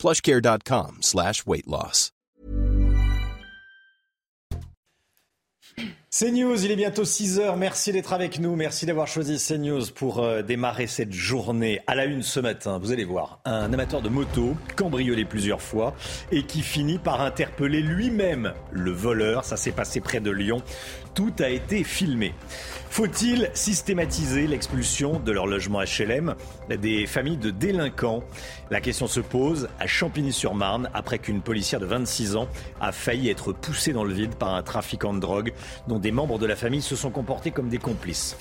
plushcare.com slash weight loss. CNews, il est bientôt 6 heures. Merci d'être avec nous. Merci d'avoir choisi CNews pour euh, démarrer cette journée. À la une ce matin, vous allez voir, un amateur de moto cambriolé plusieurs fois et qui finit par interpeller lui-même le voleur. Ça s'est passé près de Lyon. Tout a été filmé. Faut-il systématiser l'expulsion de leur logement HLM des familles de délinquants? La question se pose à Champigny-sur-Marne après qu'une policière de 26 ans a failli être poussée dans le vide par un trafiquant de drogue dont des membres de la famille se sont comportés comme des complices.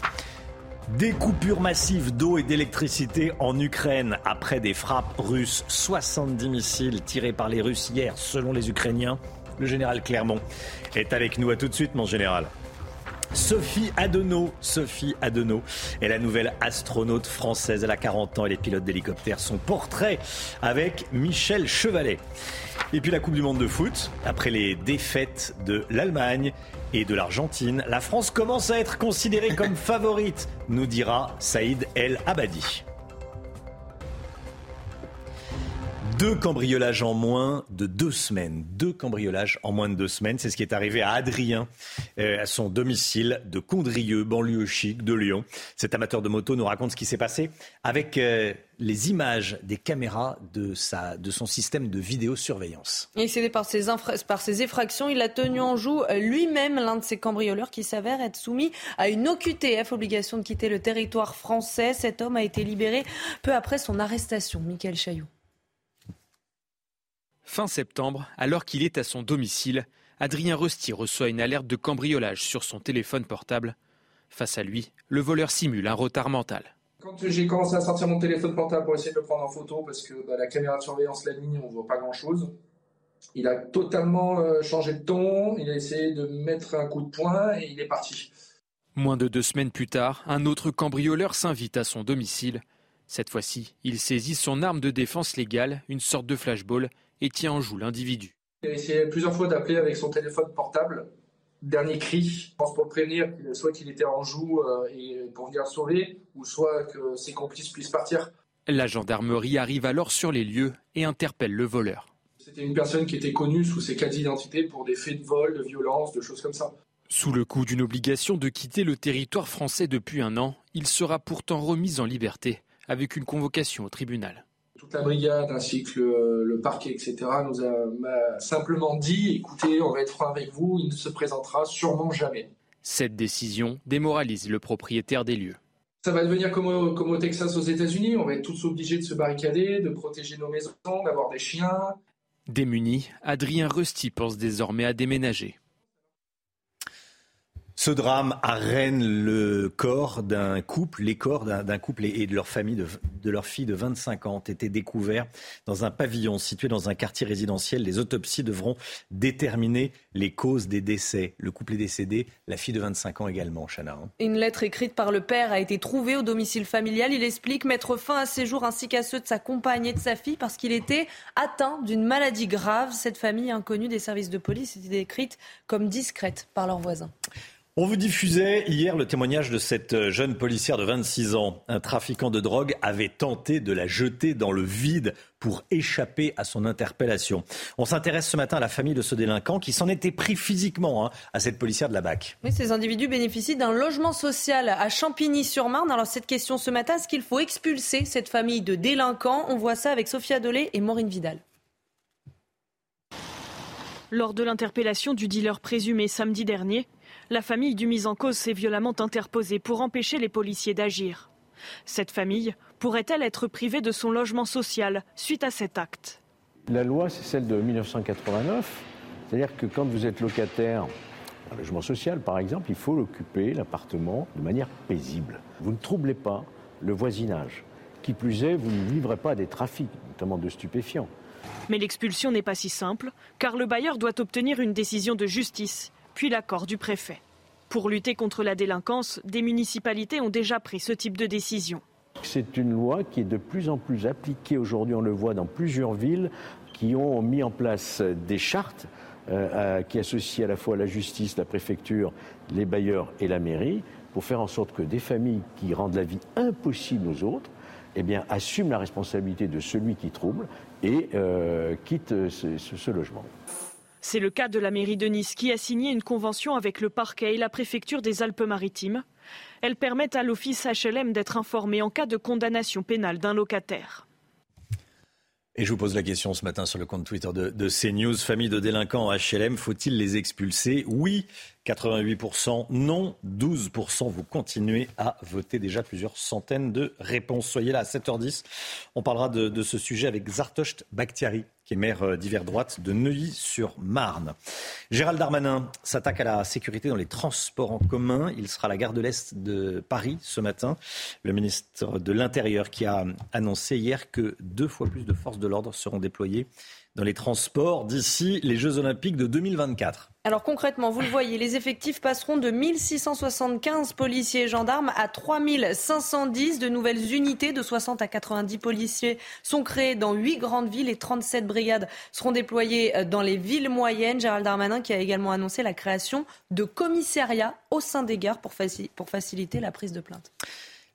Des coupures massives d'eau et d'électricité en Ukraine après des frappes russes. 70 missiles tirés par les Russes hier, selon les Ukrainiens. Le général Clermont est avec nous. À tout de suite, mon général. Sophie Adenau, Sophie Adenau est la nouvelle astronaute française. Elle a 40 ans et les pilotes d'hélicoptère. Son portrait avec Michel Chevalet. Et puis la Coupe du Monde de foot, après les défaites de l'Allemagne et de l'Argentine, la France commence à être considérée comme favorite, nous dira Saïd El Abadi. Deux cambriolages en moins de deux semaines. Deux cambriolages en moins de deux semaines. C'est ce qui est arrivé à Adrien, euh, à son domicile de Condrieux, banlieue chic de Lyon. Cet amateur de moto nous raconte ce qui s'est passé avec euh, les images des caméras de, sa, de son système de vidéosurveillance. Et c'est par ses, par ses effractions, il a tenu en joue euh, lui-même l'un de ces cambrioleurs qui s'avère être soumis à une OQTF, obligation de quitter le territoire français. Cet homme a été libéré peu après son arrestation. Michael Chailloux. Fin septembre, alors qu'il est à son domicile, Adrien Rosti reçoit une alerte de cambriolage sur son téléphone portable. Face à lui, le voleur simule un retard mental. Quand j'ai commencé à sortir mon téléphone portable pour essayer de le prendre en photo, parce que bah, la caméra de surveillance la nuit, on ne voit pas grand-chose, il a totalement euh, changé de ton, il a essayé de mettre un coup de poing et il est parti. Moins de deux semaines plus tard, un autre cambrioleur s'invite à son domicile. Cette fois-ci, il saisit son arme de défense légale, une sorte de flashball, et tient en joue l'individu. Il a essayé plusieurs fois d'appeler avec son téléphone portable. Dernier cri, je pense pour le prévenir, soit qu'il était en joue euh, et pour venir le sauver, ou soit que ses complices puissent partir. La gendarmerie arrive alors sur les lieux et interpelle le voleur. C'était une personne qui était connue sous ses cas d'identité pour des faits de vol, de violence, de choses comme ça. Sous le coup d'une obligation de quitter le territoire français depuis un an, il sera pourtant remis en liberté avec une convocation au tribunal toute la brigade ainsi que le, parquet, etc., nous a simplement dit écoutez, on va être franc avec vous, il ne se présentera sûrement jamais. Cette décision démoralise le propriétaire des lieux. Ça va devenir comme au, comme au Texas aux États-Unis on va être tous obligés de se barricader, de protéger nos maisons, d'avoir des chiens. Démuni, Adrien Rusty pense désormais à déménager. Ce drame à Rennes, le corps d'un couple, les corps d'un couple et de leur famille, de, leur fille de 25 ans, ont été découverts dans un pavillon situé dans un quartier résidentiel. Les autopsies devront déterminer les causes des décès. Le couple est décédé, la fille de 25 ans également, Chana. Hein. Une lettre écrite par le père a été trouvée au domicile familial. Il explique mettre fin à ses jours ainsi qu'à ceux de sa compagne et de sa fille parce qu'il était atteint d'une maladie grave. Cette famille inconnue des services de police était décrite comme discrète par leurs voisins. On vous diffusait hier le témoignage de cette jeune policière de 26 ans. Un trafiquant de drogue avait tenté de la jeter dans le vide pour échapper à son interpellation. On s'intéresse ce matin à la famille de ce délinquant qui s'en était pris physiquement hein, à cette policière de la BAC. Oui, ces individus bénéficient d'un logement social à Champigny-sur-Marne. Alors cette question ce matin, est-ce qu'il faut expulser cette famille de délinquants? On voit ça avec Sophia Dolé et Maureen Vidal. Lors de l'interpellation du dealer présumé samedi dernier, la famille du mis en cause s'est violemment interposée pour empêcher les policiers d'agir. Cette famille pourrait-elle être privée de son logement social suite à cet acte? La loi, c'est celle de 1989. C'est-à-dire que quand vous êtes locataire d'un logement social, par exemple, il faut occuper l'appartement de manière paisible. Vous ne troublez pas le voisinage. Qui plus est, vous ne livrez pas des trafics, notamment de stupéfiants. Mais l'expulsion n'est pas si simple, car le bailleur doit obtenir une décision de justice, puis l'accord du préfet. Pour lutter contre la délinquance, des municipalités ont déjà pris ce type de décision. C'est une loi qui est de plus en plus appliquée aujourd'hui, on le voit dans plusieurs villes qui ont mis en place des chartes euh, qui associent à la fois la justice, la préfecture, les bailleurs et la mairie pour faire en sorte que des familles qui rendent la vie impossible aux autres eh bien, assument la responsabilité de celui qui trouble et euh, quittent ce logement. C'est le cas de la mairie de Nice qui a signé une convention avec le parquet et la préfecture des Alpes-Maritimes. Elle permet à l'office HLM d'être informé en cas de condamnation pénale d'un locataire. Et je vous pose la question ce matin sur le compte Twitter de, de CNews. Famille de délinquants HLM, faut-il les expulser? Oui, 88%, non, 12%. Vous continuez à voter déjà plusieurs centaines de réponses. Soyez là à 7h10. On parlera de, ce sujet avec Zartocht Bakhtiari, qui est maire euh, d'hiver droite de Neuilly-sur-Marne. Gérald Darmanin s'attaque à la sécurité dans les transports en commun. Il sera à la gare de l'Est de Paris ce matin. Le ministre de l'Intérieur qui a annoncé hier que deux fois plus de forces de l'ordre seront déployées dans les transports d'ici les Jeux Olympiques de 2024. Alors concrètement, vous le voyez, les effectifs passeront de 1675 policiers et gendarmes à 3510. De nouvelles unités de 60 à 90 policiers sont créées dans 8 grandes villes et 37 brigades seront déployées euh, dans les villes moyennes. Gérald Darmanin qui a également annoncé la création de commissariats au sein des gares pour, pour faciliter la prise de plainte.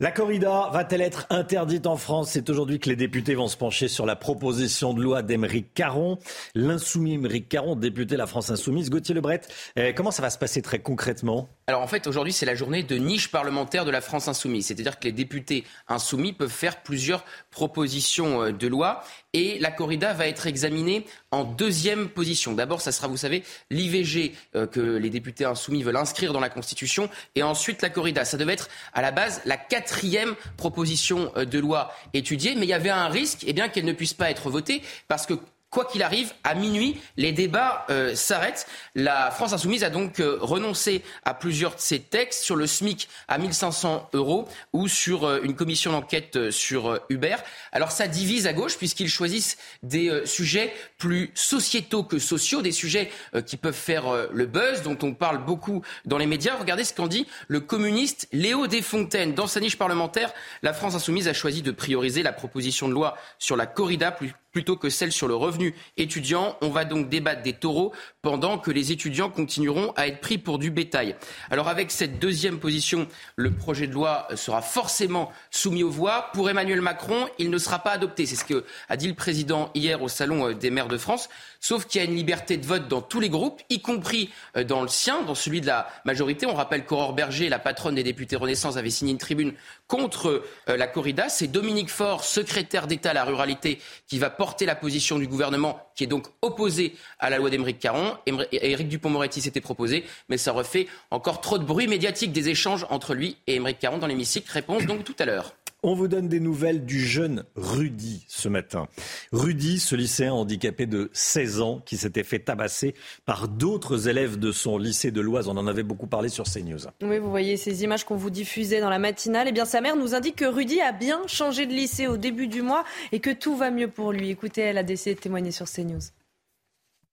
La corrida va-t-elle être interdite en France? C'est aujourd'hui que les députés vont se pencher sur la proposition de loi d'Émeric Caron. L'insoumis Émeric Caron, député de la France Insoumise. Gauthier Lebret, euh, comment ça va se passer très concrètement? Alors en fait, aujourd'hui, c'est la journée de niche parlementaire de la France insoumise. C'est-à-dire que les députés insoumis peuvent faire plusieurs propositions euh, de loi et la corrida va être examinée en deuxième position. D'abord, ça sera, vous savez, l'IVG euh, que les députés insoumis veulent inscrire dans la Constitution et ensuite la corrida. Ça devait être à la base la quatrième proposition euh, de loi étudiée, mais il y avait un risque eh bien qu'elle ne puisse pas être votée parce que Quoi qu'il arrive, à minuit, les débats euh, s'arrêtent. La France insoumise a donc euh, renoncé à plusieurs de ses textes sur le SMIC à 1500 euros ou sur euh, une commission d'enquête sur Uber. Alors ça divise à gauche puisqu'ils choisissent des sujets plus sociétaux que sociaux, des sujets qui peuvent faire le buzz, dont on parle beaucoup dans les médias. Regardez ce qu'en dit le communiste Léo Desfontaines. Dans sa niche parlementaire, la France insoumise a choisi de prioriser la proposition de loi sur la corrida plus plutôt que celle sur le revenu étudiant. On va donc débattre des taureaux pendant que les étudiants continueront à être pris pour du bétail. Alors avec cette deuxième position, le projet de loi sera forcément soumis aux voix. Pour Emmanuel Macron, il ne sera pas adopté. C'est ce que a dit le président hier au Salon euh, des maires de France. Sauf qu'il y a une liberté de vote dans tous les groupes, y compris euh, dans le sien, dans celui de la majorité. On rappelle qu'Aurore Berger, la patronne des députés Renaissance, avait signé une tribune contre euh, la corrida. C'est Dominique Faure, secrétaire d'État à la ruralité, qui va porter la position du gouvernement, qui est donc opposé à la loi d'Émeric Caron. Éric Dupont-Moretti s'était proposé, mais ça refait encore trop de bruit médiatique des échanges entre lui et Émeric Caron dans l'hémicycle. Réponse donc tout à l'heure. On vous donne des nouvelles du jeune Rudy ce matin. Rudy, ce lycéen handicapé de 16 ans qui s'était fait tabasser par d'autres élèves de son lycée de l'Oise. On en avait beaucoup parlé sur CNews. Oui, vous voyez ces images qu'on vous diffusait dans la matinale. Eh bien, sa mère nous indique que Rudy a bien changé de lycée au début du mois et que tout va mieux pour lui. Écoutez, elle a décidé de témoigner sur CNews.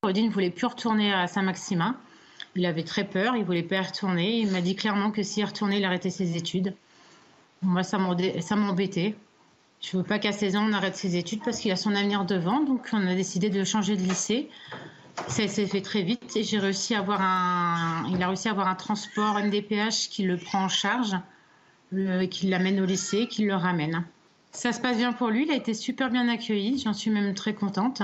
Rudy ne voulait plus retourner à Saint-Maximin. Il avait très peur, il voulait pas y retourner. Il m'a dit clairement que s'il retournait, il arrêtait ses études. Moi, ça m'embêtait. Je ne veux pas qu'à 16 ans, on arrête ses études parce qu'il a son avenir devant. Donc, on a décidé de changer de lycée. Ça s'est fait très vite et j'ai réussi à avoir un, il a réussi à avoir un transport MDPH qui le prend en charge, qui l'amène au lycée, qui le ramène. Ça se passe bien pour lui, il a été super bien accueilli, j'en suis même très contente.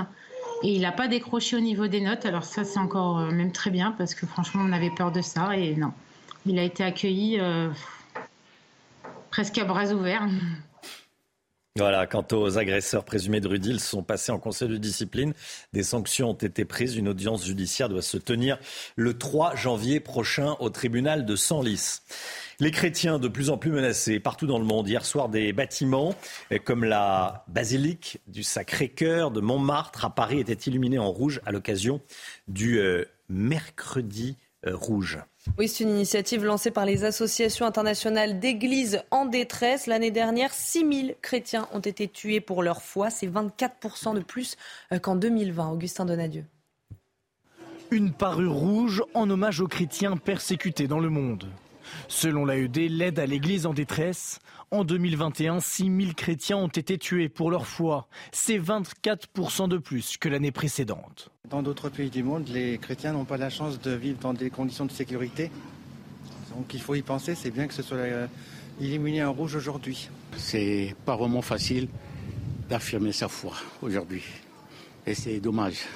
Et il n'a pas décroché au niveau des notes, alors ça c'est encore euh, même très bien parce que franchement on avait peur de ça et non. Il a été accueilli euh, presque à bras ouverts. Voilà, quant aux agresseurs présumés de Rudy, ils sont passés en conseil de discipline. Des sanctions ont été prises. Une audience judiciaire doit se tenir le 3 janvier prochain au tribunal de Senlis. Les chrétiens de plus en plus menacés partout dans le monde. Hier soir, des bâtiments euh, comme la basilique du Sacré-Cœur de Montmartre à Paris étaient illuminés en rouge à l'occasion du euh, mercredi rouge. Oui, c'est une initiative lancée par les associations internationales d'églises en détresse. L'année dernière, 6000 chrétiens ont été tués pour leur foi. C'est 24% de plus qu'en 2020. Augustin Donadieu. Une parure rouge en hommage aux chrétiens persécutés dans le monde. Selon l'AED, l'aide à l'Église en détresse, en 2021, 6 000 chrétiens ont été tués pour leur foi. C'est 24% de plus que l'année précédente. Dans d'autres pays du monde, les chrétiens n'ont pas la chance de vivre dans des conditions de sécurité. Donc il faut y penser, c'est bien que ce soit euh, éliminé en rouge aujourd'hui. C'est pas vraiment facile d'affirmer sa foi aujourd'hui. Et c'est dommage.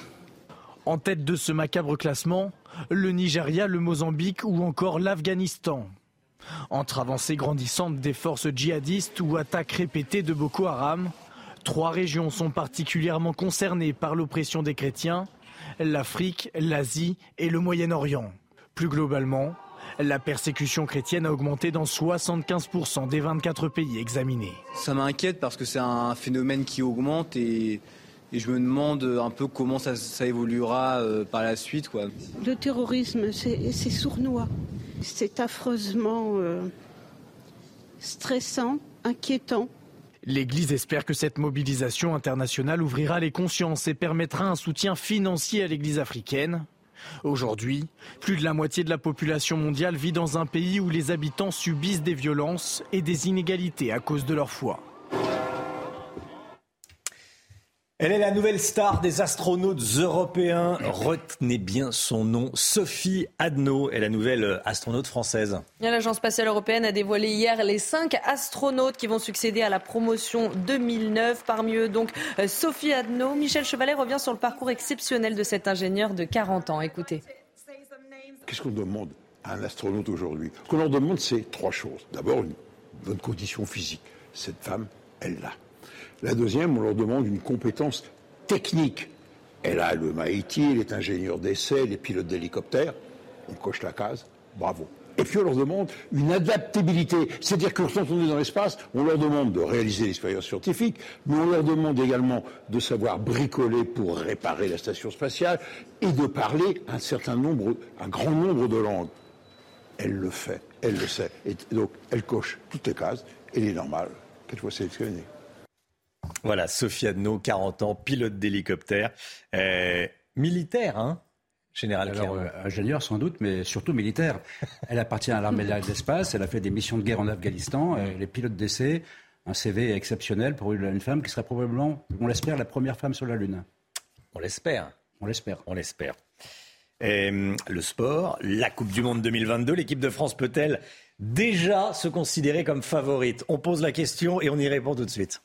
En tête de ce macabre classement, le Nigeria, le Mozambique ou encore l'Afghanistan. Entre avancées grandissantes des forces djihadistes ou attaques répétées de Boko Haram, trois régions sont particulièrement concernées par l'oppression des chrétiens, l'Afrique, l'Asie et le Moyen-Orient. Plus globalement, la persécution chrétienne a augmenté dans 75% des 24 pays examinés. Ça m'inquiète parce que c'est un phénomène qui augmente et et je me demande un peu comment ça, évoluera euh, par la suite. Quoi. Le terrorisme, c'est sournois. C'est affreusement euh, stressant, inquiétant. L'Église espère que cette mobilisation internationale ouvrira les consciences et permettra un soutien financier à l'Église africaine. Aujourd'hui, plus de la moitié de la population mondiale vit dans un pays où les habitants subissent des violences et des inégalités à cause de leur foi. Elle est la nouvelle star des astronautes européens. Retenez bien son nom, Sophie Adno est la nouvelle astronaute française. L'Agence spatiale européenne a dévoilé hier les cinq astronautes qui vont succéder à la promotion 2009. Parmi eux, donc, euh, Sophie Adno. Michel Chevalet revient sur le parcours exceptionnel de cet ingénieur de 40 ans. Écoutez. Qu'est-ce qu'on demande à un astronaute aujourd'hui? Ce qu'on leur demande, c'est trois choses. D'abord, une bonne condition physique. Cette femme, elle l'a. La deuxième, on leur demande une compétence technique. Elle a le MIT, elle est ingénieure d'essai, elle est pilote d'hélicoptère. On coche la case, bravo. Et puis on leur demande une adaptabilité. C'est-à-dire que quand on est dans l'espace, on leur demande de réaliser l'expérience scientifique, mais on leur demande également de savoir bricoler pour réparer la station spatiale et de parler un certain nombre, un grand nombre de langues. Elle le fait, elle le sait. Et donc elle coche toutes les cases, elle est normale qu'elle soit sélectionnée. Voilà, Sophie Adno, 40 ans, pilote d'hélicoptère, euh, militaire, hein Général Alors, euh, ingénieur sans doute, mais surtout militaire. Elle appartient à l'armée de l'espace, elle a fait des missions de guerre en Afghanistan, elle est pilote d'essai, un CV exceptionnel pour une femme qui serait probablement, on l'espère, la première femme sur la Lune. On l'espère. On l'espère. On l'espère. le sport, la Coupe du Monde 2022, l'équipe de France peut-elle déjà se considérer comme favorite? On pose la question et on y répond tout de suite.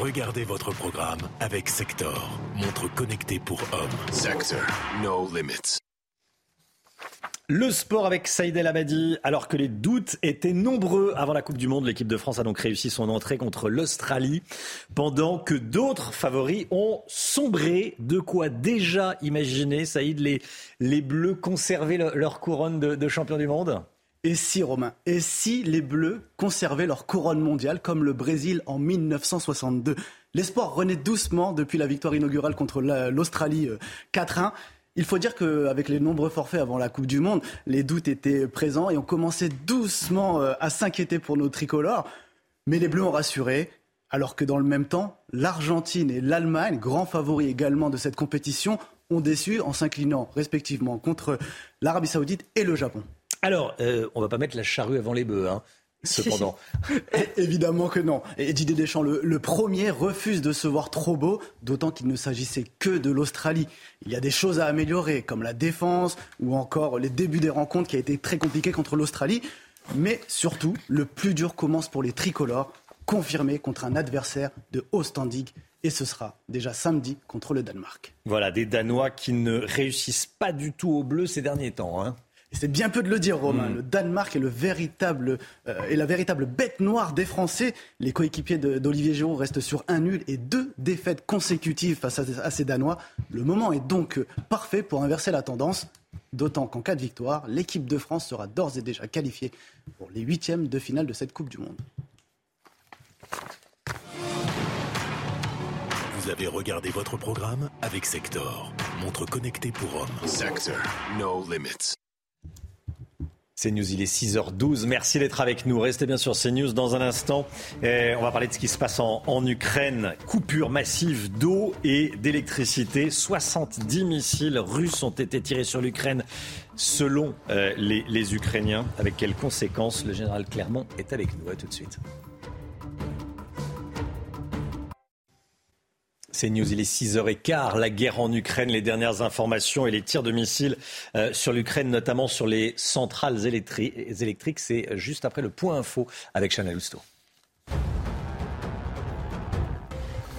Regardez votre programme avec Sector, montre connectée pour hommes. Sector, no limits. Le sport avec Saïd El Abadi. Alors que les doutes étaient nombreux avant la Coupe du Monde, l'équipe de France a donc réussi son entrée contre l'Australie, pendant que d'autres favoris ont sombré. De quoi déjà imaginer, Saïd, les, les Bleus conserver leur couronne de, de champion du monde? Et si, Romain, et si les Bleus conservaient leur couronne mondiale comme le Brésil en 1962 L'espoir renaît doucement depuis la victoire inaugurale contre l'Australie 4-1. Euh, Il faut dire qu'avec les nombreux forfaits avant la Coupe du Monde, les doutes étaient présents et on commençait doucement euh, à s'inquiéter pour nos tricolores. Mais les Bleus ont rassuré, alors que dans le même temps, l'Argentine et l'Allemagne, grands favoris également de cette compétition, ont déçu en s'inclinant respectivement contre l'Arabie saoudite et le Japon. Alors, euh, on va pas mettre la charrue avant les bœufs, hein, cependant. Évidemment que non. Et Didier Deschamps, le, premier, refuse de se voir trop beau, d'autant qu'il ne s'agissait que de l'Australie. Il y a des choses à améliorer, comme la défense ou encore les débuts des rencontres qui a été très compliqué contre l'Australie. Mais surtout, le plus dur commence pour les tricolores, confirmés contre un adversaire de haut standing et ce sera déjà samedi contre le Danemark. Voilà, des Danois qui ne réussissent pas du tout au bleu ces derniers temps. Hein c'est bien peu de le dire, Romain. Mm. Le Danemark est, le véritable, euh, la véritable bête noire des Français. Les coéquipiers d'Olivier Giroud restent sur un nul et deux défaites consécutives face à, ces Danois. Le moment est donc parfait pour inverser la tendance. D'autant qu'en cas de victoire, l'équipe de France sera d'ores et déjà qualifiée pour les huitièmes de finale de cette Coupe du Monde. Vous avez regardé votre programme avec Sector, montre connectée pour hommes. Sector, no limits. CNews, il est 6h12. Merci d'être avec nous. Restez bien sur CNews dans un instant. On va parler de ce qui se passe en, Ukraine. Coupure massive d'eau et d'électricité. 70 missiles russes ont été tirés sur l'Ukraine selon euh, les, les Ukrainiens. Avec quelles conséquences? Le général Clermont est avec nous. À tout de suite. C'est News, il est 6h15. La guerre en Ukraine, les dernières informations et les tirs de missiles euh, sur l'Ukraine, notamment sur les centrales électriques. C'est juste après le point info avec Chanel Housteau.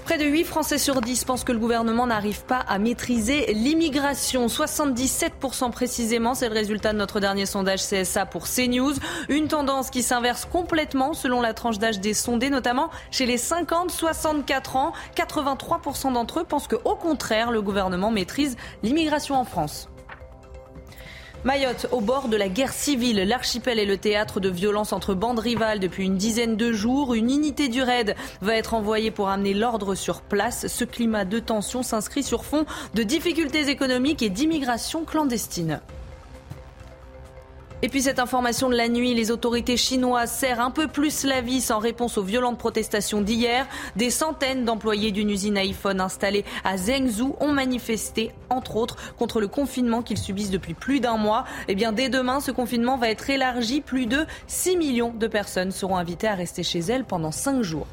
Près de 8 Français sur 10 pensent que le gouvernement n'arrive pas à maîtriser l'immigration. 77% précisément, c'est le résultat de notre dernier sondage CSA pour CNews. Une tendance qui s'inverse complètement selon la tranche d'âge des sondés, notamment chez les 50-64 ans. 83% d'entre eux pensent qu'au contraire, le gouvernement maîtrise l'immigration en France. Mayotte, au bord de la guerre civile, l'archipel est le théâtre de violences entre bandes rivales depuis une dizaine de jours. Une unité du raid va être envoyée pour amener l'ordre sur place. Ce climat de tension s'inscrit sur fond de difficultés économiques et d'immigration clandestine. Et puis cette information de la nuit, les autorités chinoises serrent un peu plus la vis en réponse aux violentes protestations d'hier. Des centaines d'employés d'une usine iPhone installée à Zhengzhou ont manifesté, entre autres, contre le confinement qu'ils subissent depuis plus d'un mois. Et eh bien, dès demain, ce confinement va être élargi. Plus de 6 millions de personnes seront invitées à rester chez elles pendant 5 jours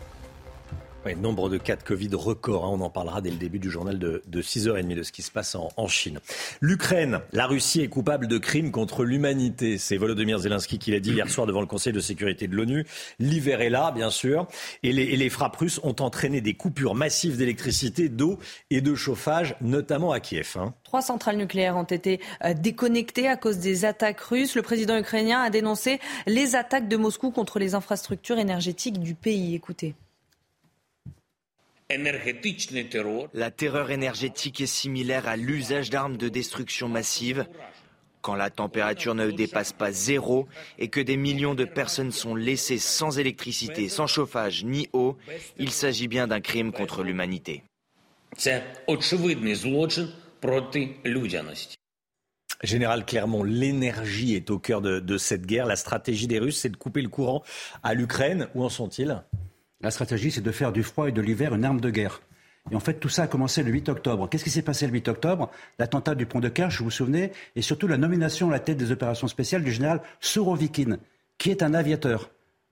nombre de cas de Covid record. Hein. on en parlera dès le début du journal de, 6h30 de ce qui se passe en, Chine. L'Ukraine, la Russie est coupable de crimes contre l'humanité. C'est Volodymyr Zelensky qui l'a dit hier soir devant le Conseil de sécurité de l'ONU. L'hiver est là, bien sûr. Et les, frappes russes ont entraîné des coupures massives d'électricité, d'eau et de chauffage, notamment à Kiev. Hein. Trois centrales nucléaires ont été euh, déconnectées à cause des attaques russes. Le président ukrainien a dénoncé les attaques de Moscou contre les infrastructures énergétiques du pays. Écoutez. La terreur énergétique est similaire à l'usage d'armes de destruction massive. Quand la température ne dépasse pas zéro et que des millions de personnes sont laissées sans électricité, sans chauffage ni eau, il s'agit bien d'un crime contre l'humanité. Général Clermont, l'énergie est au cœur de, de cette guerre. La stratégie des Russes, c'est de couper le courant à l'Ukraine. Où en sont-ils? La stratégie, c'est de faire du froid et de l'hiver une arme de guerre. Et en fait, tout ça a commencé le 8 octobre. Qu'est-ce qui s'est passé le 8 octobre? L'attentat du pont de Kerch, vous vous souvenez, et surtout la nomination à la tête des opérations spéciales du général Sourovikine, qui est un aviateur.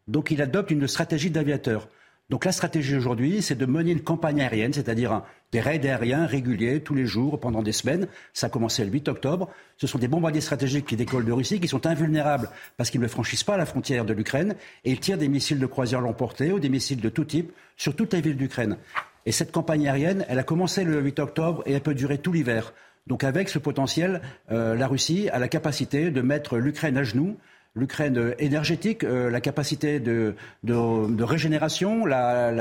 Donc il adopte une stratégie d'aviateur. Donc la stratégie aujourd'hui, c'est de mener une campagne aérienne, c'est-à-dire des raids aériens réguliers tous les jours pendant des semaines. Ça a commencé le 8 octobre. Ce sont des bombardiers stratégiques qui décollent de Russie, qui sont invulnérables parce qu'ils ne franchissent pas la frontière de l'Ukraine et ils tirent des missiles de croisière long portée ou des missiles de tout type sur toutes les villes d'Ukraine. Et cette campagne aérienne, elle a commencé le 8 octobre et elle peut durer tout l'hiver. Donc avec ce potentiel, euh, la Russie a la capacité de mettre l'Ukraine à genoux l'Ukraine énergétique, euh, la capacité de, régénération, la,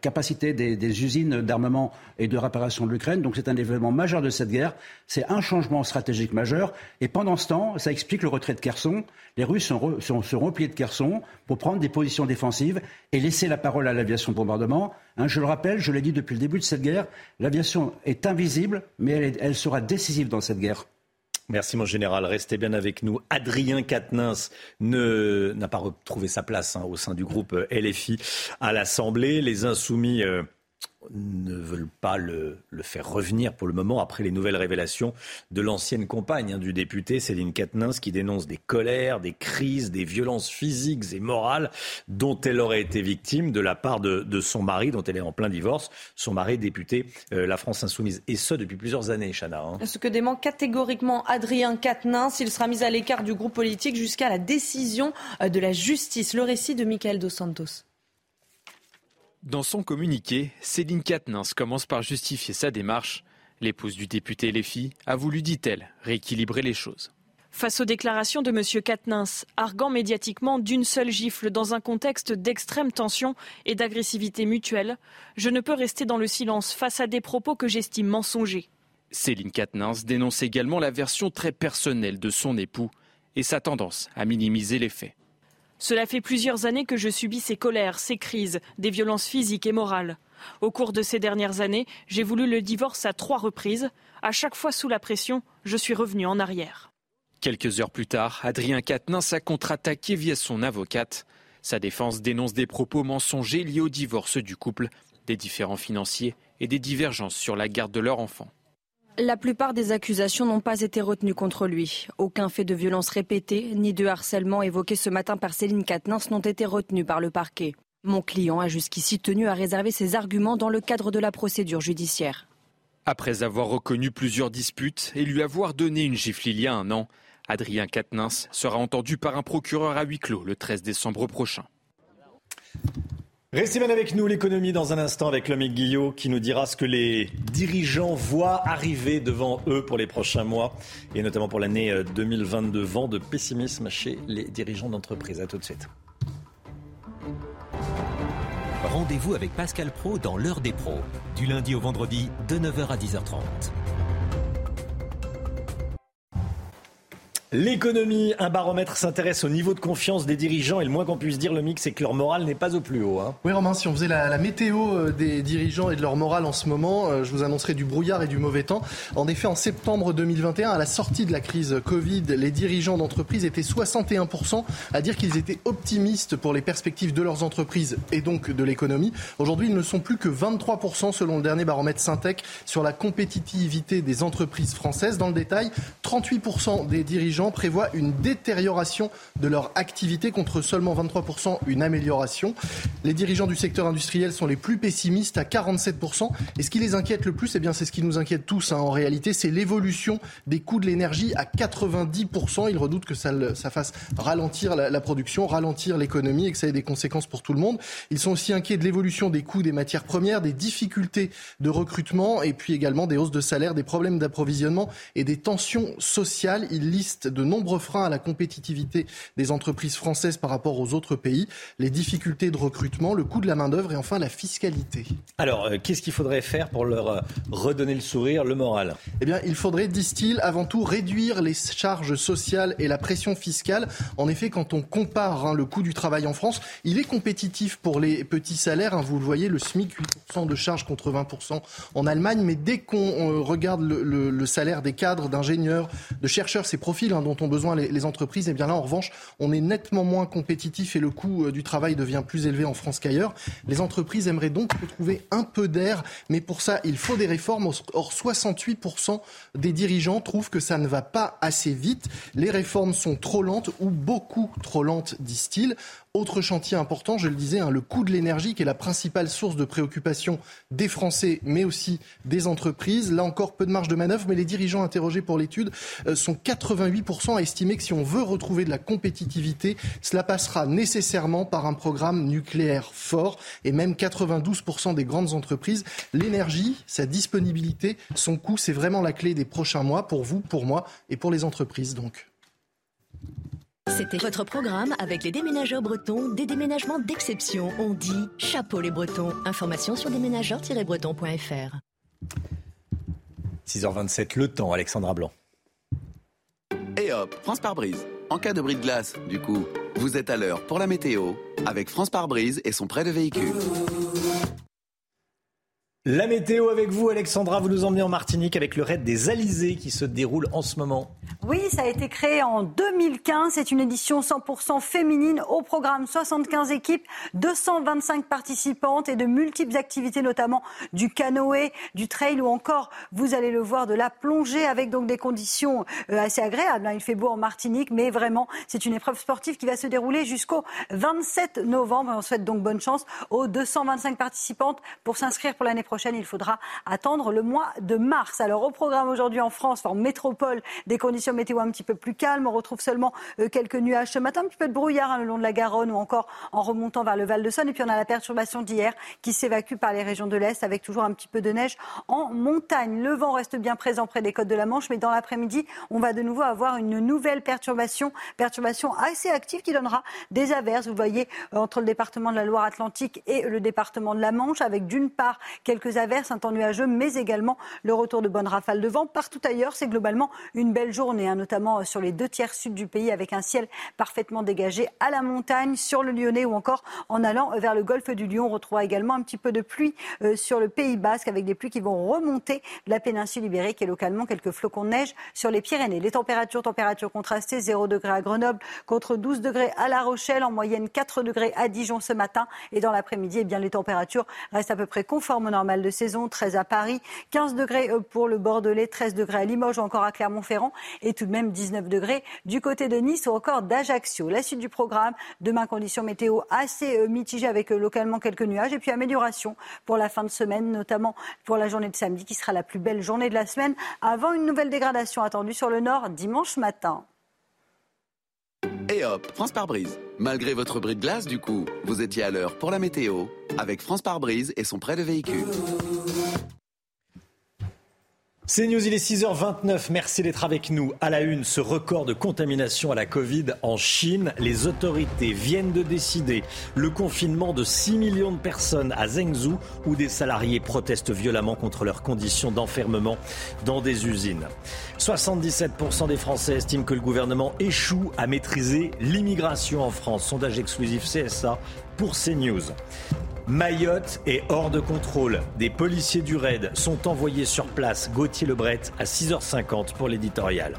capacité des, usines d'armement et de réparation de l'Ukraine. Donc c'est un événement majeur de cette guerre. C'est un changement stratégique majeur. Et pendant ce temps, ça explique le retrait de Kherson. Les Russes sont, sont, repliés de Kherson pour prendre des positions défensives et laisser la parole à l'aviation de bombardement. Hein, je le rappelle, je l'ai dit depuis le début de cette guerre, l'aviation est invisible, mais elle sera décisive dans cette guerre. Merci mon général, restez bien avec nous. Adrien Quatennens n'a pas retrouvé sa place hein, au sein du groupe LFI à l'Assemblée. Les insoumis euh, ne veulent pas le, faire revenir pour le moment après les nouvelles révélations de l'ancienne compagne hein, du député Céline Katnins qui dénonce des colères, des crises, des violences physiques et morales dont elle aurait été victime de la part de, son mari dont elle est en plein divorce, son mari député euh, La France Insoumise et ce depuis plusieurs années, Chana. Hein. Ce que dément catégoriquement Adrien Quatennens, il sera mis à l'écart du groupe politique jusqu'à la décision euh, de la justice. Le récit de Michael Dos Santos. Dans son communiqué, Céline Katnins commence par justifier sa démarche. L'épouse du député Léfi a voulu, dit-elle, rééquilibrer les choses. Face aux déclarations de M. Katnins, arguant médiatiquement d'une seule gifle dans un contexte d'extrême tension et d'agressivité mutuelle, je ne peux rester dans le silence face à des propos que j'estime mensongers. Céline Katnins dénonce également la version très personnelle de son époux et sa tendance à minimiser les faits. Cela fait plusieurs années que je subis ces colères, ces crises, des violences physiques et morales. Au cours de ces dernières années, j'ai voulu le divorce à trois reprises. À chaque fois sous la pression, je suis revenu en arrière. Quelques heures plus tard, Adrien Quatennens a contre-attaqué via son avocate. Sa défense dénonce des propos mensongers liés au divorce du couple, des différends financiers et des divergences sur la garde de leur enfant. La plupart des accusations n'ont pas été retenues contre lui. Aucun fait de violence répété, ni de harcèlement évoqué ce matin par Céline Quatennens n'ont été retenus par le parquet. Mon client a jusqu'ici tenu à réserver ses arguments dans le cadre de la procédure judiciaire. Après avoir reconnu plusieurs disputes et lui avoir donné une gifle il y a un an, Adrien Quatennens sera entendu par un procureur à huis clos le 13 décembre prochain. Restez bien avec nous, l'économie, dans un instant avec l'homme Guillot qui nous dira ce que les dirigeants voient arriver devant eux pour les prochains mois et notamment pour l'année 2022. Vent de pessimisme chez les dirigeants d'entreprise. À tout de suite. Rendez-vous avec Pascal Pro dans l'heure des pros, du lundi au vendredi de 9h à 10h30. L'économie, un baromètre s'intéresse au niveau de confiance des dirigeants et le moins qu'on puisse dire, le mix, c'est que leur morale n'est pas au plus haut. Hein. Oui, Romain, si on faisait la, la, météo euh, des dirigeants et de leur morale en ce moment, euh, je vous annoncerai du brouillard et du mauvais temps. En effet, en septembre 2021, à la sortie de la crise Covid, les dirigeants d'entreprise étaient 61% à dire qu'ils étaient optimistes pour les perspectives de leurs entreprises et donc de l'économie. Aujourd'hui, ils ne sont plus que 23% selon le dernier baromètre Syntec sur la compétitivité des entreprises françaises. Dans le détail, 38% des dirigeants prévoient une détérioration de leur activité contre seulement 23% une amélioration. Les dirigeants du secteur industriel sont les plus pessimistes à 47%. Et ce qui les inquiète le plus, eh bien, c'est ce qui nous inquiète tous hein, en réalité, c'est l'évolution des coûts de l'énergie à 90%. Ils redoutent que ça, ça fasse ralentir la, la production, ralentir l'économie et que ça ait des conséquences pour tout le monde. Ils sont aussi inquiets de l'évolution des coûts des matières premières, des difficultés de recrutement et puis également des hausses de salaire, des problèmes d'approvisionnement et des tensions sociales. Ils listent de nombreux freins à la compétitivité des entreprises françaises par rapport aux autres pays, les difficultés de recrutement, le coût de la main-d'œuvre et enfin la fiscalité. Alors, euh, qu'est-ce qu'il faudrait faire pour leur euh, redonner le sourire, le moral? Eh bien, il faudrait, disent-ils, avant tout réduire les charges sociales et la pression fiscale. En effet, quand on compare hein, le coût du travail en France, il est compétitif pour les petits salaires. Hein, vous le voyez, le SMIC, 8% de charges contre 20% en Allemagne. Mais dès qu'on euh, regarde le, le, le, salaire des cadres, d'ingénieurs, de chercheurs, ces profils hein, dont ont besoin les, les entreprises, et eh bien là, en revanche, on est nettement moins compétitif et le coût euh, du travail devient plus élevé en France qu'ailleurs. Les entreprises aimeraient donc retrouver un peu d'air, mais pour ça, il faut des réformes. Or, 68% des dirigeants trouvent que ça ne va pas assez vite. Les réformes sont trop lentes ou beaucoup trop lentes, disent-ils. Autre chantier important, je le disais, hein, le coût de l'énergie qui est la principale source de préoccupation des Français, mais aussi des entreprises. Là encore, peu de marge de manœuvre, mais les dirigeants interrogés pour l'étude euh, sont 88% à estimer que si on veut retrouver de la compétitivité, cela passera nécessairement par un programme nucléaire fort et même 92% des grandes entreprises. L'énergie, sa disponibilité, son coût, c'est vraiment la clé des prochains mois pour vous, pour moi et pour les entreprises donc. C'était votre programme avec les déménageurs bretons, des déménagements d'exception. On dit chapeau les bretons. Information sur déménageurs-bretons.fr. 6h27, le temps, Alexandra Blanc. Et hop, France par brise. En cas de bris de glace, du coup, vous êtes à l'heure pour la météo avec France par brise et son prêt de véhicule. La météo avec vous, Alexandra. Vous nous emmenez en Martinique avec le raid des Alizés qui se déroule en ce moment. Oui, ça a été créé en 2015. C'est une édition 100% féminine. Au programme, 75 équipes, 225 participantes et de multiples activités, notamment du canoë, du trail ou encore, vous allez le voir, de la plongée avec donc des conditions euh, assez agréables. Il fait beau en Martinique, mais vraiment, c'est une épreuve sportive qui va se dérouler jusqu'au 27 novembre. On souhaite donc bonne chance aux 225 participantes pour s'inscrire pour l'année prochaine il faudra attendre le mois de mars. Alors au programme aujourd'hui en France, en métropole, des conditions météo un petit peu plus calmes. On retrouve seulement euh, quelques nuages ce matin, un petit peu de brouillard hein, le long de la Garonne ou encore en remontant vers le Val de Saône. Et puis on a la perturbation d'hier qui s'évacue par les régions de l'Est avec toujours un petit peu de neige en montagne. Le vent reste bien présent près des côtes de la Manche, mais dans l'après-midi, on va de nouveau avoir une nouvelle perturbation, perturbation assez active qui donnera des averses. Vous voyez euh, entre le département de la Loire-Atlantique et le département de la Manche, avec d'une part quelques quelques averses, un temps nuageux, mais également le retour de bonnes rafales de vent. Partout ailleurs, c'est globalement une belle journée. hein, notamment sur les deux tiers sud du pays, avec un ciel parfaitement dégagé à la montagne, sur le Lyonnais ou encore en allant vers le golfe du Lyon. On retrouvera également un petit peu de pluie euh, sur le Pays Basque, avec des pluies qui vont remonter de la péninsule ibérique et localement quelques flocons de neige sur les Pyrénées. Les températures, températures contrastées, 0 degré à Grenoble contre 12 degrés à La Rochelle, en moyenne 4 degrés à Dijon ce matin. Et dans l'après-midi, eh bien, les températures restent à peu près conformes au normal de saison. 13 à Paris, 15 degrés euh, pour le Bordelais, 13 degrés à Limoges ou encore à Clermont-Ferrand et tout de même 19 degrés du côté de Nice ou encore d'Ajaccio. La suite du programme, demain conditions météo assez euh, mitigées avec euh, localement quelques nuages et puis amélioration pour la fin de semaine, notamment pour la journée de samedi qui sera la plus belle journée de la semaine avant une nouvelle dégradation attendue sur le nord dimanche matin. Et hop, France par brise. Malgré votre bris de glace, du coup, vous étiez à l'heure pour la météo avec France par brise et son prêt de véhicule. C'est News, il est 6h29. Merci d'être avec nous. À la une, ce record de contamination à la Covid en Chine. Les autorités viennent de décider le confinement de 6 millions de personnes à Zhengzhou où des salariés protestent violemment contre leurs conditions d'enfermement dans des usines. 77% des Français estiment que le gouvernement échoue à maîtriser l'immigration en France. Sondage exclusif CSA pour CNews. Mayotte est hors de contrôle. Des policiers du RAID sont envoyés sur place. Gauthier Lebret à 6h50 pour l'éditorial.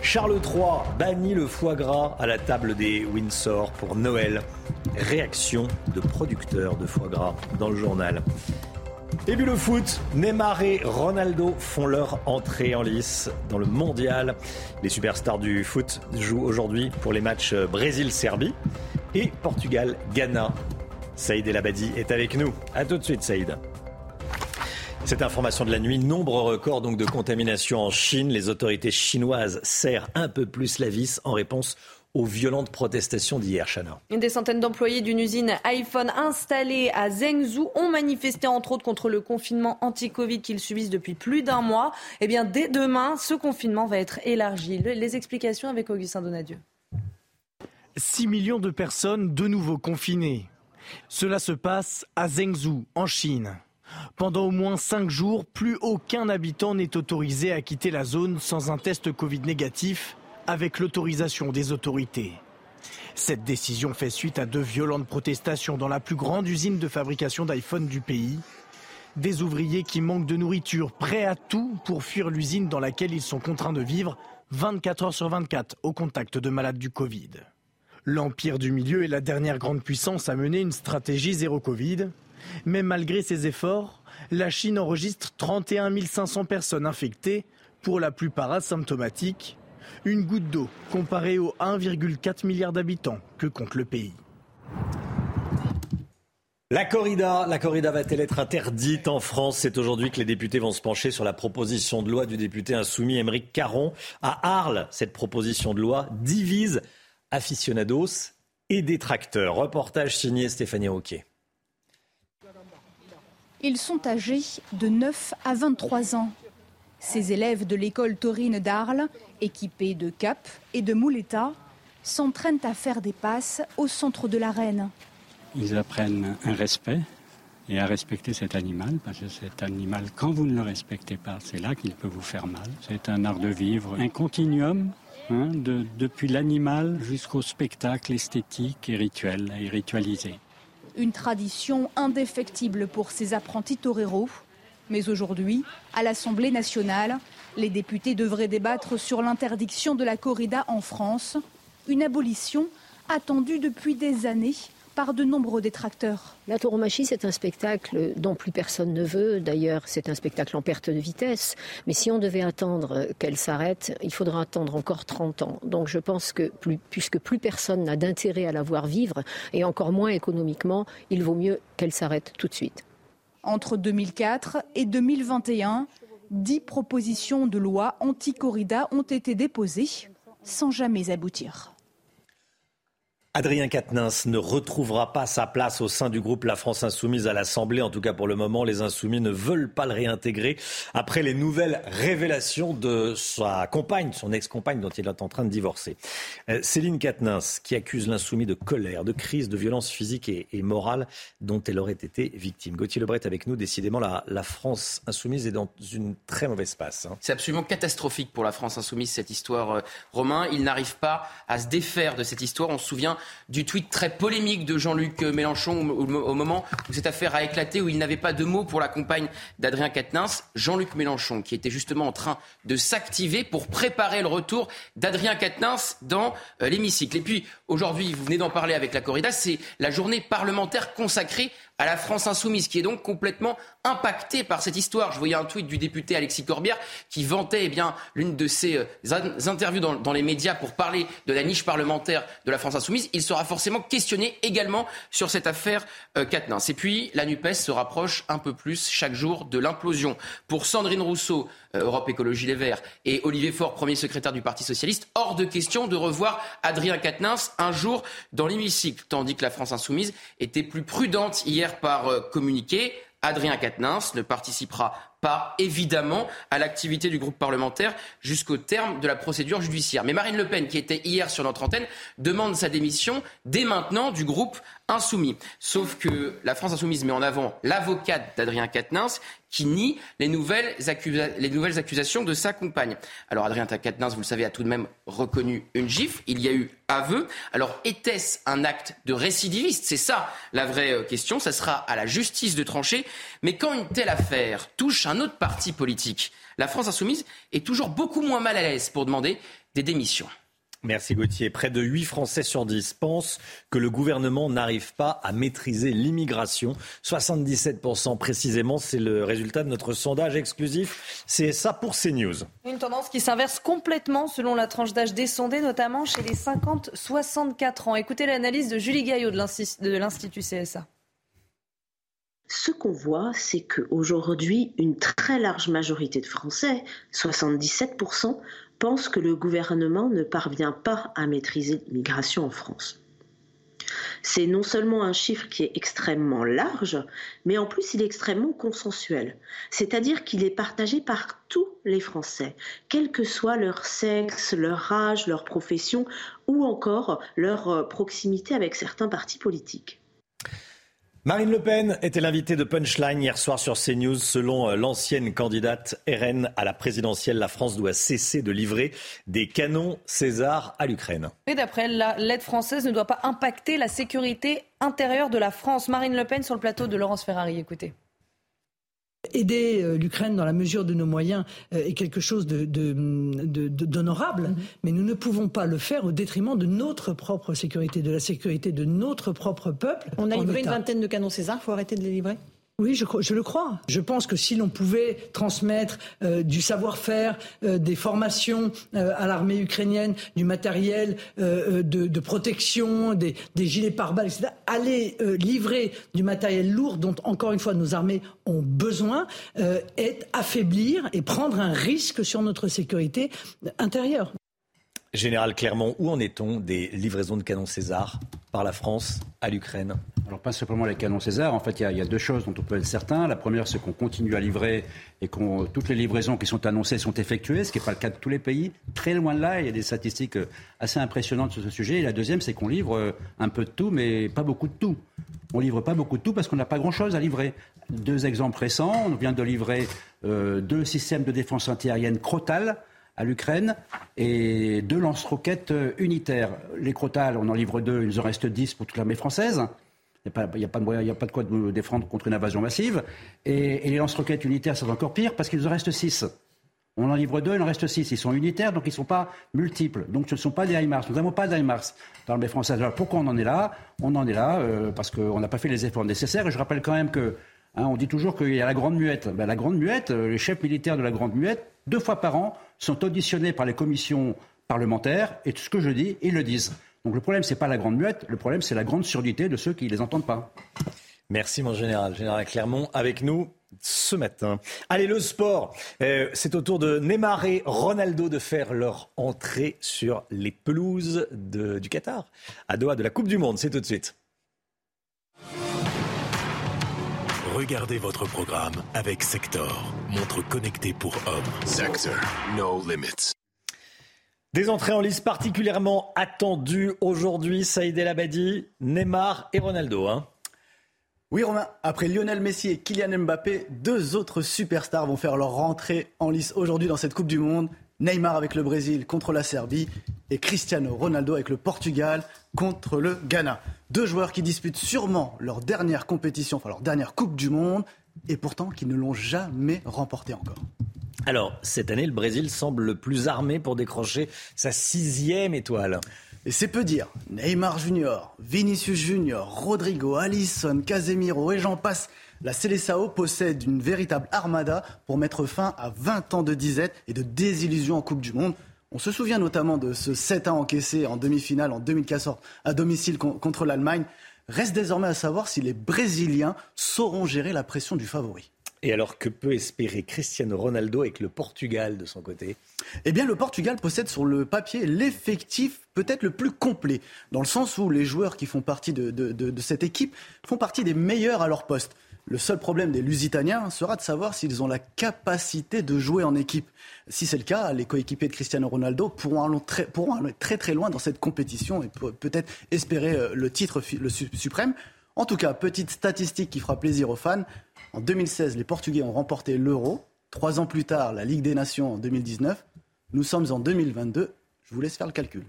Charles III bannit le foie gras à la table des Windsor pour Noël. Réaction de producteurs de foie gras dans le journal. Et puis le foot, Neymar et Ronaldo font leur entrée en lice dans le mondial. Les superstars du foot jouent aujourd'hui pour les matchs Brésil-Serbie et Portugal-Ghana. Saïd El Abadi est avec nous. A tout de suite, Saïd. Cette information de la nuit, nombre record donc de contamination en Chine. Les autorités chinoises serrent un peu plus la vis en réponse aux violentes protestations d'hier, Chana. Des centaines d'employés d'une usine iPhone installée à Zhengzhou ont manifesté entre autres contre le confinement anti-Covid qu'ils subissent depuis plus d'un mois. Eh bien, dès demain, ce confinement va être élargi. Les explications avec Augustin Donadieu. 6 millions de personnes de nouveau confinées. Cela se passe à Zhengzhou, en Chine. Pendant au moins cinq jours, plus aucun habitant n'est autorisé à quitter la zone sans un test Covid négatif avec l'autorisation des autorités. Cette décision fait suite à de violentes protestations dans la plus grande usine de fabrication d'iPhone du pays. Des ouvriers qui manquent de nourriture, prêts à tout pour fuir l'usine dans laquelle ils sont contraints de vivre 24 heures sur 24 au contact de malades du Covid. L'Empire du Milieu est la dernière grande puissance à mener une stratégie zéro Covid. Mais malgré ces efforts, la Chine enregistre 31 500 personnes infectées, pour la plupart asymptomatiques. Une goutte d'eau comparée aux 1,4 milliard d'habitants que compte le pays. La corrida, la corrida va-t-elle être interdite en France? C'est aujourd'hui que les députés vont se pencher sur la proposition de loi du député insoumis Émeric Caron. À Arles, cette proposition de loi divise aficionados et détracteurs. Reportage signé Stéphanie Roquet. Ils sont âgés de 9 à 23 ans. Ces élèves de l'école taurine d'Arles, équipés de capes et de moulettas, s'entraînent à faire des passes au centre de l'arène. Ils apprennent un respect et à respecter cet animal, parce que cet animal, quand vous ne le respectez pas, c'est là qu'il peut vous faire mal. C'est un art de vivre, un continuum Hein, depuis l'animal jusqu'au spectacle esthétique et rituel et ritualisé. Une tradition indéfectible pour ces apprentis toreros. Mais aujourd'hui, à l'Assemblée nationale, les députés devraient débattre sur l'interdiction de la corrida en France, une abolition attendue depuis des années par de nombreux détracteurs. La tauromachie, c'est un spectacle dont plus personne ne veut. D'ailleurs, c'est un spectacle en perte de vitesse. Mais si on devait attendre qu'elle s'arrête, il faudra attendre encore 30 ans. Donc je pense que puisque plus personne n'a d'intérêt à la voir vivre, et encore moins économiquement, il vaut mieux qu'elle s'arrête tout de suite. Entre 2004 et 2021, dix propositions de loi anti-corrida ont été déposées sans jamais aboutir. Adrien Quatennens ne retrouvera pas sa place au sein du groupe La France Insoumise à l'Assemblée. En tout cas, pour le moment, les Insoumis ne veulent pas le réintégrer après les nouvelles révélations de sa compagne, son ex-compagne dont il est en train de divorcer. Euh, Céline Quatennens, qui accuse l'Insoumis de colère, de crise, de violence physique et, morale dont elle aurait été victime. Gauthier Lebret avec nous. Décidément, la, France Insoumise est dans une très mauvaise passe. Hein. C'est absolument catastrophique pour la France Insoumise, cette histoire, euh, Romain. Il n'arrive pas à se défaire de cette histoire. On se souvient du tweet très polémique de Jean-Luc Mélenchon au, moment où cette affaire a éclaté, où il n'avait pas de mots pour la compagne d'Adrien Quatennens. Jean-Luc Mélenchon, qui était justement en train de s'activer pour préparer le retour d'Adrien Quatennens dans euh, l'hémicycle. Et puis, aujourd'hui, vous venez d'en parler avec la corrida, c'est la journée parlementaire consacrée à la France insoumise, qui est donc complètement impactée par cette histoire. Je voyais un tweet du député Alexis Corbière qui vantait eh l'une de ses euh, interviews dans, les médias pour parler de la niche parlementaire de la France insoumise. Il sera forcément questionné également sur cette affaire euh, Et puis, la NUPES se rapproche un peu plus chaque jour de l'implosion. Pour Sandrine Rousseau, Europe Écologie Les Verts, et Olivier Faure, premier secrétaire du Parti Socialiste, hors de question de revoir Adrien Quatennens un jour dans l'hémicycle, tandis que la France insoumise était plus prudente hier par euh, communiqué. Adrien Quatennens ne participera pas évidemment à l'activité du groupe parlementaire jusqu'au terme de la procédure judiciaire. Mais Marine Le Pen, qui était hier sur notre antenne, demande sa démission dès maintenant du groupe insoumis. Sauf que la France insoumise met en avant l'avocate d'Adrien Quatennens qui nie les nouvelles, les nouvelles, accusations de sa compagne. Alors Adrien Quatennens, vous le savez, a tout de même reconnu une gifle. Il y a eu aveu. Alors était-ce un acte de récidiviste? C'est ça la vraie euh, question. Ça sera à la justice de trancher. Mais quand une telle affaire touche un autre parti politique, la France insoumise est toujours beaucoup moins mal à l'aise pour demander des démissions. Merci Gauthier. Près de 8 Français sur 10 pensent que le gouvernement n'arrive pas à maîtriser l'immigration. 77% précisément, c'est le résultat de notre sondage exclusif. C'est ça pour CNews. Une tendance qui s'inverse complètement selon la tranche d'âge des sondés, notamment chez les 50-64 ans. Écoutez l'analyse de Julie Gaillot de l'Institut CSA. Ce qu'on voit, c'est qu'aujourd'hui, une très large majorité de Français, 77%, pense que le gouvernement ne parvient pas à maîtriser l'immigration en France. C'est non seulement un chiffre qui est extrêmement large, mais en plus il est extrêmement consensuel. C'est-à-dire qu'il est partagé par tous les Français, quel que soit leur sexe, leur âge, leur profession ou encore leur euh, proximité avec certains partis politiques. Marine Le Pen était l'invitée de Punchline hier soir sur CNews. Selon euh, l'ancienne candidate RN à la présidentielle, la France doit cesser de livrer des canons César à l'Ukraine. Et d'après elle, l'aide française ne doit pas impacter la sécurité intérieure de la France. Marine Le Pen sur le plateau de Laurence Ferrari. Écoutez. Aider euh, l'Ukraine dans la mesure de nos moyens euh, est quelque chose d'honorable, mm-hmm. mais nous ne pouvons pas le faire au détriment de notre propre sécurité, de la sécurité de notre propre peuple. On a livré une vingtaine de canons César, il faut arrêter de les livrer oui, je, le crois. Je pense que si l'on pouvait transmettre euh, du savoir-faire, euh, des formations euh, à l'armée ukrainienne, du matériel de, protection, des, des, gilets pare-balles, etc., aller livrer du matériel lourd dont, encore une fois, nos armées ont besoin, est affaiblir et prendre un risque sur notre sécurité intérieure. Général Clermont, où en est-on des livraisons de canons César par la France à l'Ukraine? Alors pas simplement les canons César, en fait il y, a deux choses dont on peut être certain. La première c'est qu'on continue à livrer et que toutes les livraisons qui sont annoncées sont effectuées, ce qui n'est pas le cas de tous les pays. Très loin de là, il y a des statistiques assez impressionnantes sur ce sujet. Et la deuxième c'est qu'on livre euh, un peu de tout mais pas beaucoup de tout. On livre pas beaucoup de tout parce qu'on n'a pas grand-chose à livrer. Deux exemples récents, on vient de livrer euh, deux systèmes de défense antiaérienne Crotal à l'Ukraine et deux lance-roquettes unitaires. Les Crotales, on en livre deux, il nous en reste dix pour toute l'armée française. Il n'y a, pas de quoi de défendre contre une invasion massive. Et, les lance-roquettes unitaires, c'est encore pire parce qu'il nous en reste six. On en livre deux, il en reste six. Ils sont unitaires, donc ils ne sont pas multiples. Donc ce ne sont pas des HIMARS. Nous n'avons pas d'HIMARS dans l'armée française. Alors pourquoi on en est là? On en est là euh, parce qu'on n'a pas fait les efforts nécessaires. Et je rappelle quand même que hein, on dit toujours qu'il y a la Grande Muette. Ben, la Grande Muette, euh, les chefs militaires de la Grande Muette, deux fois par an, sont auditionnés par les commissions parlementaires et tout ce que je dis, ils le disent. Donc le problème, ce n'est pas la grande muette, le problème, c'est la grande surdité de ceux qui ne les entendent pas. Merci, mon général. Général Clermont, avec nous. ce matin. Allez, le sport. Euh, c'est au tour de Neymar et Ronaldo de faire leur entrée sur les pelouses du Qatar, à Doha de la Coupe du Monde. C'est tout de suite. Regardez votre programme avec Sector, montre connectée pour hommes. Sector, no limits. Des entrées en lice particulièrement attendues aujourd'hui, Saïd El Abadi, Neymar et Ronaldo. Hein. Oui Romain, après Lionel Messi et Kylian Mbappé, deux autres superstars vont faire leur rentrée en lice aujourd'hui dans cette Coupe du Monde. Neymar avec le Brésil contre la Serbie et Cristiano Ronaldo avec le Portugal contre le Ghana. Deux joueurs qui disputent sûrement leur dernière compétition, enfin leur dernière Coupe du Monde, et pourtant qui ne l'ont jamais remportée encore. Alors, cette année, le Brésil semble le plus armé pour décrocher sa sixième étoile. Et c'est peu dire. Neymar Junior, Vinicius Junior, Rodrigo, Alisson, Casemiro et j'en passe. La Seleção possède une véritable armada pour mettre fin à 20 ans de disette et de désillusion en Coupe du Monde. On se souvient notamment de ce 7 1 encaissé en demi-finale en 2014 à domicile contre l'Allemagne. Reste désormais à savoir si les Brésiliens sauront gérer la pression du favori. Et alors que peut espérer Cristiano Ronaldo avec le Portugal de son côté? Eh bien, le Portugal possède sur le papier l'effectif peut-être le plus complet, dans le sens où les joueurs qui font partie de, cette équipe font partie des meilleurs à leur poste. Le seul problème des Lusitaniens sera de savoir s'ils ont la capacité de jouer en équipe. Si c'est le cas, les coéquipiers de Cristiano Ronaldo pourront aller très, très très loin dans cette compétition et peut-être espérer euh, le titre le suprême. En tout cas, petite statistique qui fera plaisir aux fans. En 2016, les Portugais ont remporté l'euro. Trois ans plus tard, la Ligue des Nations en 2019. Nous sommes en 2022. Je vous laisse faire le calcul.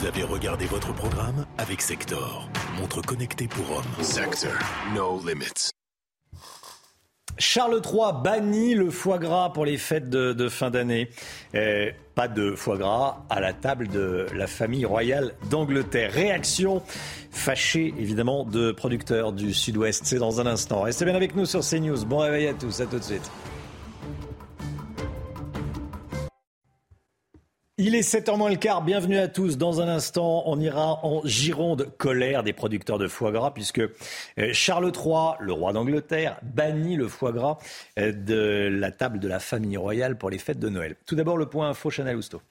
Vous avez regardé votre programme avec Sector, montre connectée pour hommes. Sector, no limits. Charles III bannit le foie gras pour les fêtes de, fin d'année. Eh, pas de foie gras à la table de la famille royale d'Angleterre. Réaction fâchée évidemment de producteurs du Sud-Ouest. C'est dans un instant. Restez bien avec nous sur CNews. Bon réveil à tous. À tout de suite. Il est 7h moins le quart, bienvenue à tous. Dans un instant, on ira en Gironde, colère des producteurs de foie gras, puisque euh, Charles III, le roi d'Angleterre, bannit le foie gras euh, de la table de la famille royale pour les fêtes de Noël. Tout d'abord, le point info Chanel Housteau.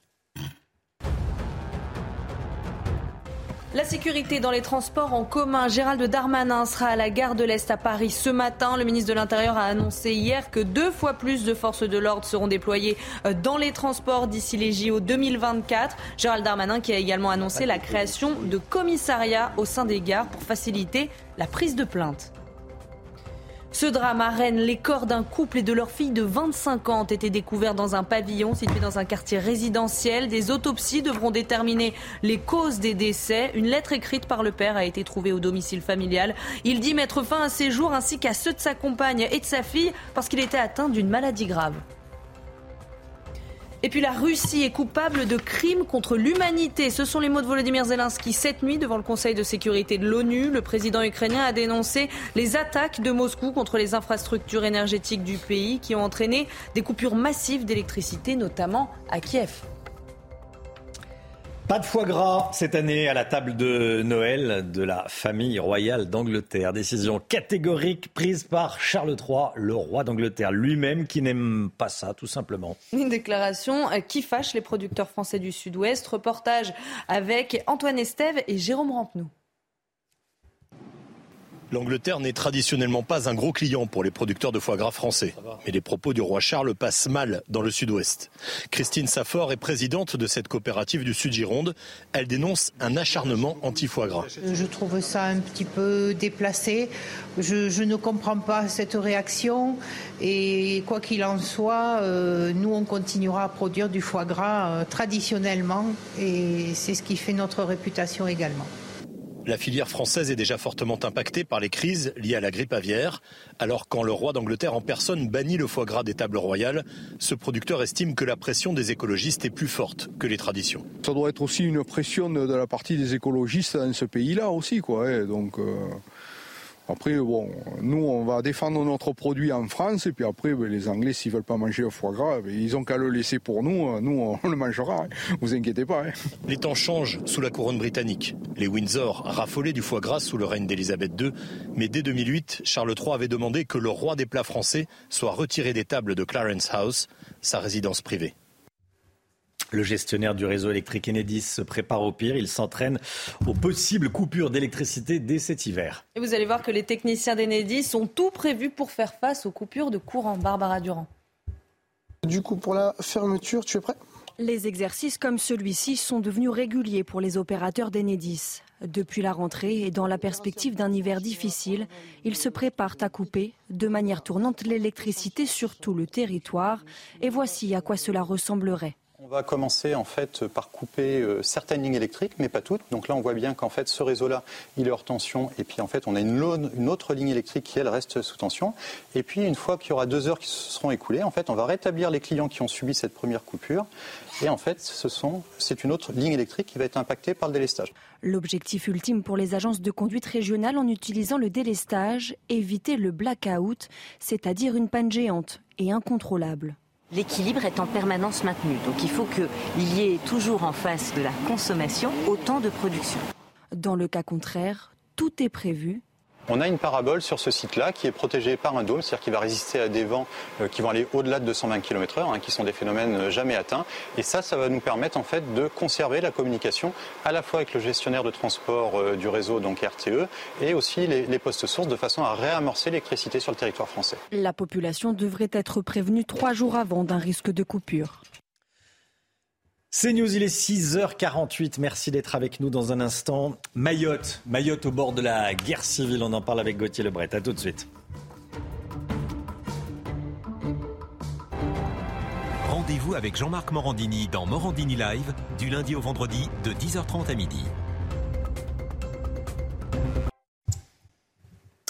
La sécurité dans les transports en commun. Gérald Darmanin sera à la gare de l'Est à Paris ce matin. Le ministre de l'Intérieur a annoncé hier que deux fois plus de forces de l'ordre seront déployées euh, dans les transports d'ici les JO 2024. Gérald Darmanin qui a également annoncé la création de commissariats au sein des gares pour faciliter la prise de plainte. Ce drame à les corps d'un couple et de leur fille de 25 ans ont été découverts dans un pavillon situé dans un quartier résidentiel. Des autopsies devront déterminer les causes des décès. Une lettre écrite par le père a été trouvée au domicile familial. Il dit mettre fin à ses jours ainsi qu'à ceux de sa compagne et de sa fille parce qu'il était atteint d'une maladie grave. Et puis la Russie est coupable de crimes contre l'humanité. Ce sont les mots de Volodymyr Zelensky cette nuit devant le Conseil de sécurité de l'ONU. Le président ukrainien a dénoncé les attaques de Moscou contre les infrastructures énergétiques du pays qui ont entraîné des coupures massives d'électricité, notamment à Kiev. Pas de foie gras cette année à la table de Noël de la famille royale d'Angleterre. Décision catégorique prise par Charles III, le roi d'Angleterre lui-même, qui n'aime pas ça, tout simplement. Une déclaration qui fâche les producteurs français du Sud-Ouest. Reportage avec Antoine Estève et Jérôme Rampenou. L'Angleterre n'est traditionnellement pas un gros client pour les producteurs de foie gras français. Mais les propos du roi Charles passent mal dans le sud-ouest. Christine Saffort est présidente de cette coopérative du Sud-Gironde. Elle dénonce un acharnement anti-foie gras. Je trouve ça un petit peu déplacé. Je, ne comprends pas cette réaction. Et quoi qu'il en soit, euh, nous, on continuera à produire du foie gras euh, traditionnellement. Et c'est ce qui fait notre réputation également. La filière française est déjà fortement impactée par les crises liées à la grippe aviaire. Alors quand le roi d'Angleterre en personne bannit le foie gras des tables royales, ce producteur estime que la pression des écologistes est plus forte que les traditions. Ça doit être aussi une pression de la partie des écologistes dans ce pays-là aussi, quoi. Hein. Donc. Euh, Après, bon, nous, on va défendre notre produit en France, et puis après, ben, les Anglais, s'ils veulent pas manger le foie gras, ben, ils ont qu'à le laisser pour nous. Nous, on le mangera. Hein. Vous inquiétez pas. Hein. Les temps changent sous la couronne britannique. Les Windsor raffolaient du foie gras sous le règne d'Élisabeth II, mais dès 2008, Charles III avait demandé que le roi des plats français soit retiré des tables de Clarence House, sa résidence privée. Le gestionnaire du réseau électrique Enedis se prépare au pire. Il s'entraîne aux possibles coupures d'électricité dès cet hiver. Et vous allez voir que les techniciens d'Enedis ont tout prévu pour faire face aux coupures de courant. Barbara Durand. Du coup, pour la fermeture, tu es prêt? Les exercices comme celui-ci sont devenus réguliers pour les opérateurs d'Enedis. Depuis la rentrée et dans la perspective d'un hiver difficile, ils se préparent à couper de manière tournante l'électricité sur tout le territoire. Et voici à quoi cela ressemblerait. On va commencer en fait par couper euh, certaines lignes électriques, mais pas toutes. Donc là, on voit bien qu'en fait, ce réseau-là, il est hors tension. Et puis en fait, on a une, autre ligne électrique qui, elle, reste sous tension. Et puis, une fois qu'il y aura deux heures qui se seront écoulées, en fait, on va rétablir les clients qui ont subi cette première coupure. Et en fait, ce sont, c'est une autre ligne électrique qui va être impactée par le délestage. L'objectif ultime pour les agences de conduite régionale en utilisant le délestage, éviter le blackout, c'est-à-dire une panne géante et incontrôlable. L'équilibre est en permanence maintenu. Donc il faut qu'il y ait toujours en face de la consommation autant de production. Dans le cas contraire, tout est prévu on a une parabole sur ce site-là qui est protégée par un dôme, c'est-à-dire qui va résister à des vents euh, qui vont aller au-delà de 220 km/h, hein, qui sont des phénomènes euh, jamais atteints. Et ça, ça va nous permettre en fait de conserver la communication à la fois avec le gestionnaire de transport euh, du réseau, donc RTE, et aussi les, les postes sources, de façon à réamorcer l'électricité sur le territoire français. La population devrait être prévenue trois jours avant d'un risque de coupure. C'est News, il est 6h48. Merci d'être avec nous dans un instant. Mayotte, Mayotte au bord de la guerre civile. On en parle avec Gauthier Lebret. À tout de suite. Rendez-vous avec Jean-Marc Morandini dans Morandini Live du lundi au vendredi de 10h30 à midi.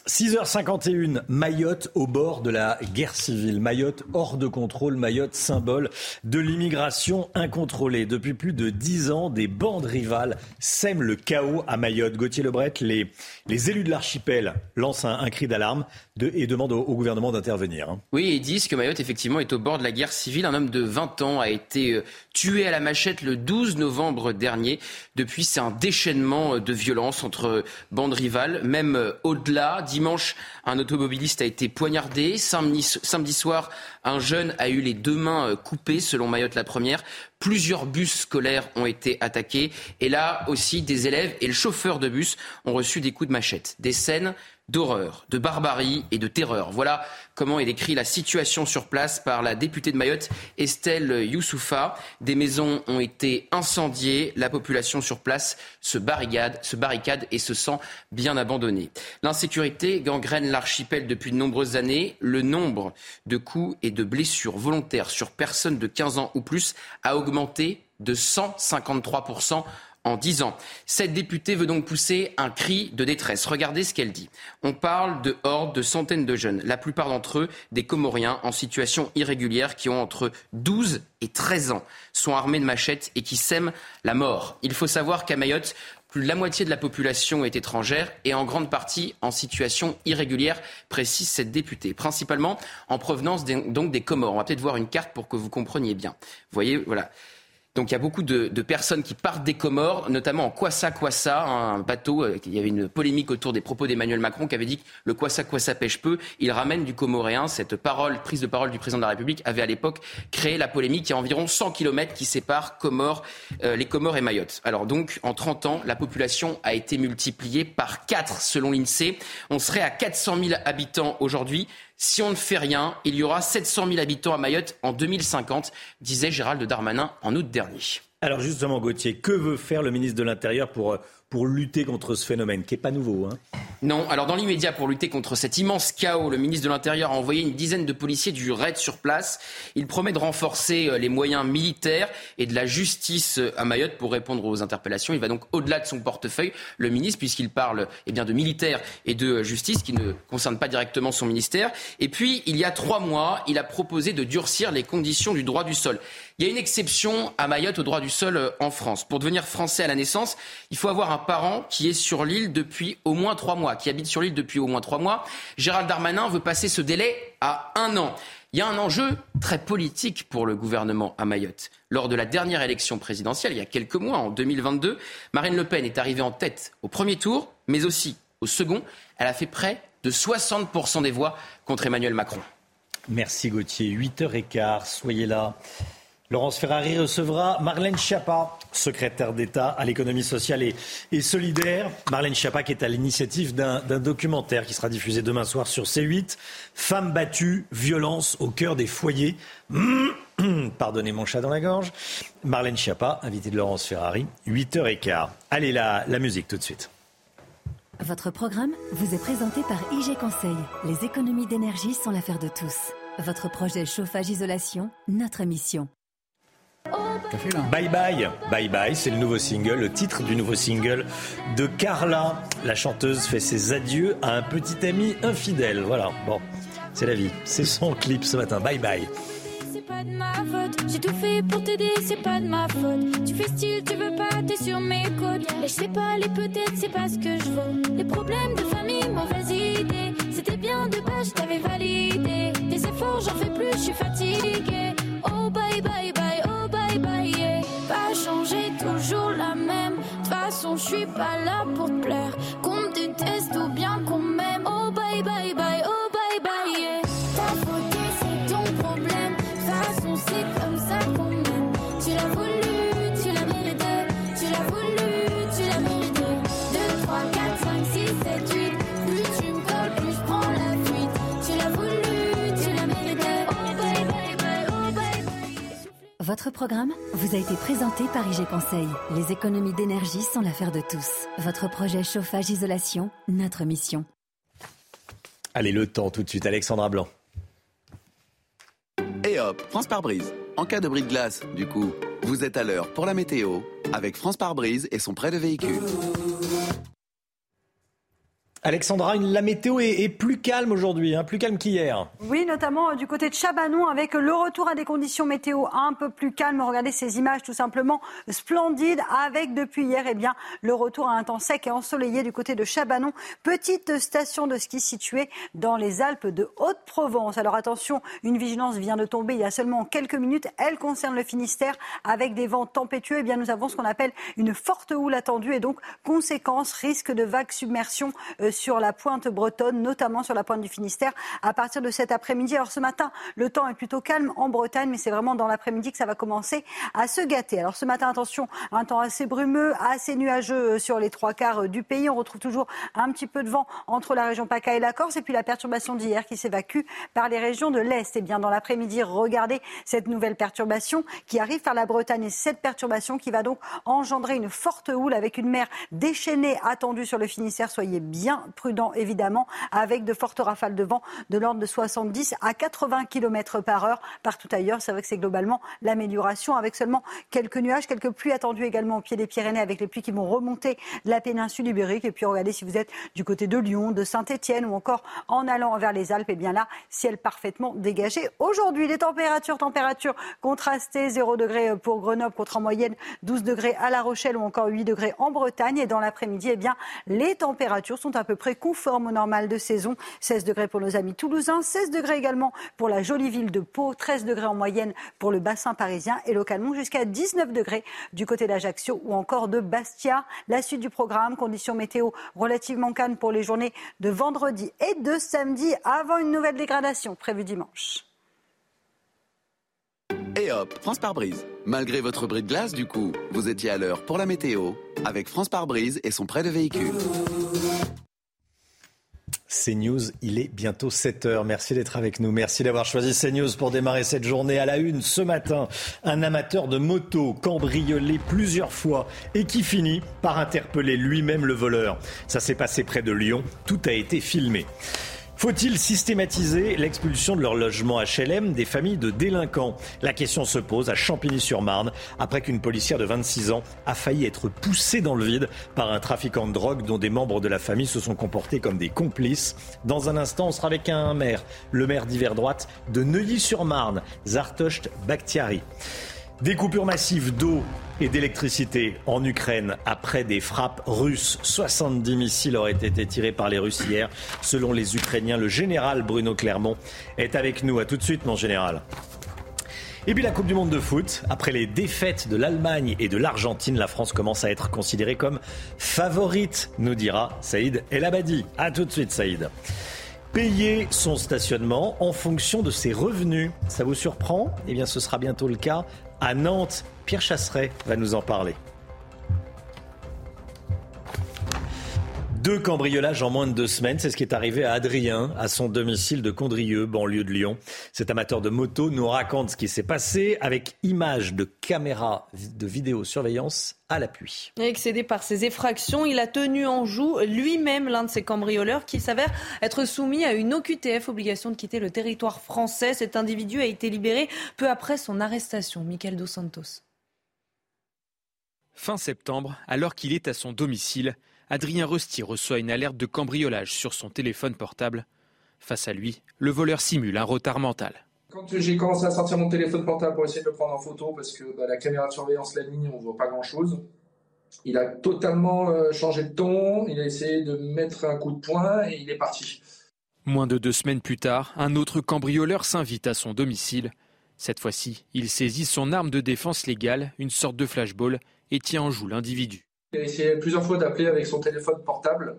6h51, Mayotte au bord de la guerre civile. Mayotte hors de contrôle, Mayotte symbole de l'immigration incontrôlée. Depuis plus de dix ans, des bandes rivales sèment le chaos à Mayotte. Gauthier Lebret, les, les élus de l'archipel lancent un, cri d'alarme et demandent au, gouvernement d'intervenir. Hein. Oui, ils disent que Mayotte, effectivement, est au bord de la guerre civile. Un homme de 20 ans a été euh, tué à la machette le 12 novembre dernier. Depuis, c'est un déchaînement euh, de violence entre bandes rivales, même euh, au-delà. Dimanche, un automobiliste a été poignardé. Samedi, soir, un jeune a eu les deux mains coupées, selon Mayotte la première. Plusieurs bus scolaires ont été attaqués. Et là aussi, des élèves et le chauffeur de bus ont reçu des coups de machette. Des scènes d'horreur, de barbarie et de terreur. Voilà comment est décrit la situation sur place par la députée de Mayotte, Estelle Youssoufa. Des maisons ont été incendiées, la population sur place se barricade, se barricade et se sent bien abandonnée. L'insécurité gangrène l'archipel depuis de nombreuses années. Le nombre de coups et de blessures volontaires sur personnes de 15 ans ou plus a augmenté de 153 en 10 ans. Cette députée veut donc pousser un cri de détresse. Regardez ce qu'elle dit. On parle de hordes de centaines de jeunes, la plupart d'entre eux des Comoriens en situation irrégulière qui ont entre 12 et 13 ans, sont armés de machettes et qui sèment la mort. Il faut savoir qu'à Mayotte, plus de la moitié de la population est étrangère et en grande partie en situation irrégulière, précise cette députée, principalement en provenance des, Comores. On va peut-être voir une carte pour que vous compreniez bien. Voyez, voilà. Donc il y a beaucoup de, personnes qui partent des Comores, notamment en Kwassa Kwassa, un bateau. Euh, il y avait une polémique autour des propos d'Emmanuel Macron qui avait dit que le Kwassa Kwassa pêche peu. Il ramène du Comoréen. Cette parole, prise de parole du président de la République, avait à l'époque créé la polémique. Il y a environ 100 kilomètres qui séparent euh, les Comores et Mayotte. Alors donc, en 30 ans, la population a été multipliée par 4 selon l'INSEE. On serait à 400 000 habitants aujourd'hui. Si on ne fait rien, il y aura 700 000 habitants à Mayotte en 2050, disait Gérald Darmanin en août dernier. Alors justement, Gauthier, que veut faire le ministre de l'Intérieur pour, pour lutter contre ce phénomène, qui n'est pas nouveau hein Non, alors dans l'immédiat, pour lutter contre cet immense chaos, le ministre de l'Intérieur a envoyé une dizaine de policiers du RAID sur place. Il promet de renforcer les moyens militaires et de la justice à Mayotte pour répondre aux interpellations. Il va donc au-delà de son portefeuille, le ministre, puisqu'il parle eh bien, de militaire et de justice, qui ne concerne pas directement son ministère. Et puis, il y a trois mois, il a proposé de durcir les conditions du droit du sol. Il y a une exception à Mayotte au droit du sol euh, en France. Pour devenir français à la naissance, il faut avoir un parent qui est sur l'île depuis au moins trois mois, qui habite sur l'île depuis au moins trois mois. Gérald Darmanin veut passer ce délai à un an. Il y a un enjeu très politique pour le gouvernement à Mayotte. Lors de la dernière élection présidentielle, il y a quelques mois, en 2022, Marine Le Pen est arrivée en tête au premier tour, mais aussi au second. Elle a fait près de 60% des voix contre Emmanuel Macron. Merci Gauthier. 8h15, soyez là. Laurence Ferrari recevra Marlène Schiappa, secrétaire d'État à l'économie sociale et, solidaire. Marlène Schiappa qui est à l'initiative d'un documentaire qui sera diffusé demain soir sur C8. Femmes battues, violence au cœur des foyers. Pardonnez mon chat dans la gorge. Marlène Schiappa, invitée de Laurence Ferrari, 8h15. Allez, la, la musique tout de suite. Votre programme vous est présenté par IG Conseil. Les économies d'énergie sont l'affaire de tous. Votre projet chauffage-isolation, notre mission. Bye bye, bye bye, c'est le nouveau single, le titre du nouveau single de Carla. La chanteuse fait ses adieux à un petit ami infidèle. Voilà, bon, c'est la vie. C'est son clip ce matin. Bye bye. C'est pas de ma faute, j'ai tout fait pour t'aider, c'est pas de ma faute. Tu fais style, tu veux pas, t'es sur mes côtes. Et je sais pas, les peut-être, c'est pas ce que je veux. Les problèmes de famille, mauvaise idée. C'était bien de base, je t'avais validé. Des efforts, j'en fais plus, je suis fatiguée. Oh bye bye bye, Votre programme vous a été présenté par IG Conseil. Les économies d'énergie sont l'affaire de tous. Votre projet chauffage-isolation, notre mission. Allez, le temps tout de suite, Alexandra Blanc. Et hop, France par brise. En cas de bris de glace, du coup, vous êtes à l'heure pour la météo avec France par brise et son prêt de véhicule. Alexandra, la météo est, plus calme aujourd'hui, hein, plus calme qu'hier. Oui, notamment euh, du côté de Chabanon, avec le retour à des conditions météo un peu plus calmes. Regardez ces images tout simplement splendides, avec depuis hier eh bien, le retour à un temps sec et ensoleillé du côté de Chabanon, petite station de ski située dans les Alpes de Haute-Provence. Alors attention, une vigilance vient de tomber il y a seulement quelques minutes. Elle concerne le Finistère, avec des vents tempétueux. Eh bien, nous avons ce qu'on appelle une forte houle attendue et donc, conséquence, risque de vagues submersion euh, sur la pointe bretonne, notamment sur la pointe du Finistère, à partir de cet après-midi. Alors ce matin, le temps est plutôt calme en Bretagne, mais c'est vraiment dans l'après-midi que ça va commencer à se gâter. Alors ce matin, attention, un temps assez brumeux, assez nuageux euh, sur les trois quarts euh, du pays. On retrouve toujours un petit peu de vent entre la région PACA et la Corse, et puis la perturbation d'hier qui s'évacue par les régions de l'Est. Et bien dans l'après-midi, regardez cette nouvelle perturbation qui arrive par la Bretagne, et cette perturbation qui va donc engendrer une forte houle avec une mer déchaînée attendue sur le Finistère. Soyez bien prudent évidemment, avec de fortes rafales de vent de l'ordre de 70 à 80 km par heure partout ailleurs. C'est vrai que c'est globalement l'amélioration, avec seulement quelques nuages, quelques pluies attendues également au pied des Pyrénées, avec les pluies qui vont remonter la péninsule ibérique. Et puis regardez si vous êtes du côté de Lyon, de Saint-Étienne ou encore en allant vers les Alpes, et bien là, ciel parfaitement dégagé. Aujourd'hui, les températures, températures contrastées, 0 degré pour Grenoble contre en moyenne 12 degrés à La Rochelle ou encore 8 degrés en Bretagne. Et dans l'après-midi, eh bien, les températures sont à peu près conformes au normal de saison. 16 degrés pour nos amis toulousains, 16 degrés également pour la jolie ville de Pau, 13 degrés en moyenne pour le bassin parisien et localement jusqu'à 19 degrés du côté d'Ajaccio ou encore de Bastia. La suite du programme, conditions météo relativement calmes pour les journées de vendredi et de samedi avant une nouvelle dégradation prévue dimanche. Et hop, France par brise. Malgré votre bris de glace, du coup, vous étiez à l'heure pour la météo avec France par brise et son prêt de véhicule. CNews, il est bientôt 7 heures. Merci d'être avec nous. Merci d'avoir choisi CNews pour démarrer cette journée à la une. Ce matin, un amateur de moto cambriolé plusieurs fois et qui finit par interpeller lui-même le voleur. Ça s'est passé près de Lyon. Tout a été filmé. Faut-il systématiser l'expulsion de leur logement HLM des familles de délinquants? La question se pose à Champigny-sur-Marne après qu'une policière de 26 ans a failli être poussée dans le vide par un trafiquant de drogue dont des membres de la famille se sont comportés comme des complices. Dans un instant, on sera avec un maire, le maire d'hiver droite de Neuilly-sur-Marne, Zartocht Bakhtiari. Des coupures massives d'eau et d'électricité en Ukraine après des frappes russes. 70 missiles auraient été tirés par les Russes hier, selon les Ukrainiens. Le général Bruno Clermont est avec nous. À tout de suite, mon général. Et puis la Coupe du Monde de foot, après les défaites de l'Allemagne et de l'Argentine, la France commence à être considérée comme favorite, nous dira Saïd El Abadi. A tout de suite, Saïd. Payer son stationnement en fonction de ses revenus. Ça vous surprend? Eh bien, ce sera bientôt le cas à Nantes. Pierre Chasseret va nous en parler. Deux cambriolages en moins de deux semaines, c'est ce qui est arrivé à Adrien, à son domicile de Condrieu, banlieue de Lyon. Cet amateur de moto nous raconte ce qui s'est passé avec images de caméras de vidéosurveillance à l'appui. Excédé par ses effractions, il a tenu en joue lui-même l'un de ses cambrioleurs qui s'avère être soumis à une OQTF, obligation de quitter le territoire français. Cet individu a été libéré peu après son arrestation. Michael Dos Santos. Fin septembre, alors qu'il est à son domicile, Adrien Rosti reçoit une alerte de cambriolage sur son téléphone portable. Face à lui, le voleur simule un retard mental. Quand j'ai commencé à sortir mon téléphone portable pour essayer de le prendre en photo, parce que bah, la caméra de surveillance la nuit, on ne voit pas grand-chose, il a totalement euh, changé de ton, il a essayé de mettre un coup de poing et il est parti. Moins de deux semaines plus tard, un autre cambrioleur s'invite à son domicile. Cette fois-ci, il saisit son arme de défense légale, une sorte de flashball, et tient en joue l'individu. Il a essayé plusieurs fois d'appeler avec son téléphone portable.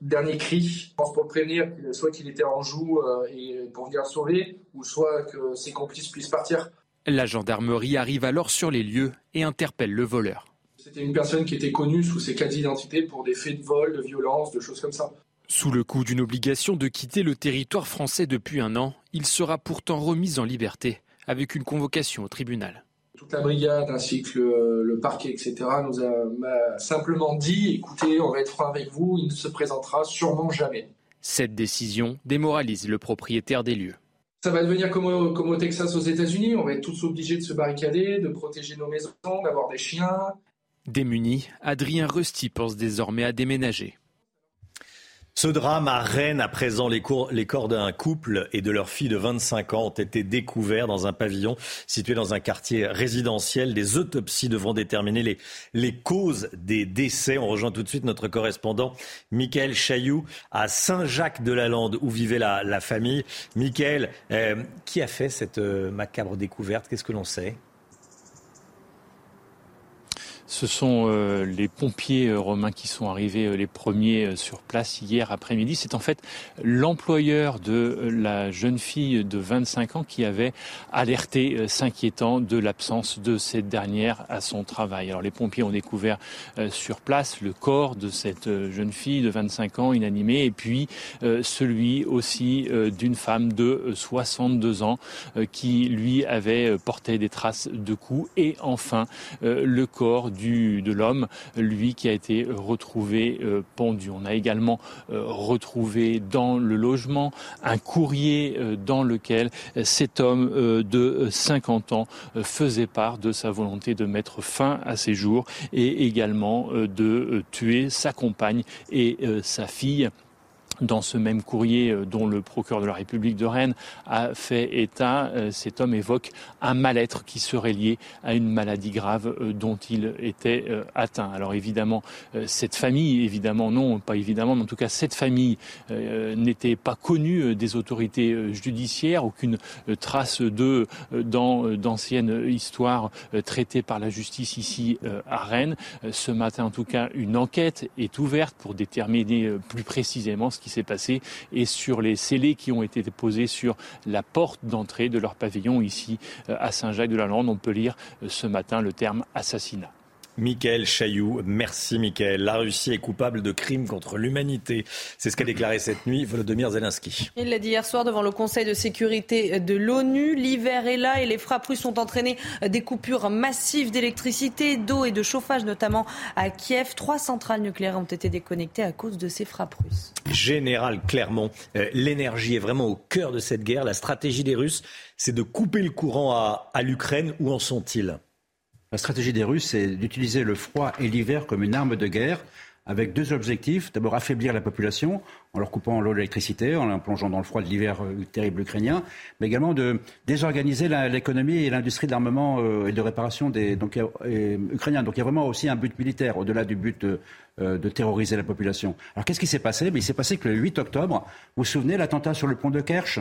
Dernier cri, je pense pour le prévenir, soit qu'il était en joue euh, et pour venir le sauver, ou soit que ses complices puissent partir. La gendarmerie arrive alors sur les lieux et interpelle le voleur. C'était une personne qui était connue sous ses cas d'identité pour des faits de vol, de violence, de choses comme ça. Sous le coup d'une obligation de quitter le territoire français depuis un an, il sera pourtant remis en liberté avec une convocation au tribunal toute la brigade ainsi que le, parquet, etc., nous a simplement dit écoutez, on va être franc avec vous, il ne se présentera sûrement jamais. Cette décision démoralise le propriétaire des lieux. Ça va devenir comme au, comme au Texas aux États-Unis, on va être tous obligés de se barricader, de protéger nos maisons, d'avoir des chiens. Démuni, Adrien Rusty pense désormais à déménager. Ce drame à Rennes, à présent, les, corps d'un couple et de leur fille de 25 ans ont été découverts dans un pavillon situé dans un quartier résidentiel. Des autopsies devront déterminer les, causes des décès. On rejoint tout de suite notre correspondant Michael Chailloux à Saint-Jacques-de-la-Lande où vivait la, famille. Michael, euh, qui a fait cette euh, macabre découverte? Qu'est-ce que l'on sait? Ce sont euh, les pompiers euh, romains qui sont arrivés euh, les premiers sur place hier après-midi. C'est en fait l'employeur de la jeune fille de 25 ans qui avait alerté, s'inquiétant de l'absence de cette dernière à son travail. Alors les pompiers ont découvert sur place le corps de cette jeune fille de 25 ans inanimée et puis celui aussi d'une femme de 62 ans qui lui avait porté des traces de coups et enfin le corps de l'homme, lui qui a été retrouvé euh, pendu. On a également euh, retrouvé dans le logement un courrier euh, dans lequel cet homme de 50 ans faisait part de sa volonté de mettre fin à ses jours et également de tuer sa compagne et sa fille dans ce même courrier euh, dont le procureur de la République de Rennes a fait état, euh, cet homme évoque un mal-être qui serait lié à une maladie grave euh, dont il était atteint. Alors évidemment, cette famille, évidemment non, pas évidemment, mais en tout cas cette famille n'était pas connue des autorités judiciaires, aucune trace d'eux dans d'anciennes histoires traitées par la justice ici à Rennes. Ce matin, en tout cas, une enquête est ouverte pour déterminer plus précisément ce qui s'est passé et sur les scellés qui ont été posés sur la porte d'entrée de leur pavillon ici euh, à Saint-Jacques-de-la-Lande. On peut lire euh, ce matin le terme assassinat. Michael Chailloux. Merci Michael. La Russie est coupable de crimes contre l'humanité. C'est ce qu'a déclaré cette nuit Volodymyr Zelensky. Il l'a dit hier soir devant le Conseil de sécurité de l'ONU. L'hiver est là et les frappes russes ont entraîné des coupures massives d'électricité, d'eau et de chauffage, notamment à Kiev. Trois centrales nucléaires ont été déconnectées à cause de ces frappes russes. Général Clermont, euh, l'énergie est vraiment au cœur de cette guerre. La stratégie des Russes, c'est de couper le courant à, à l'Ukraine. Où en sont-ils? La stratégie des Russes, c'est d'utiliser le froid et l'hiver comme une arme de guerre avec deux objectifs. D'abord, affaiblir la population en leur coupant l'eau l'électricité, en la plongeant dans le froid de l'hiver euh, terrible ukrainien, mais également de désorganiser l'économie et l'industrie de l'armement euh, et de réparation des, donc, ukrainiens. Donc il y a vraiment aussi un but militaire, au-delà du but euh, de terroriser la population. Alors qu'est-ce qui s'est passé? Il s'est passé que le 8 octobre, vous vous souvenez, l'attentat sur le pont de Kerch,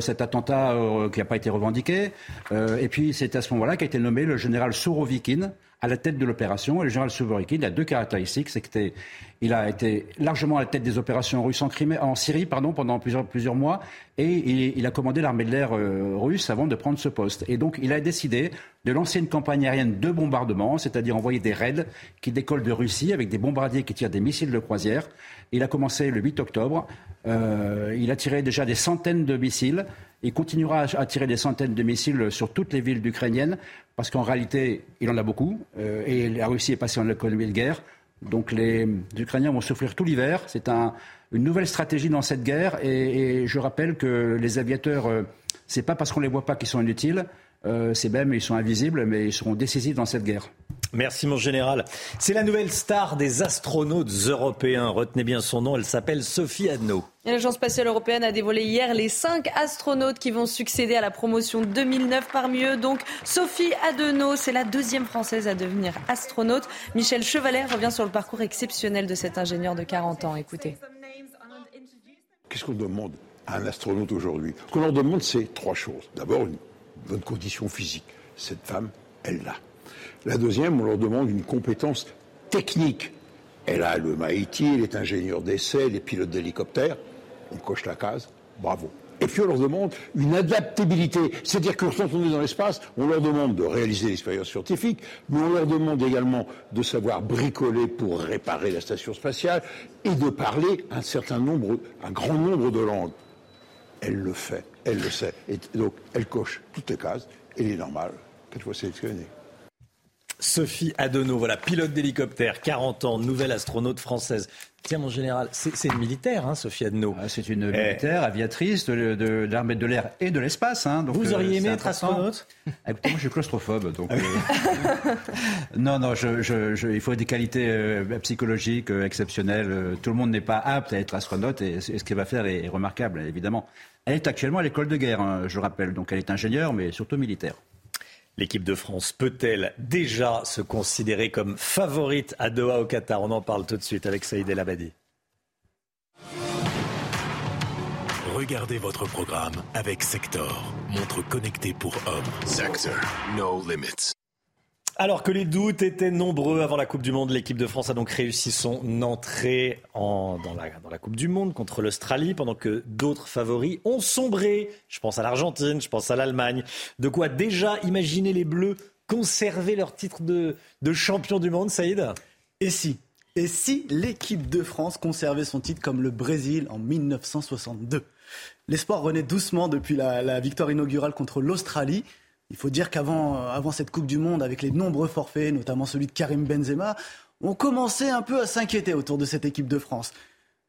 cet attentat qui n'a pas été revendiqué, et puis c'est à ce moment-là qu'a été nommé le général Sourovikine, à la tête de l'opération. Et le général Sourovikine a deux caractéristiques. C'est qu'il a été largement à la tête des opérations russes en, Crimée, en Syrie pardon, pendant plusieurs, plusieurs mois. Et il, a commandé l'armée de l'air euh, russe avant de prendre ce poste. Et donc, il a décidé de lancer une campagne aérienne de bombardement, c'est-à-dire envoyer des raids qui décollent de Russie avec des bombardiers qui tirent des missiles de croisière. Il a commencé le 8 octobre. Euh, il a tiré déjà des centaines de missiles. Il continuera à tirer des centaines de missiles sur toutes les villes ukrainiennes parce qu'en réalité, il en a beaucoup, euh, et la Russie est passée en économie de guerre. Donc les Ukrainiens vont souffrir tout l'hiver. C'est une nouvelle stratégie dans cette guerre, et, je rappelle que les aviateurs, euh, c'est pas parce qu'on les voit pas qu'ils sont inutiles. Euh, c'est même, ils sont invisibles, mais ils seront décisifs dans cette guerre. Merci mon général. C'est la nouvelle star des astronautes européens. Retenez bien son nom, elle s'appelle Sophie Adno. L'Agence spatiale européenne a dévoilé hier les cinq astronautes qui vont succéder à la promotion 2009 parmi eux. Donc Sophie Adeno, c'est la deuxième française à devenir astronaute. Michel Chevalet revient sur le parcours exceptionnel de cet ingénieur de 40 ans. Écoutez. Qu'est-ce qu'on demande à un astronaute aujourd'hui? Ce qu'on leur demande, c'est trois choses. D'abord, une bonne condition physique. Cette femme, elle l'a. La deuxième, on leur demande une compétence technique. Elle a le MIT, elle est ingénieure d'essai, elle est pilote d'hélicoptère. On coche la case, bravo. Et puis on leur demande une adaptabilité. C'est-à-dire que quand on est dans l'espace, on leur demande de réaliser l'expérience scientifique, mais on leur demande également de savoir bricoler pour réparer la station spatiale et de parler un certain nombre, un grand nombre de langues. Elle le fait, elle le sait. Et donc elle coche toutes les cases, il est normal qu'elle soit sélectionnée. Sophie Adenau, voilà, pilote d'hélicoptère, 40 ans, nouvelle astronaute française. Tiens, mon général, c'est une militaire, hein, Sophie Adenau. Ah, c'est une militaire, aviatrice de, l'armée de, l'air et de l'espace. Hein, Vous auriez euh, aimé être astronaute? Ah, Écoutez, moi, je suis claustrophobe. Donc, euh, non, non, je, il faut des qualités euh, psychologiques exceptionnelles. Tout le monde n'est pas apte à être astronaute et, ce qu'elle va faire est, remarquable, évidemment. Elle est actuellement à l'école de guerre, hein, je rappelle. Donc, elle est ingénieure, mais surtout militaire. L'équipe de France peut-elle déjà se considérer comme favorite à Doha au Qatar? On en parle tout de suite avec Saïd El Abadi. Regardez votre programme avec Sector, montre connectée pour hommes. Sector, no limits. Alors que les doutes étaient nombreux avant la Coupe du Monde, l'équipe de France a donc réussi son entrée dans, la, Coupe du Monde contre l'Australie, pendant que d'autres favoris ont sombré. Je pense à l'Argentine, je pense à l'Allemagne. De quoi déjà imaginer les Bleus conserver leur titre de, champion du monde, Saïd? Et si? Et si l'équipe de France conservait son titre comme le Brésil en 1962 L'espoir renaît doucement depuis la victoire inaugurale contre l'Australie. Il faut dire qu'avant euh, avant cette Coupe du Monde, avec les nombreux forfaits, notamment celui de Karim Benzema, on commençait un peu à s'inquiéter autour de cette équipe de France.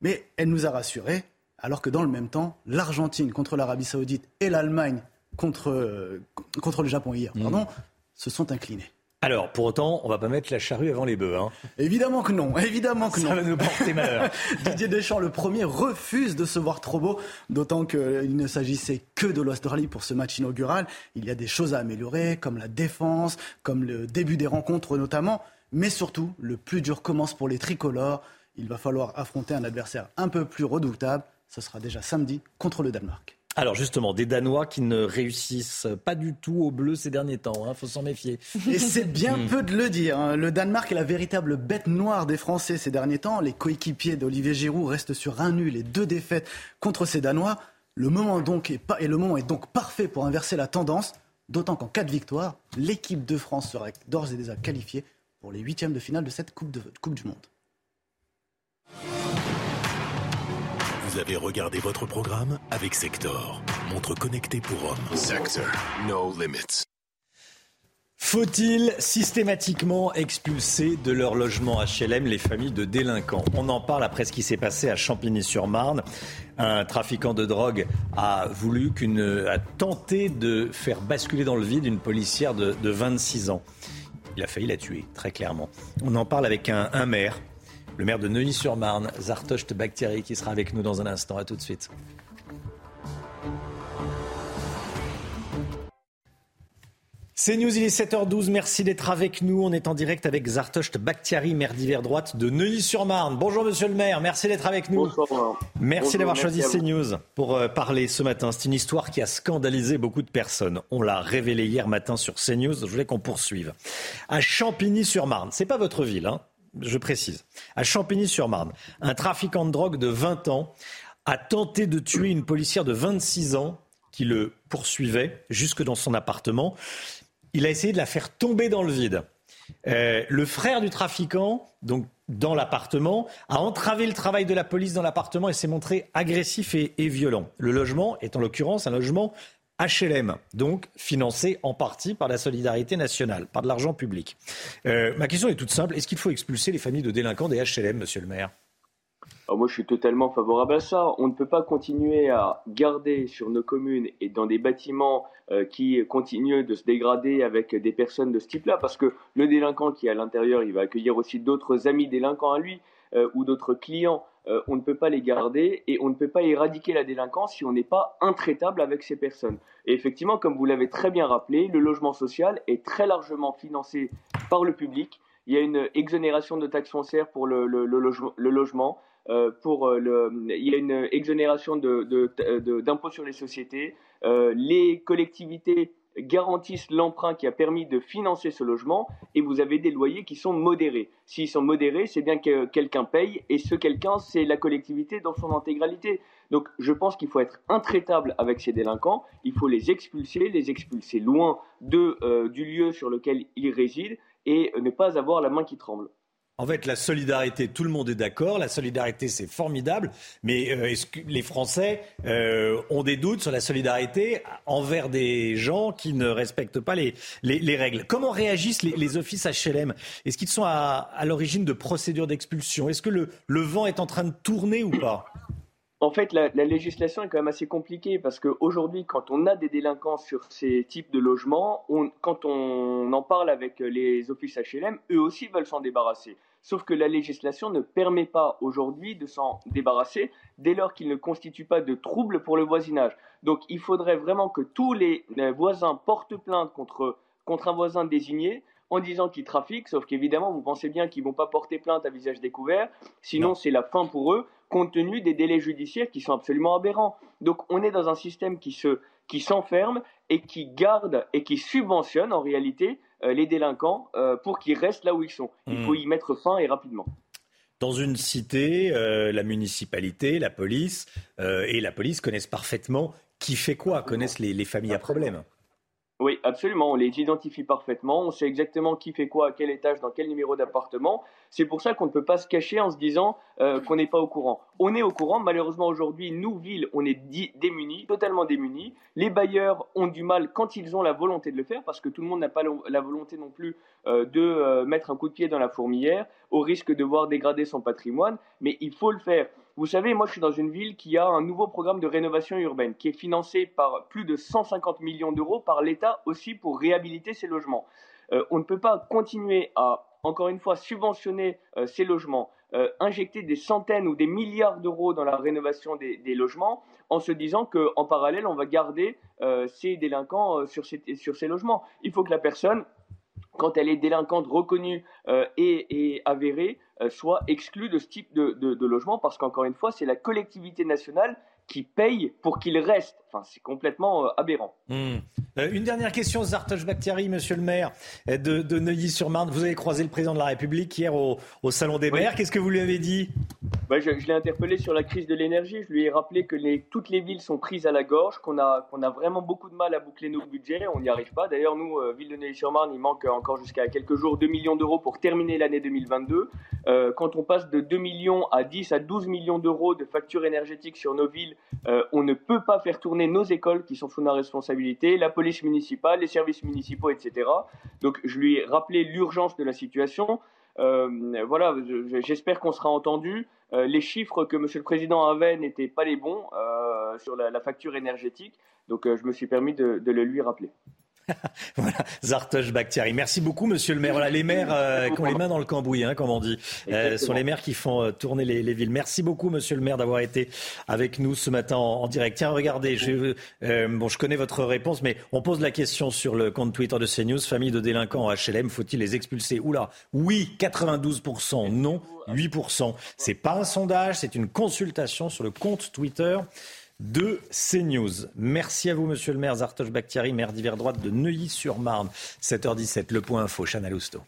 Mais elle nous a rassurés, alors que dans le même temps, l'Argentine contre l'Arabie Saoudite et l'Allemagne contre, euh, contre le Japon hier, mmh. pardon, se sont inclinés. Alors, pour autant, on va pas mettre la charrue avant les bœufs. Hein. Évidemment que non, évidemment que non. Ça va nous porter malheur. Didier Deschamps, le premier, refuse de se voir trop beau, d'autant qu'il ne s'agissait que de l'Australie pour ce match inaugural. Il y a des choses à améliorer, comme la défense, comme le début des rencontres notamment, mais surtout, le plus dur commence pour les tricolores. Il va falloir affronter un adversaire un peu plus redoutable. Ce sera déjà samedi contre le Danemark. Alors justement, des Danois qui ne réussissent pas du tout au bleu ces derniers temps. Il hein, faut s'en méfier. Et c'est bien hmm. peu de le dire. Hein. Le Danemark est la véritable bête noire des Français ces derniers temps. Les coéquipiers d'Olivier Giroud restent sur un nul et deux défaites contre ces Danois. Le moment, donc est et le moment est donc parfait pour inverser la tendance. D'autant qu'en cas de victoire, l'équipe de France sera d'ores et déjà qualifiée pour les huitièmes de finale de cette coupe, de, coupe du Monde. Vous avez regardé votre programme avec Sector, montre connectée pour hommes. Sector, no limits. Faut-il systématiquement expulser de leur logement HLM les familles de délinquants? On en parle après ce qui s'est passé à Champigny-sur-Marne. Un trafiquant de drogue a voulu qu'une, a tenté de faire basculer dans le vide une policière de, 26 ans. Il a failli la tuer, très clairement. On en parle avec un maire le maire de Neuilly-sur-Marne, Zartocht Bakhtiari, qui sera avec nous dans un instant. À tout de suite. C'est News, il est 7h12. Merci d'être avec nous. On est en direct avec Zartocht Bakhtiari, maire d'hiver droite de Neuilly-sur-Marne. Bonjour monsieur le maire, merci d'être avec nous. Bonsoir. Merci d'avoir choisi CNews pour euh, parler ce matin. C'est une histoire qui a scandalisé beaucoup de personnes. On l'a révélé hier matin sur CNews. Je voulais qu'on poursuive. À Champigny-sur-Marne, c'est pas votre ville, hein, je précise. À Champigny-sur-Marne, un trafiquant de drogue de 20 ans a tenté de tuer une policière de 26 ans qui le poursuivait jusque dans son appartement. Il a essayé de la faire tomber dans le vide. Euh, le frère du trafiquant, donc dans l'appartement, a entravé le travail de la police dans l'appartement et s'est montré agressif et, et violent. Le logement est en l'occurrence un logement HLM, donc financé en partie par la solidarité nationale, par de l'argent public. Euh, ma question est toute simple. Est-ce qu'il faut expulser les familles de délinquants des HLM, monsieur le maire? Alors moi, je suis totalement favorable à ça. On ne peut pas continuer à garder sur nos communes et dans des bâtiments euh, qui continuent de se dégrader avec des personnes de ce type-là, parce que le délinquant qui est à l'intérieur, il va accueillir aussi d'autres amis délinquants à lui euh, ou d'autres clients. Euh, on ne peut pas les garder et on ne peut pas éradiquer la délinquance si on n'est pas intraitable avec ces personnes. Et effectivement, comme vous l'avez très bien rappelé, le logement social est très largement financé par le public. Il y a une exonération de taxes foncières pour le, logement-. Euh, pour euh, le, il y a une exonération de, de- d'impôts sur les sociétés. Les collectivités garantissent l'emprunt qui a permis de financer ce logement et vous avez des loyers qui sont modérés. S'ils sont modérés, c'est bien que quelqu'un paye et ce quelqu'un, c'est la collectivité dans son intégralité. Donc je pense qu'il faut être intraitable avec ces délinquants, il faut les expulser, les expulser loin euh, du lieu sur lequel ils résident et ne pas avoir la main qui tremble. En fait, la solidarité, tout le monde est d'accord. La solidarité, c'est formidable. Mais euh, est-ce que les Français euh, ont des doutes sur la solidarité envers des gens qui ne respectent pas les, les, les règles? Comment réagissent les, offices HLM Est-ce qu'ils sont à, l'origine de procédures d'expulsion? Est-ce que le, vent est en train de tourner ou pas? En fait, la, la législation est quand même assez compliquée parce qu'aujourd'hui, quand on a des délinquants sur ces types de logements, quand on en parle avec les offices HLM, eux aussi veulent s'en débarrasser. Sauf que la législation ne permet pas aujourd'hui de s'en débarrasser dès lors qu'il ne constitue pas de trouble pour le voisinage. Donc il faudrait vraiment que tous les voisins portent plainte contre, contre un voisin désigné en disant qu'il trafique, sauf qu'évidemment, vous pensez bien qu'ils vont pas porter plainte à visage découvert, sinon c'est la fin pour eux, compte tenu des délais judiciaires qui sont absolument aberrants. Donc on est dans un système qui se qui s'enferme et qui garde et qui subventionne en réalité les délinquants euh, pour qu'ils restent là où ils sont. Il Hmm. faut y mettre fin et rapidement. Dans une cité, euh, la municipalité, la police euh, et la police connaissent parfaitement qui fait quoi, connaissent les, les familles à problème. Oui, absolument. On les identifie parfaitement. On sait exactement qui fait quoi, à quel étage, dans quel numéro d'appartement. C'est pour ça qu'on ne peut pas se cacher en se disant euh, qu'on n'est pas au courant. On est au courant. Malheureusement, aujourd'hui, nous, villes, on est démunis, totalement démunis. Les bailleurs ont du mal quand ils ont la volonté de le faire, parce que tout le monde n'a pas la volonté non plus euh, de euh, mettre un coup de pied dans la fourmilière, au risque de voir dégrader son patrimoine. Mais il faut le faire. Vous savez, moi, je suis dans une ville qui a un nouveau programme de rénovation urbaine, qui est financé par plus de 150 millions d'euros par l'État aussi pour réhabiliter ces logements. Euh, on ne peut pas continuer à, encore une fois, subventionner euh, ces logements, euh, injecter des centaines ou des milliards d'euros dans la rénovation des, logements, en se disant qu'en parallèle, on va garder euh, ces délinquants sur, ces, logements. Il faut que la personne quand elle est délinquante reconnue et avérée, euh, soit exclue de ce type de, de- de logement, parce qu'encore une fois, c'est la collectivité nationale qui paye pour qu'il reste. Enfin, c'est complètement euh, aberrant. Hmm. Euh, une dernière question, Zartoche Bakhtiari, monsieur le maire de, de Neuilly-sur-Marne. Vous avez croisé le président de la République hier au, au Salon des Oui. maires. Qu'est-ce que vous lui avez dit? Bah, je, je l'ai interpellé sur la crise de l'énergie. Je lui ai rappelé que les, toutes les villes sont prises à la gorge, qu'on a, qu'on a vraiment beaucoup de mal à boucler nos budgets. On n'y arrive pas. D'ailleurs, nous, euh, ville de Neuilly-sur-Marne, il manque encore jusqu'à quelques jours 2 millions d'euros pour terminer l'année 2022. Euh, quand on passe de 2 millions à 10 à 12 millions d'euros de factures énergétiques sur nos villes, euh, on ne peut pas faire tourner nos écoles qui sont sous nos responsabilités, la police les services municipaux, etc. Donc, je lui ai rappelé l'urgence de la situation. Euh, voilà, je- j'espère qu'on sera entendu. Euh, les chiffres que Monsieur le Président avait n'étaient pas les bons euh, sur la, facture énergétique, donc je me suis permis de le lui rappeler. voilà, Zartoche Bakhtiari. Merci beaucoup, monsieur le maire. Voilà, les maires euh, qui ont les mains dans le cambouis, hein, comme on dit, euh, sont les maires qui font euh, tourner les, villes. Merci beaucoup, monsieur le maire, d'avoir été avec nous ce matin en, direct. Tiens, regardez, je, bon, je connais votre réponse, mais on pose la question sur le compte Twitter de CNews. Famille de délinquants en HLM, faut-il les expulser? Oula, oui, 92%, non, 8%. C'est pas un sondage, c'est une consultation sur le compte Twitter de CNews. Merci à vous, monsieur le maire Zartoche Bakhtiari, maire d'hiver droite de Neuilly-sur-Marne. 7h17, le point info, Chana Lousteau.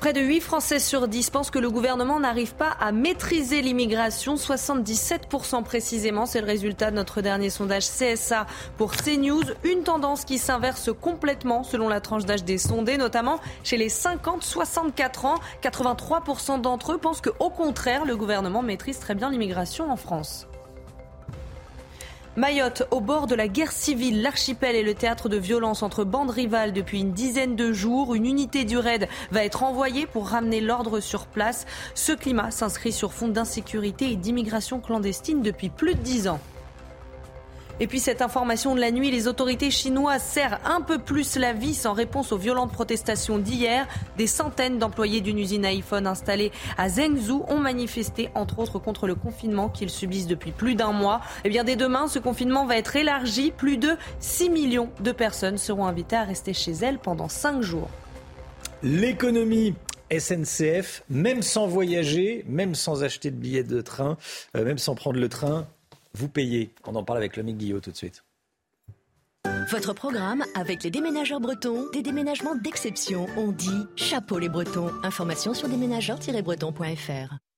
Près de 8 Français sur 10 pensent que le gouvernement n'arrive pas à maîtriser l'immigration. 77% précisément, c'est le résultat de notre dernier sondage CSA pour CNews. Une tendance qui s'inverse complètement selon la tranche d'âge des sondés, notamment chez les 50-64 ans. 83% d'entre eux pensent qu'au contraire, le gouvernement maîtrise très bien l'immigration en France. Mayotte, au bord de la guerre civile, l'archipel est le théâtre de violences entre bandes rivales depuis une dizaine de jours. Une unité du raid va être envoyée pour ramener l'ordre sur place. Ce climat s'inscrit sur fond d'insécurité et d'immigration clandestine depuis plus de dix ans. Et puis cette information de la nuit, les autorités chinoises serrent un peu plus la vis en réponse aux violentes protestations d'hier. Des centaines d'employés d'une usine iPhone installée à Zhengzhou ont manifesté, entre autres, contre le confinement qu'ils subissent depuis plus d'un mois. Et eh bien dès demain, ce confinement va être élargi. Plus de 6 millions de personnes seront invitées à rester chez elles pendant 5 jours. L'économie SNCF, même sans voyager, même sans acheter de billets de train, euh, même sans prendre le train, vous payez. On en parle avec Lomique Guillot tout de suite. Votre programme avec les déménageurs bretons, des déménagements d'exception. On dit chapeau les bretons. Information sur déménageurs-bretons.fr.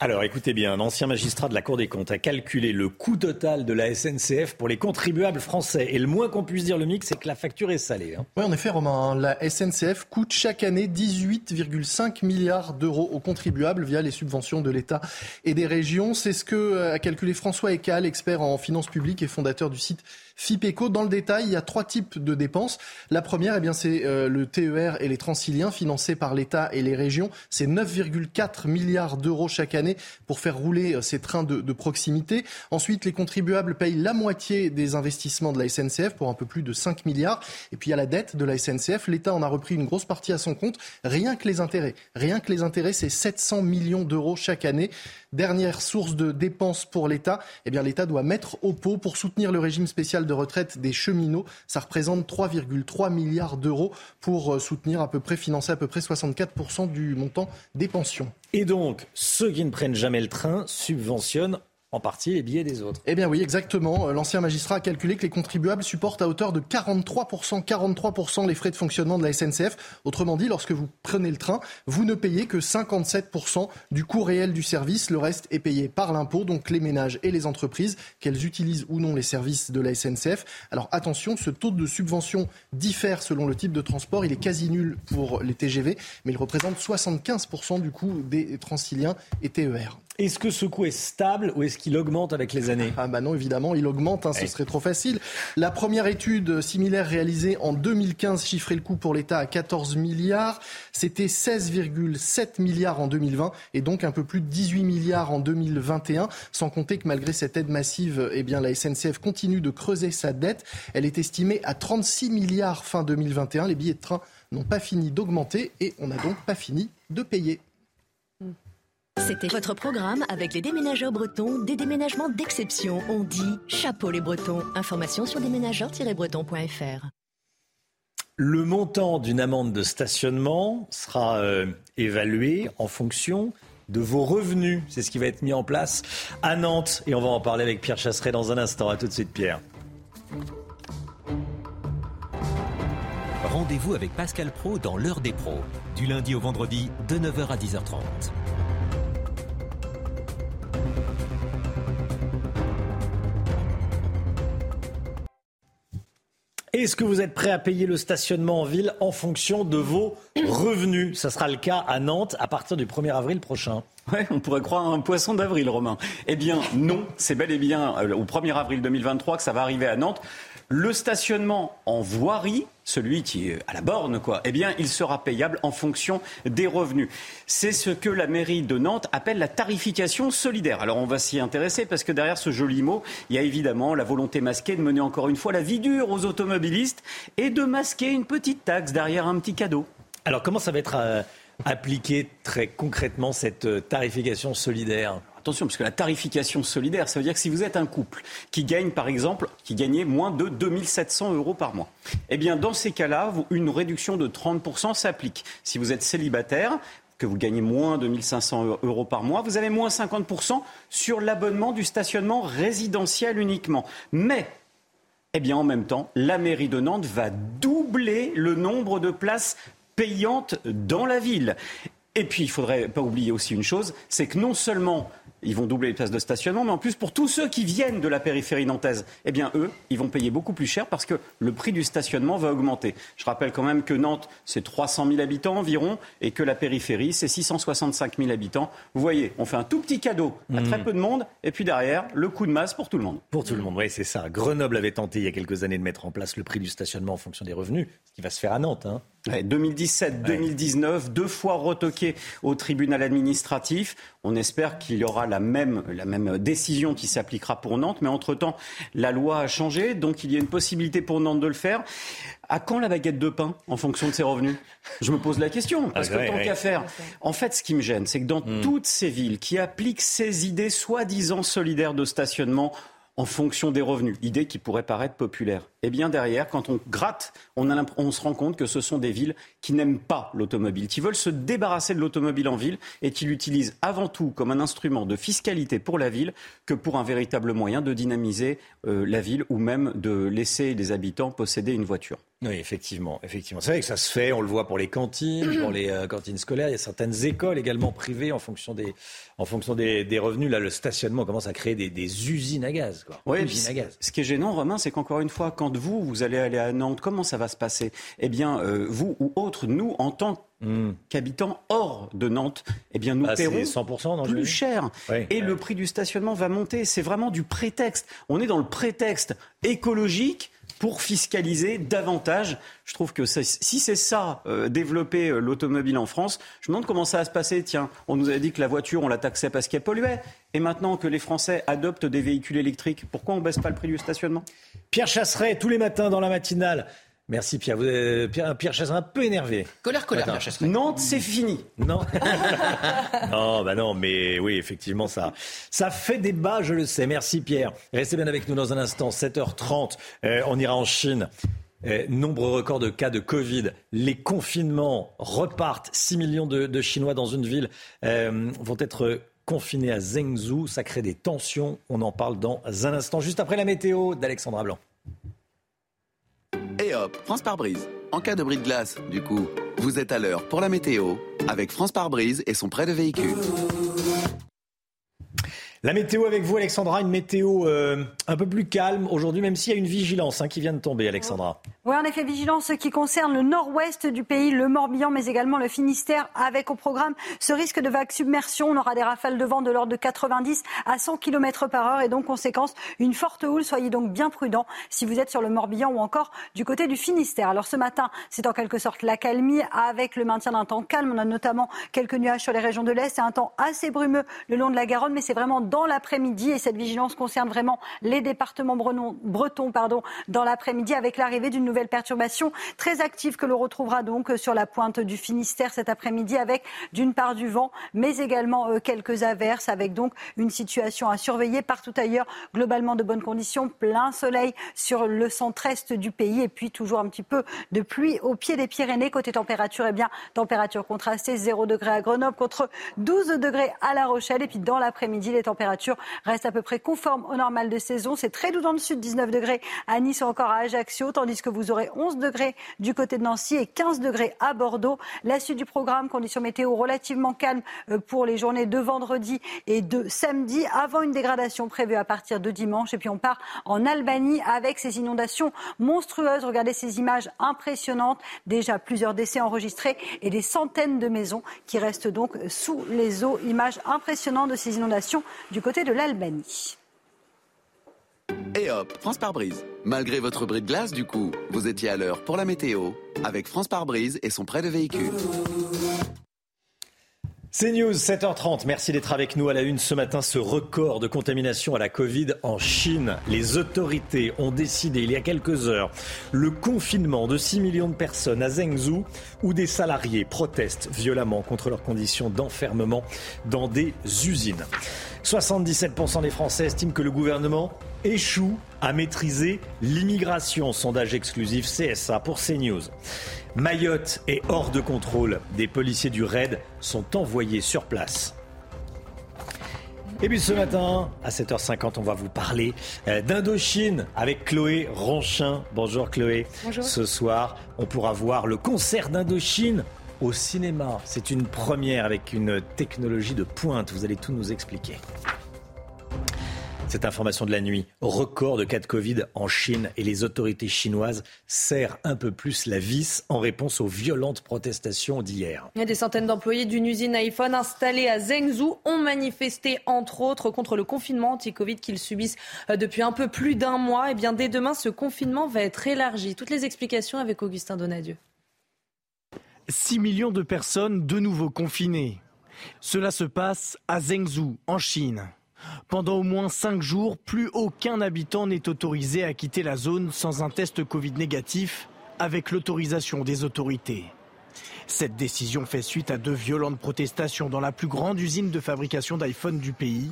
Alors écoutez bien, un ancien magistrat de la Cour des comptes a calculé le coût total de la SNCF pour les contribuables français. Et le moins qu'on puisse dire, le mix, c'est que la facture est salée. Hein. Oui, en effet, Romain, la SNCF coûte chaque année 18,5 milliards d'euros aux contribuables via les subventions de l'État et des régions. C'est ce que a calculé François Ecal, expert en finances publiques et fondateur du site FIPECO. Dans le détail, il y a trois types de dépenses. La première, eh bien, c'est euh, le TER et les Transiliens financés par l'État et les régions. C'est 9,4 milliards d'euros chaque année pour faire rouler euh, ces trains de, proximité. Ensuite, les contribuables payent la moitié des investissements de la SNCF pour un peu plus de 5 milliards. Et puis, il y a la dette de la SNCF. L'État en a repris une grosse partie à son compte. Rien que les intérêts. Rien que les intérêts, c'est 700 millions d'euros chaque année. Dernière source de dépenses pour l'État, eh bien l'État doit mettre au pot pour soutenir le régime spécial de retraite des cheminots. Ça représente 3,3 milliards d'euros pour euh, soutenir à peu près, financer à peu près 64% du montant des pensions. Et donc, ceux qui ne prennent jamais le train subventionnent en partie les billets des autres. Eh bien oui, exactement. Euh, l'ancien magistrat a calculé que les contribuables supportent à hauteur de 43%, 43% les frais de fonctionnement de la SNCF. Autrement dit, lorsque vous prenez le train, vous ne payez que 57% du coût réel du service. Le reste est payé par l'impôt, donc les ménages et les entreprises, qu'elles utilisent ou non les services de la SNCF. Alors attention, ce taux de subvention diffère selon le type de transport. Il est quasi nul pour les TGV, mais il représente 75% du coût des Transiliens et TER. Est-ce que ce coût est stable ou est-ce qu'il augmente avec les années Ah bah non, évidemment, il augmente, hein, ce serait trop facile. La première étude similaire réalisée en 2015 chiffrait le coût pour l'État à 14 milliards. C'était 16,7 milliards en 2020 et donc un peu plus de 18 milliards en 2021. Sans compter que malgré cette aide massive, eh bien, la SNCF continue de creuser sa dette. Elle est estimée à 36 milliards fin 2021. Les billets de train n'ont pas fini d'augmenter et on n'a donc pas fini de payer. C'était votre programme avec les déménageurs bretons, des déménagements d'exception. On dit chapeau les bretons. Information sur déménageurs-bretons.fr. Le montant d'une amende de stationnement sera euh, évalué en fonction de vos revenus. C'est ce qui va être mis en place à Nantes. Et on va en parler avec Pierre Chasseret dans un instant. A tout de suite, Pierre. Rendez-vous avec Pascal Pro dans l'heure des pros, du lundi au vendredi de 9h à 10h30. Est-ce que vous êtes prêt à payer le stationnement en ville en fonction de vos revenus? Ça sera le cas à Nantes à partir du 1er avril prochain. Ouais, on pourrait croire un poisson d'avril, Romain. Eh bien, non, c'est bel et bien euh, au 1er avril 2023 que ça va arriver à Nantes. Le stationnement en voirie, celui qui est à la borne, quoi, eh bien, il sera payable en fonction des revenus. C'est ce que la mairie de Nantes appelle la tarification solidaire. Alors, on va s'y intéresser parce que derrière ce joli mot, il y a évidemment la volonté masquée de mener encore une fois la vie dure aux automobilistes et de masquer une petite taxe derrière un petit cadeau. Alors, comment ça va être euh, appliqué très concrètement cette euh, tarification solidaire? Attention, parce que la tarification solidaire, ça veut dire que si vous êtes un couple qui gagne, par exemple, qui gagnait moins de 2700 euros par mois, eh bien, dans ces cas-là, une réduction de 30% s'applique. Si vous êtes célibataire, que vous gagnez moins de 1500 euros par mois, vous avez moins 50% sur l'abonnement du stationnement résidentiel uniquement. Mais, eh bien, en même temps, la mairie de Nantes va doubler le nombre de places payantes dans la ville. Et puis, il ne faudrait pas oublier aussi une chose, c'est que non seulement ils vont doubler les places de stationnement, mais en plus, pour tous ceux qui viennent de la périphérie nantaise, eh bien, eux, ils vont payer beaucoup plus cher parce que le prix du stationnement va augmenter. Je rappelle quand même que Nantes, c'est 300 000 habitants environ, et que la périphérie, c'est 665 000 habitants. Vous voyez, on fait un tout petit cadeau à très Mmh. peu de monde, et puis derrière, le coup de masse pour tout le monde. Pour tout le monde, oui, c'est ça. Grenoble avait tenté il y a quelques années de mettre en place le prix du stationnement en fonction des revenus, ce qui va se faire à Nantes. Hein. Ouais, 2017, 2019, deux fois retoqué au tribunal administratif. On espère qu'il y aura la même, la même décision qui s'appliquera pour Nantes, mais entre-temps, la loi a changé, donc il y a une possibilité pour Nantes de le faire. À quand la baguette de pain en fonction de ses revenus? Je me pose la question, parce Ah, que ouais, tant ouais. qu'à faire. En fait, ce qui me gêne, c'est que dans Hmm. toutes ces villes qui appliquent ces idées soi-disant solidaires de stationnement, en fonction des revenus, idée qui pourrait paraître populaire. Eh bien derrière, quand on gratte, on, a l'imp- on se rend compte que ce sont des villes qui n'aiment pas l'automobile, qui veulent se débarrasser de l'automobile en ville et qui l'utilisent avant tout comme un instrument de fiscalité pour la ville que pour un véritable moyen de dynamiser euh, la ville ou même de laisser les habitants posséder une voiture. Oui, effectivement, effectivement. C'est vrai que ça se fait, on le voit pour les cantines, pour les euh, cantines scolaires. Il y a certaines écoles également privées en fonction des, en fonction des, des revenus. Là, le stationnement commence à créer des, des usines à gaz. Quoi. Ouais, usines à gaz. Ce qui est gênant, Romain, c'est qu'encore une fois, quand vous, vous allez aller à Nantes, comment ça va se passer Eh bien, euh, vous ou autres, nous, en tant qu'habitants hors de Nantes, eh bien, nous Bah, paierons 100% dans le plus cher. Oui, et le prix du stationnement va monter. C'est vraiment du prétexte. On est dans le prétexte écologique pour fiscaliser davantage. Je trouve que ça- si c'est ça, euh, développer euh, l'automobile en France, je me demande comment ça va se passer. Tiens, on nous avait dit que la voiture, on la taxait parce qu'elle polluait. Et maintenant que les Français adoptent des véhicules électriques, pourquoi on baisse pas le prix du stationnement? Pierre Chasseret, tous les matins dans la matinale. Merci Pierre. Vous êtes- Pierre, Pierre un peu énervé. Colère, colère, Attends. Pierre. Nantes, c'est fini. Non. non, bah non, mais oui, effectivement, ça, ça fait débat, je le sais. Merci Pierre. Restez bien avec nous dans un instant, 7h30. Euh, on ira en Chine. Euh, nombre record de cas de Covid. Les confinements repartent. 6 millions de, de Chinois dans une ville euh, vont être confinés à Zhengzhou. Ça crée des tensions. On en parle dans un instant, juste après la météo d'Alexandra Blanc. Et hop, France par brise. En cas de bris de glace, du coup, vous êtes à l'heure pour la météo avec France par brise et son prêt de véhicule. La météo avec vous, Alexandra, une météo euh, un peu plus calme aujourd'hui, même s'il y a une vigilance hein, qui vient de tomber, Alexandra. Oui, en effet, vigilance qui concerne le nord-ouest du pays, le Morbihan, mais également le Finistère, avec au programme ce risque de vague submersion. On aura des rafales de vent de l'ordre de 90 à 100 km par heure et donc, conséquence, une forte houle. Soyez donc bien prudents si vous êtes sur le Morbihan ou encore du côté du Finistère. Alors ce matin, c'est en quelque sorte la calmie avec le maintien d'un temps calme. On a notamment quelques nuages sur les régions de l'Est et un temps assez brumeux le long de la Garonne, mais c'est vraiment dans l'après-midi et cette vigilance concerne vraiment les départements bretons, bretons pardon, dans l'après-midi avec l'arrivée d'une nouvelle perturbation très active que l'on retrouvera donc sur la pointe du Finistère cet après-midi avec d'une part du vent, mais également euh, quelques averses avec donc une situation à surveiller partout ailleurs. Globalement de bonnes conditions, plein soleil sur le centre-est du pays et puis toujours un petit peu de pluie au pied des Pyrénées. Côté température, eh bien, température contrastée, 0 degré à Grenoble contre 12 degrés à La Rochelle. Et puis dans l'après-midi, les températures restent à peu près conformes au normal de saison. C'est très doux dans le sud, 19 degrés à Nice ou encore à Ajaccio, tandis que vous aurez 11 degrés du côté de Nancy et 15 degrés à Bordeaux. La suite du programme, conditions météo relativement calmes euh, pour les journées de vendredi et de samedi, avant une dégradation prévue à partir de dimanche. Et puis on part en Albanie avec ces inondations monstrueuses. Regardez ces images impressionnantes. Déjà plusieurs décès enregistrés et des centaines de maisons qui restent donc sous les eaux. Images impressionnantes de ces inondations du côté de l'Albanie. Et hop, France par brise. Malgré votre bris de glace, du coup, vous étiez à l'heure pour la météo avec France par brise et son prêt de véhicule. C'est News, 7h30. Merci d'être avec nous à la une ce matin. Ce record de contamination à la Covid en Chine. Les autorités ont décidé il y a quelques heures le confinement de 6 millions de personnes à Zhengzhou où des salariés protestent violemment contre leurs conditions d'enfermement dans des usines. 77% des Français estiment que le gouvernement échoue à maîtriser l'immigration. Sondage exclusif CSA pour CNews. Mayotte est hors de contrôle. Des policiers du RAID sont envoyés sur place. Et puis ce matin, à 7h50, on va vous parler euh, d'Indochine avec Chloé Ronchin. Bonjour Chloé. Bonjour. Ce soir, on pourra voir le concert d'Indochine au cinéma. C'est une première avec une technologie de pointe. Vous allez tout nous expliquer. Cette information de la nuit, record de cas de Covid en Chine et les autorités chinoises serrent un peu plus la vis en réponse aux violentes protestations d'hier. Des centaines d'employés d'une usine iPhone installée à Zhengzhou ont manifesté entre autres contre le confinement anti-Covid qu'ils subissent euh, depuis un peu plus d'un mois. Et bien dès demain, ce confinement va être élargi. Toutes les explications avec Augustin Donadieu. 6 millions de personnes de nouveau confinées. Cela se passe à Zhengzhou, en Chine. Pendant au moins 5 jours, plus aucun habitant n'est autorisé à quitter la zone sans un test Covid négatif, avec l'autorisation des autorités. Cette décision fait suite à de violentes protestations dans la plus grande usine de fabrication d'iPhone du pays.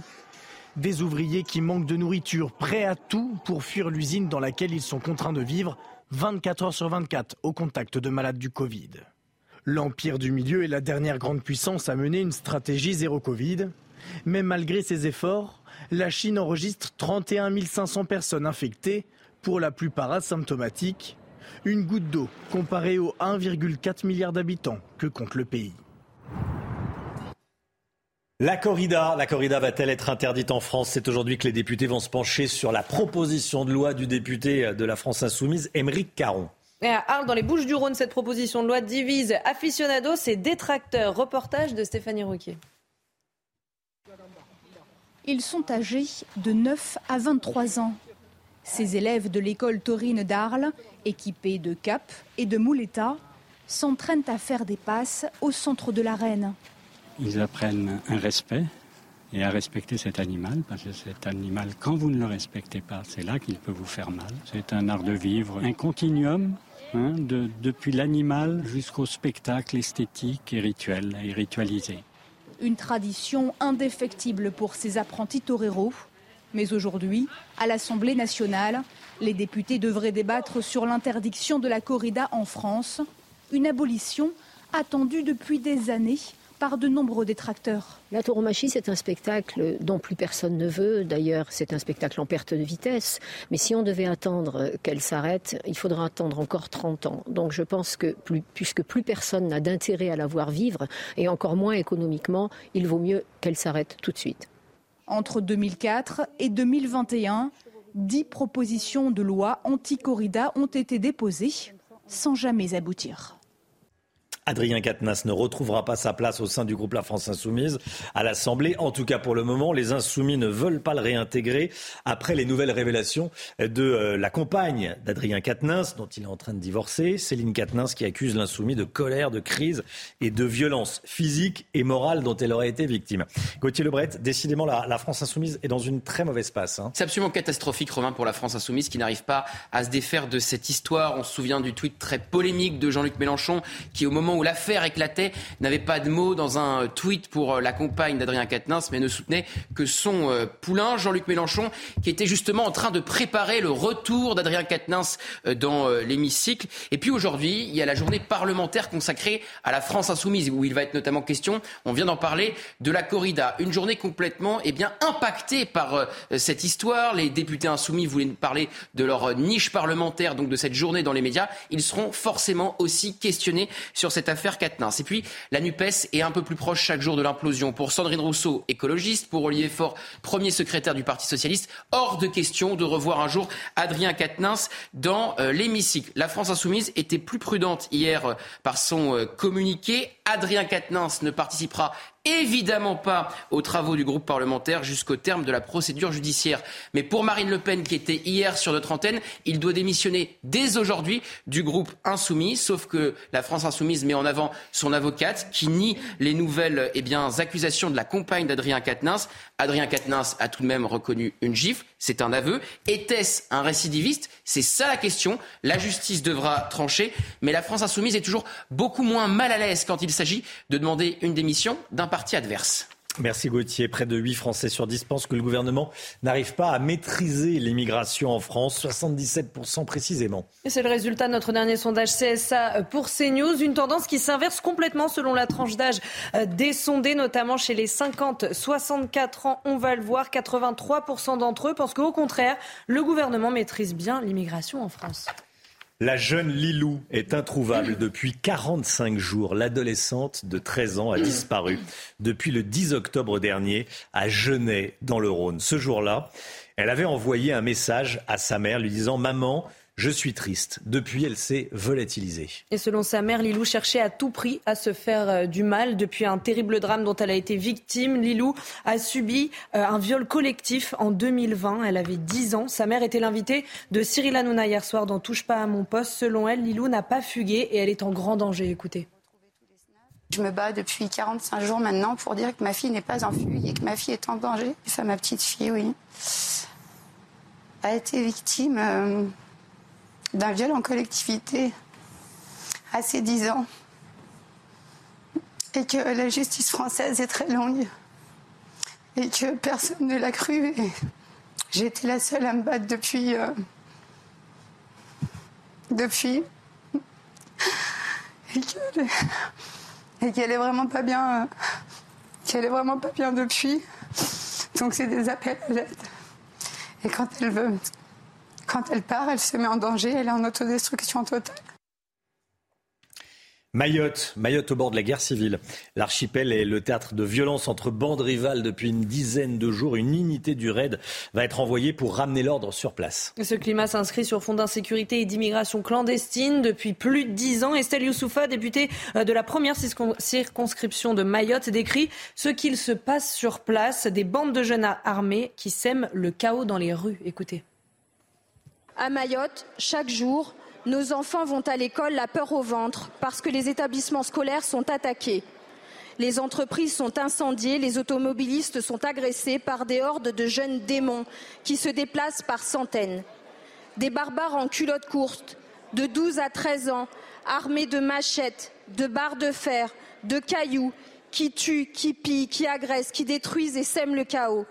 Des ouvriers qui manquent de nourriture, prêts à tout pour fuir l'usine dans laquelle ils sont contraints de vivre 24 heures sur 24 au contact de malades du Covid. L'Empire du Milieu est la dernière grande puissance à mener une stratégie zéro Covid. Mais malgré ces efforts, la Chine enregistre 31 500 personnes infectées, pour la plupart asymptomatiques. Une goutte d'eau comparée aux 1,4 milliard d'habitants que compte le pays. La corrida, la corrida va-t-elle être interdite en France? C'est aujourd'hui que les députés vont se pencher sur la proposition de loi du député de la France Insoumise, Émeric Caron. Et à Arles, dans les Bouches-du-Rhône, cette proposition de loi divise aficionados et détracteurs. Reportage de Stéphanie Rouquier. Ils sont âgés de 9 à 23 ans. Ces élèves de l'école taurine d'Arles, équipés de capes et de moulettas, s'entraînent à faire des passes au centre de l'arène. Ils apprennent un respect et à respecter cet animal, parce que cet animal, quand vous ne le respectez pas, c'est là qu'il peut vous faire mal. C'est un art de vivre, un continuum, hein, de- depuis l'animal jusqu'au spectacle esthétique et rituel, et ritualisé. Une tradition indéfectible pour ces apprentis toreros. Mais aujourd'hui, à l'Assemblée nationale, les députés devraient débattre sur l'interdiction de la corrida en France, une abolition attendue depuis des années par de nombreux détracteurs. La tauromachie, c'est un spectacle dont plus personne ne veut. D'ailleurs, c'est un spectacle en perte de vitesse. Mais si on devait attendre qu'elle s'arrête, il faudra attendre encore 30 ans. Donc je pense que plus- puisque plus personne n'a d'intérêt à la voir vivre, et encore moins économiquement, il vaut mieux qu'elle s'arrête tout de suite. Entre 2004 et 2021, dix propositions de loi anti-corrida ont été déposées sans jamais aboutir. Adrien Quatennens ne retrouvera pas sa place au sein du groupe La France Insoumise à l'Assemblée. En tout cas, pour le moment, les Insoumis ne veulent pas le réintégrer après les nouvelles révélations de euh, la compagne d'Adrien Quatennens, dont il est en train de divorcer, Céline Quatennens, qui accuse l'Insoumis de colère, de crise et de violence physique et morale dont elle aurait été victime. Gauthier Lebret, décidément, la, France Insoumise est dans une très mauvaise passe. hein. C'est absolument catastrophique, Romain, pour la France insoumise qui n'arrive pas à se défaire de cette histoire. On se souvient du tweet très polémique de Jean-Luc Mélenchon qui, au moment où l'affaire éclatait, n'avait pas de mots dans un tweet pour euh, la compagne d'Adrien Quatennens, mais ne soutenait que son euh, poulain, Jean-Luc Mélenchon, qui était justement en train de préparer le retour d'Adrien Quatennens euh, dans l'hémicycle. Et puis aujourd'hui, il y a la journée parlementaire consacrée à la France insoumise, où il va être notamment question, on vient d'en parler, de la corrida. Une journée complètement eh bien, impactée par cette histoire. Les députés insoumis voulaient parler de leur niche parlementaire, donc de cette journée dans les médias. Ils seront forcément aussi questionnés sur cette affaire Quatennens. Et puis, la NUPES est un peu plus proche chaque jour de l'implosion. Pour Sandrine Rousseau, écologiste, pour Olivier Faure, premier secrétaire du Parti Socialiste, hors de question de revoir un jour Adrien Quatennens dans euh, l'hémicycle. La France Insoumise était plus prudente hier euh, par son euh, communiqué. Adrien Quatennens ne participera évidemment pas aux travaux du groupe parlementaire jusqu'au terme de la procédure judiciaire. Mais pour Marine Le Pen, qui était hier sur notre antenne, il doit démissionner dès aujourd'hui du groupe Insoumis, sauf que la France Insoumise met en avant son avocate qui nie les nouvelles eh bien, accusations de la compagne d'Adrien Quatennens. Adrien Quatennens a tout de même reconnu une gifle, c'est un aveu. Était-ce un récidiviste? C'est ça la question. La justice devra trancher, mais la France Insoumise est toujours beaucoup moins mal à l'aise quand il s'agit de demander une démission d'un parti adverse. Merci Gauthier. Près de 8 Français sur 10 pensent que le gouvernement n'arrive pas à maîtriser l'immigration en France, 77% précisément. C'est le résultat de notre dernier sondage CSA pour CNews, une tendance qui s'inverse complètement selon la tranche d'âge des sondés, notamment chez les 50-64 ans. On va le voir, 83% d'entre eux pensent qu'au contraire, le gouvernement maîtrise bien l'immigration en France. La jeune Lilou est introuvable depuis 45 jours. L'adolescente de 13 ans a disparu depuis le 10 octobre dernier à Genève, dans le Rhône. Ce jour-là, elle avait envoyé un message à sa mère lui disant Maman, je suis triste. Depuis, elle s'est volatilisée. Et selon sa mère, Lilou cherchait à tout prix à se faire euh, du mal. Depuis un terrible drame dont elle a été victime, Lilou a subi euh, un viol collectif en 2020. Elle avait 10 ans. Sa mère était l'invitée de Cyril Hanouna hier soir dans Touche pas à mon poste. Selon elle, Lilou n'a pas fugué et elle est en grand danger. Écoutez. Je me bats depuis 45 jours maintenant pour dire que ma fille n'est pas en fugue et que ma fille est en danger. Enfin, ma petite fille, oui, a été victime. Euh, d'un viol en collectivité à ses 10 ans et que la justice française est très longue et que personne ne l'a cru. J'ai été la seule à me battre depuis. Euh, depuis. Et qu'elle est vraiment pas bien. Qu'elle est vraiment pas bien depuis. Donc c'est des appels à l'aide. Et quand elle veut quand elle part, elle se met en danger, elle est en autodestruction totale. Mayotte, Mayotte au bord de la guerre civile. L'archipel est le théâtre de violences entre bandes rivales depuis une dizaine de jours. Une unité du raid va être envoyée pour ramener l'ordre sur place. Ce climat s'inscrit sur fond d'insécurité et d'immigration clandestine depuis plus de dix ans. Estelle Youssoufa, députée de la première circonscription de Mayotte, décrit ce qu'il se passe sur place. Des bandes de jeunes armés qui sèment le chaos dans les rues. Écoutez. À Mayotte, chaque jour, nos enfants vont à l'école la peur au ventre parce que les établissements scolaires sont attaqués. Les entreprises sont incendiées, les automobilistes sont agressés par des hordes de jeunes démons qui se déplacent par centaines. Des barbares en culottes courtes, de 12 à 13 ans, armés de machettes, de barres de fer, de cailloux, qui tuent, qui pillent, qui agressent, qui détruisent et sèment le chaos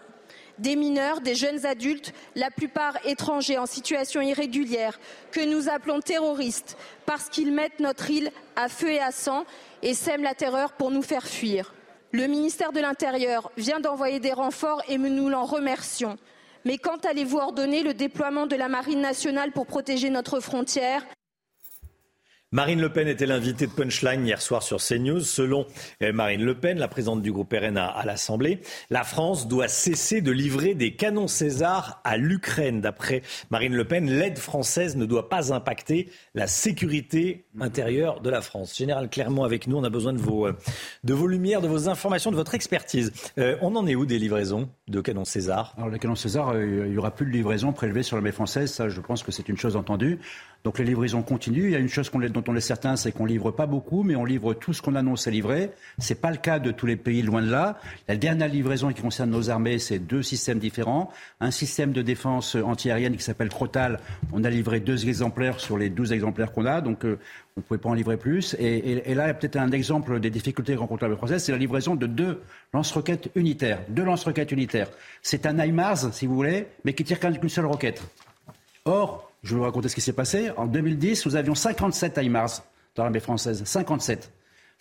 des mineurs, des jeunes adultes, la plupart étrangers en situation irrégulière, que nous appelons terroristes, parce qu'ils mettent notre île à feu et à sang et sèment la terreur pour nous faire fuir. Le ministère de l'Intérieur vient d'envoyer des renforts et nous l'en remercions. Mais quand allez-vous ordonner le déploiement de la Marine nationale pour protéger notre frontière? Marine Le Pen était l'invitée de Punchline hier soir sur CNews. Selon euh, Marine Le Pen, la présidente du groupe RN à l'Assemblée, la France doit cesser de livrer des canons César à l'Ukraine. D'après Marine Le Pen, l'aide française ne doit pas impacter la sécurité intérieure de la France. Général Clermont avec nous, on a besoin de vos, euh, de vos lumières, de vos informations, de votre expertise. Euh, on en est où des livraisons de canons César? Alors les canons César, il n'y aura plus de livraison prélevée sur l'armée française. Ça, je pense que c'est une chose entendue. Donc les livraisons continuent. Il y a une chose dont on est certain, c'est qu'on livre pas beaucoup, mais on livre tout ce qu'on annonce à livrer. C'est pas le cas de tous les pays, loin de là. La dernière livraison qui concerne nos armées, c'est deux systèmes différents. Un système de défense antiaérienne qui s'appelle Crotal. On a livré deux exemplaires sur les douze exemplaires qu'on a, donc euh, on ne pouvait pas en livrer plus. Et, là, il y a peut-être un exemple des difficultés rencontrées par le procès, c'est la livraison de deux lance-roquettes unitaires. Deux lance-roquettes unitaires. C'est un HIMARS, si vous voulez, mais qui tire qu'une seule roquette. Or, je vais vous raconter ce qui s'est passé. En 2010, nous avions 57 HIMARS dans l'armée française. 57.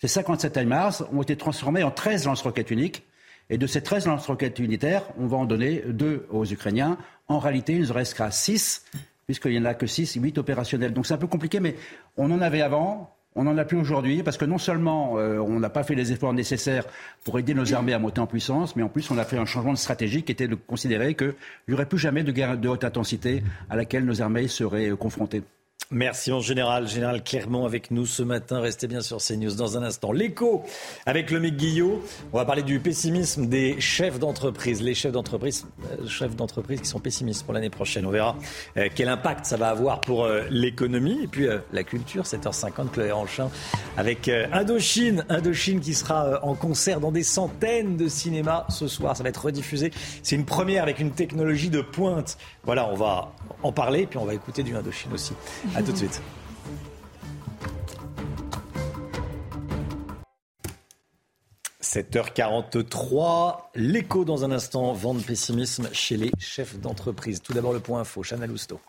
Ces 57 HIMARS ont été transformés en 13 lance-roquettes uniques. Et de ces 13 lance-roquettes unitaires, on va en donner deux aux Ukrainiens. En réalité, il ne restera 6, puisqu'il n'y en a que 6, 8 opérationnels. Donc c'est un peu compliqué, mais on en avait avant. On n'en a plus aujourd'hui parce que non seulement euh, on n'a pas fait les efforts nécessaires pour aider nos armées à monter en puissance, mais en plus on a fait un changement de stratégie qui était de considérer qu'il n'y aurait plus jamais de guerre de haute intensité à laquelle nos armées seraient euh, confrontées. Merci mon général, général Clermont avec nous ce matin. Restez bien sur CNews dans un instant. L'écho avec le Mick Guillot. On va parler du pessimisme des chefs d'entreprise. Les chefs d'entreprise, euh, chefs d'entreprise qui sont pessimistes pour l'année prochaine. On verra euh, quel impact ça va avoir pour euh, l'économie et puis la culture. 7h50, Chloé Ranchin avec Indochine. Indochine qui sera en concert dans des centaines de cinémas ce soir. Ça va être rediffusé. C'est une première avec une technologie de pointe. Voilà, on va en parler puis on va écouter du Indochine aussi. A tout de suite. 7h43, l'écho dans un instant, vent de pessimisme chez les chefs d'entreprise. Tout d'abord le point info, Chanel Lousteau.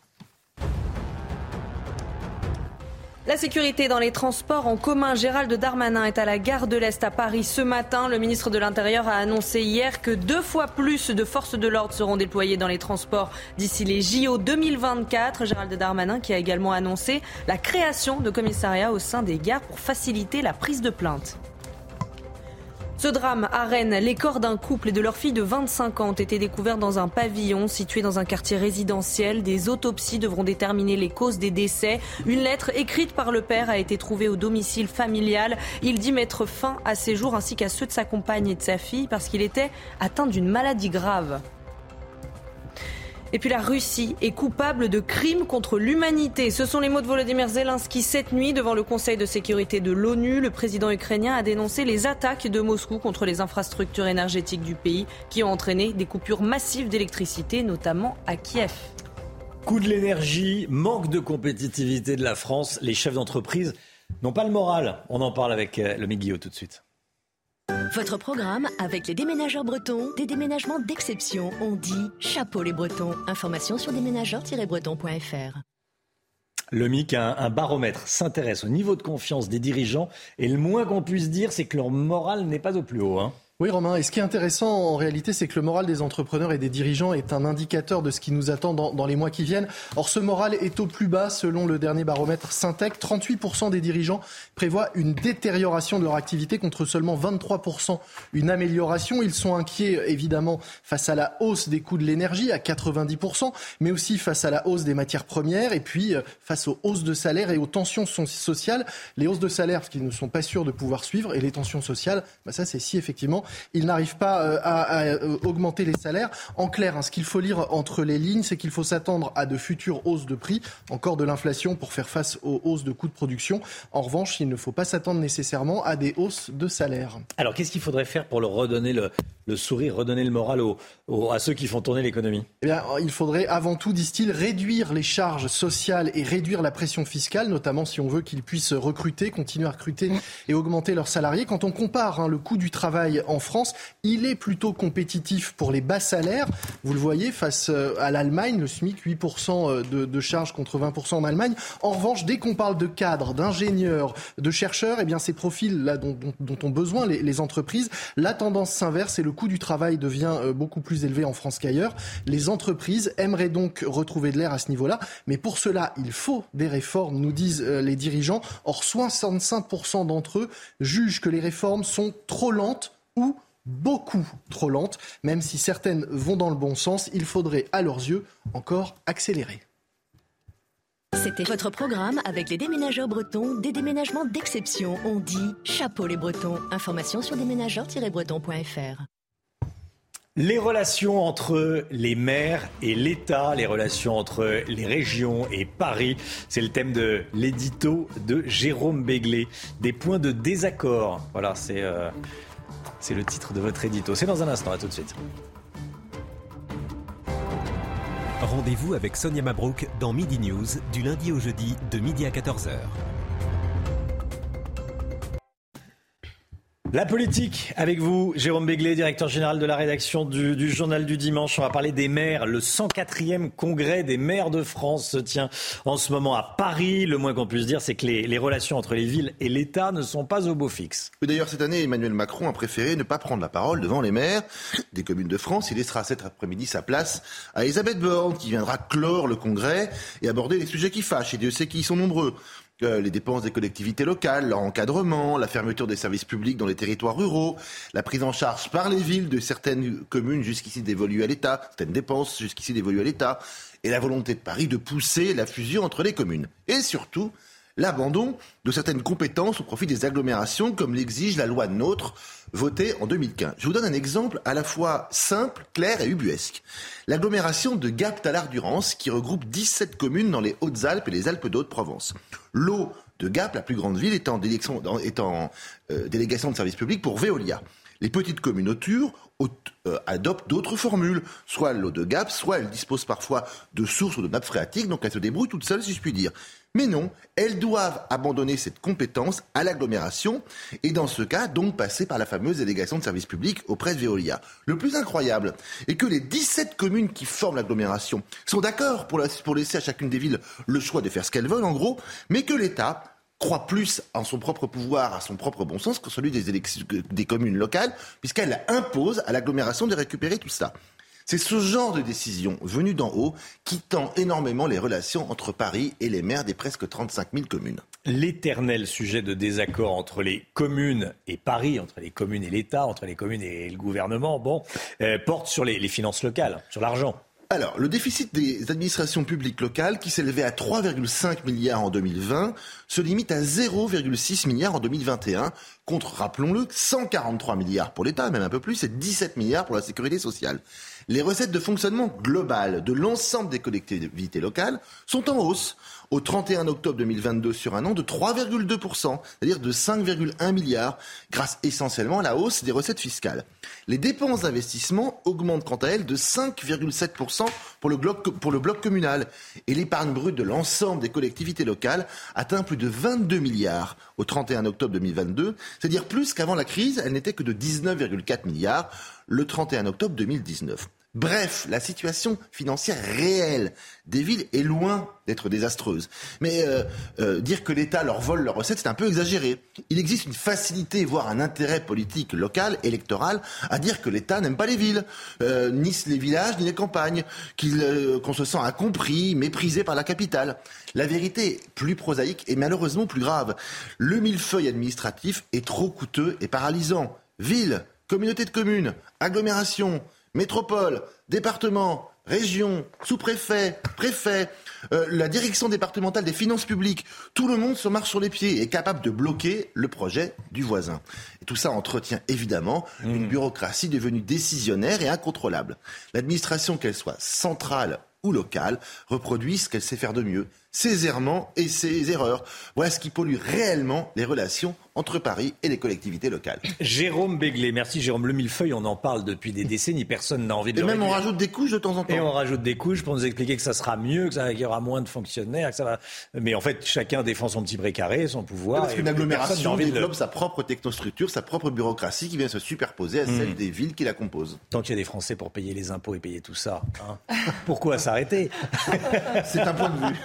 La sécurité dans les transports en commun. Gérald Darmanin est à la gare de l'Est à Paris ce matin. Le ministre de l'Intérieur a annoncé hier que deux fois plus de forces de l'ordre seront déployées dans les transports d'ici les JO 2024. Gérald Darmanin qui a également annoncé la création de commissariats au sein des gares pour faciliter la prise de plainte. Ce drame à Rennes, les corps d'un couple et de leur fille de 25 ans ont été découverts dans un pavillon situé dans un quartier résidentiel. Des autopsies devront déterminer les causes des décès. Une lettre écrite par le père a été trouvée au domicile familial. Il dit mettre fin à ses jours ainsi qu'à ceux de sa compagne et de sa fille parce qu'il était atteint d'une maladie grave. Et puis la Russie est coupable de crimes contre l'humanité. Ce sont les mots de Volodymyr Zelensky cette nuit devant le Conseil de sécurité de l'ONU. Le président ukrainien a dénoncé les attaques de Moscou contre les infrastructures énergétiques du pays qui ont entraîné des coupures massives d'électricité, notamment à Kiev. Coût de l'énergie, manque de compétitivité de la France. Les chefs d'entreprise n'ont pas le moral. On en parle avec euh, le Guillaume tout de suite. Votre programme avec les déménageurs bretons, des déménagements d'exception. On dit chapeau les bretons. Information sur déménageurs-bretons.fr. Le MIC, un, un baromètre, s'intéresse au niveau de confiance des dirigeants et le moins qu'on puisse dire, c'est que leur morale n'est pas au plus haut. Hein. Oui, Romain. Et ce qui est intéressant en réalité, c'est que le moral des entrepreneurs et des dirigeants est un indicateur de ce qui nous attend dans, les mois qui viennent. Or, ce moral est au plus bas selon le dernier baromètre Syntec. 38% des dirigeants prévoient une détérioration de leur activité contre seulement 23% une amélioration. Ils sont inquiets évidemment face à la hausse des coûts de l'énergie à 90%, mais aussi face à la hausse des matières premières et puis euh, face aux hausses de salaire et aux tensions sociales. Les hausses de salaire, parce qu'ils ne sont pas sûrs de pouvoir suivre, et les tensions sociales, bah ça c'est si effectivement ils n'arrivent pas euh, à, euh, augmenter les salaires. En clair, hein, ce qu'il faut lire entre les lignes, c'est qu'il faut s'attendre à de futures hausses de prix, encore de l'inflation pour faire face aux hausses de coûts de production. En revanche, il ne faut pas s'attendre nécessairement à des hausses de salaire. Alors, qu'est-ce qu'il faudrait faire pour leur redonner le, sourire, redonner le moral à ceux qui font tourner l'économie? Eh bien, il faudrait avant tout, disent-ils, réduire les charges sociales et réduire la pression fiscale, notamment si on veut qu'ils puissent recruter, continuer à recruter et augmenter leurs salariés. Quand on compare hein, le coût du travail en en France. Il est plutôt compétitif pour les bas salaires. Vous le voyez, face euh, à l'Allemagne, le SMIC, 8% euh, de, de charges contre 20% en Allemagne. En revanche, dès qu'on parle de cadres, d'ingénieurs, de chercheurs, eh bien, ces profils-là dont, ont besoin les, entreprises, la tendance s'inverse et le coût du travail devient euh, beaucoup plus élevé en France qu'ailleurs. Les entreprises aimeraient donc retrouver de l'air à ce niveau-là, mais pour cela, il faut des réformes, nous disent les dirigeants. Or, 65% d'entre eux jugent que les réformes sont trop lentes ou beaucoup trop lente. Même si certaines vont dans le bon sens, il faudrait, à leurs yeux, encore accélérer. C'était votre programme avec les déménageurs bretons, des déménagements d'exception. On dit chapeau les bretons. Information sur déménageurs-bretons.fr. Les relations entre les maires et l'État, les relations entre les régions et Paris, c'est le thème de l'édito de Jérôme Béglé. Des points de désaccord. Voilà, c'est euh, c'est le titre de votre édito. C'est dans un instant, à tout de suite. Rendez-vous avec Sonia Mabrouk dans Midi News du lundi au jeudi de midi à 14h. La politique avec vous, Jérôme Béglé, directeur général de la rédaction du, Journal du Dimanche. On va parler des maires. Le 104e congrès des maires de France se tient en ce moment à Paris. Le moins qu'on puisse dire, c'est que les, relations entre les villes et l'État ne sont pas au beau fixe. D'ailleurs, cette année, Emmanuel Macron a préféré ne pas prendre la parole devant les maires des communes de France. Il laissera cet après-midi sa place à Elisabeth Borne, qui viendra clore le congrès et aborder les sujets qui fâchent. Et Dieu sait qu'ils sont nombreux les dépenses des collectivités locales, leur encadrement, la fermeture des services publics dans les territoires ruraux, la prise en charge par les villes de certaines communes jusqu'ici dévolues à l'État, certaines dépenses jusqu'ici dévolues à l'État, et la volonté de Paris de pousser la fusion entre les communes. Et surtout, l'abandon de certaines compétences au profit des agglomérations, comme l'exige la loi NOTRe, votée en 2015. Je vous donne un exemple à la fois simple, clair et ubuesque. L'agglomération de Gap-Talard-Durance, qui regroupe 17 communes dans les Hautes-Alpes et les Alpes d'Haute-Provence. L'eau de Gap, la plus grande ville, est en, euh, délégation de service public pour Veolia. Les petites communautures euh, adoptent d'autres formules. Soit l'eau de Gap, soit elles disposent parfois de sources ou de nappes phréatiques, donc elles se débrouillent toutes seules, si je puis dire. Mais non, elles doivent abandonner cette compétence à l'agglomération et dans ce cas, donc passer par la fameuse délégation de service public auprès de Veolia. Le plus incroyable est que les 17 communes qui forment l'agglomération sont d'accord pour, laisser à chacune des villes le choix de faire ce qu'elles veulent en gros, mais que l'État croit plus en son propre pouvoir, à son propre bon sens que celui des, des communes locales, puisqu'elle impose à l'agglomération de récupérer tout ça. C'est ce genre de décision venue d'en haut qui tend énormément les relations entre Paris et les maires des presque 35 000 communes. L'éternel sujet de désaccord entre les communes et Paris, entre les communes et l'État, entre les communes et le gouvernement, bon, euh, porte sur les, les finances locales, sur l'argent. Alors, le déficit des administrations publiques locales, qui s'élevait à 3,5 milliards en 2020, se limite à 0,6 milliards en 2021, contre, rappelons-le, 143 milliards pour l'État, même un peu plus, et 17 milliards pour la sécurité sociale. Les recettes de fonctionnement globales de l'ensemble des collectivités locales sont en hausse au 31 octobre 2022 sur un an de 3,2%, c'est-à-dire de 5,1 milliards, grâce essentiellement à la hausse des recettes fiscales. Les dépenses d'investissement augmentent quant à elles de 5,7% pour le, bloc, communal et l'épargne brute de l'ensemble des collectivités locales atteint plus de 22 milliards au 31 octobre 2022, c'est-à-dire plus qu'avant la crise, elle n'était que de 19,4 milliards le 31 octobre 2019. Bref, la situation financière réelle des villes est loin d'être désastreuse. Mais euh, euh, dire que l'État leur vole leurs recettes, c'est un peu exagéré. Il existe une facilité, voire un intérêt politique local, électoral, à dire que l'État n'aime pas les villes, euh, ni les villages, ni les campagnes, qu'on se sent incompris, méprisé par la capitale. La vérité plus prosaïque et malheureusement plus grave. Le millefeuille administratif est trop coûteux et paralysant. Ville, communauté de communes, agglomération, métropole, département, région, sous-préfet, préfet, euh, la direction départementale des finances publiques, tout le monde se marche sur les pieds et est capable de bloquer le projet du voisin. Et tout ça entretient évidemment une mmh. bureaucratie devenue décisionnaire et incontrôlable. L'administration, qu'elle soit centrale ou locale, reproduit ce qu'elle sait faire de mieux, ses errements et ses erreurs. Voilà ce qui pollue réellement les relations entre Paris et les collectivités locales. Jérôme Béglé, merci Jérôme. Le millefeuille, on en parle depuis des décennies, personne n'a envie de Et même on rajoute des couches de temps en temps. Et on rajoute des couches pour nous expliquer que ça sera mieux, qu'il y aura moins de fonctionnaires, que ça va... Mais en fait, chacun défend son petit précaré, son pouvoir. Parce qu'une agglomération développe sa propre technostructure, sa propre bureaucratie qui vient se superposer à celle hmm. des villes qui la composent. Tant qu'il y a des Français pour payer les impôts et payer tout ça, hein, pourquoi s'arrêter? C'est un point de vue.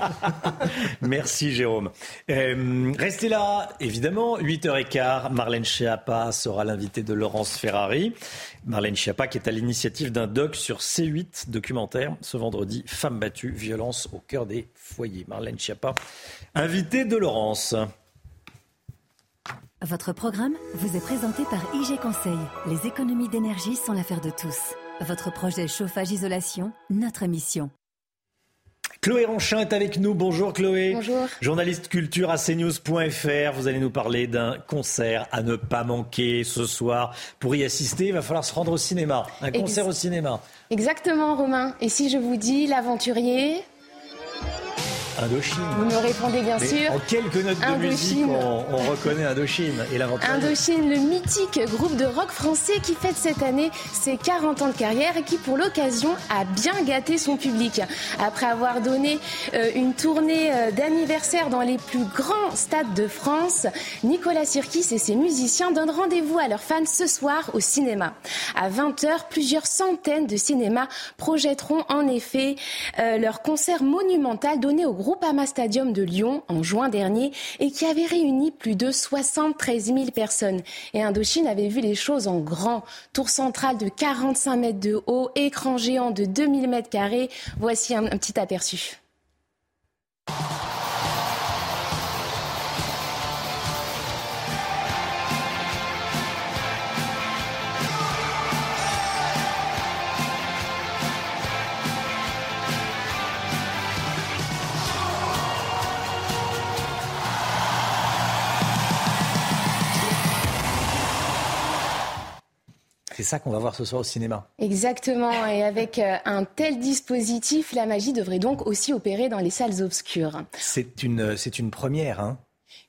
Merci Jérôme. Euh, restez là, évidemment, 8h15. Marlène Schiappa sera l'invité de Laurence Ferrari. Marlène Schiappa qui est à l'initiative d'un doc sur C8 documentaire ce vendredi, Femmes battues, violence au cœur des foyers. Marlène Schiappa, invitée de Laurence. Votre programme vous est présenté par IG Conseil. Les économies d'énergie sont l'affaire de tous. Votre projet chauffage-isolation, notre mission. Chloé Ronchin est avec nous. Bonjour Chloé. Bonjour. Journaliste culture à cnews.fr. Vous allez nous parler d'un concert à ne pas manquer ce soir. Pour y assister, il va falloir se rendre au cinéma. Un concert au cinéma. Exactement, Romain. Et si je vous dis l'aventurier? Indochine. Vous me répondez bien sûr. En quelques notes de musique, on, reconnaît Indochine et l'aventure. Indochine, le mythique groupe de rock français qui fête cette année ses 40 ans de carrière et qui, pour l'occasion, a bien gâté son public. Après avoir donné euh, une tournée euh, d'anniversaire dans les plus grands stades de France, Nicolas Sirkis et ses musiciens donnent rendez-vous à leurs fans ce soir au cinéma. À 20h, plusieurs centaines de cinémas projetteront en effet euh, leur concert monumental donné au Groupama Stadium de Lyon en juin dernier et qui avait réuni plus de 73 000 personnes. Et Indochine avait vu les choses en grand. Tour centrale de 45 mètres de haut, écran géant de 2000 mètres carrés. Voici un, un petit aperçu. Ça qu'on va voir ce soir au cinéma. Exactement. Et avec euh, un tel dispositif, la magie devrait donc aussi opérer dans les salles obscures. C'est une, c'est une première, hein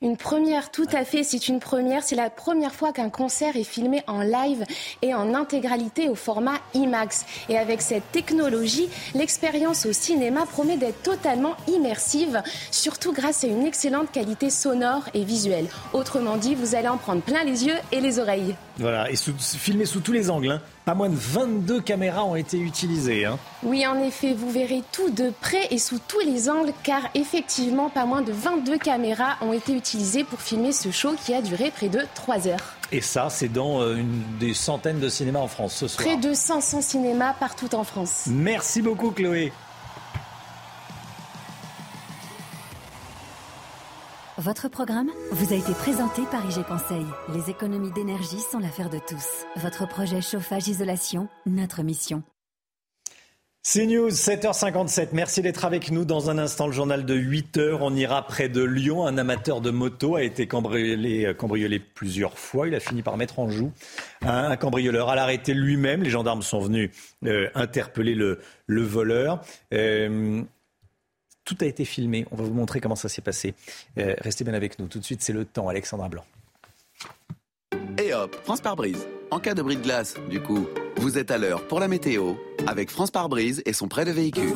une première, tout à fait, c'est une première. C'est la première fois qu'un concert est filmé en live et en intégralité au format IMAX. Et avec cette technologie, l'expérience au cinéma promet d'être totalement immersive, surtout grâce à une excellente qualité sonore et visuelle. Autrement dit, vous allez en prendre plein les yeux et les oreilles. Voilà, et filmé sous tous les angles. Hein. Pas moins de 22 caméras ont été utilisées. Hein. Oui, en effet, vous verrez tout de près et sous tous les angles, car effectivement, pas moins de 22 caméras ont été utilisées pour filmer ce show qui a duré près de 3 heures. Et ça, c'est dans euh, une des centaines de cinémas en France ce soir. Près de 500 cinémas partout en France. Merci beaucoup, Chloé. Votre programme vous a été présenté par IG Conseil. Les économies d'énergie sont l'affaire de tous. Votre projet chauffage-isolation, notre mission. C'est News, 7h57. Merci d'être avec nous. Dans un instant, le journal de 8h. On ira près de Lyon. Un amateur de moto a été cambriolé, plusieurs fois. Il a fini par mettre en joue un, cambrioleur à l'arrêter lui-même. Les gendarmes sont venus euh, interpeller le, voleur. Euh, tout a été filmé. On va vous montrer comment ça s'est passé. Euh, restez bien avec nous. Tout de suite, c'est le temps. Alexandra Blanc. Et hop, France par brise. En cas de bris de glace, du coup, vous êtes à l'heure pour la météo avec France par brise et son prêt de véhicule.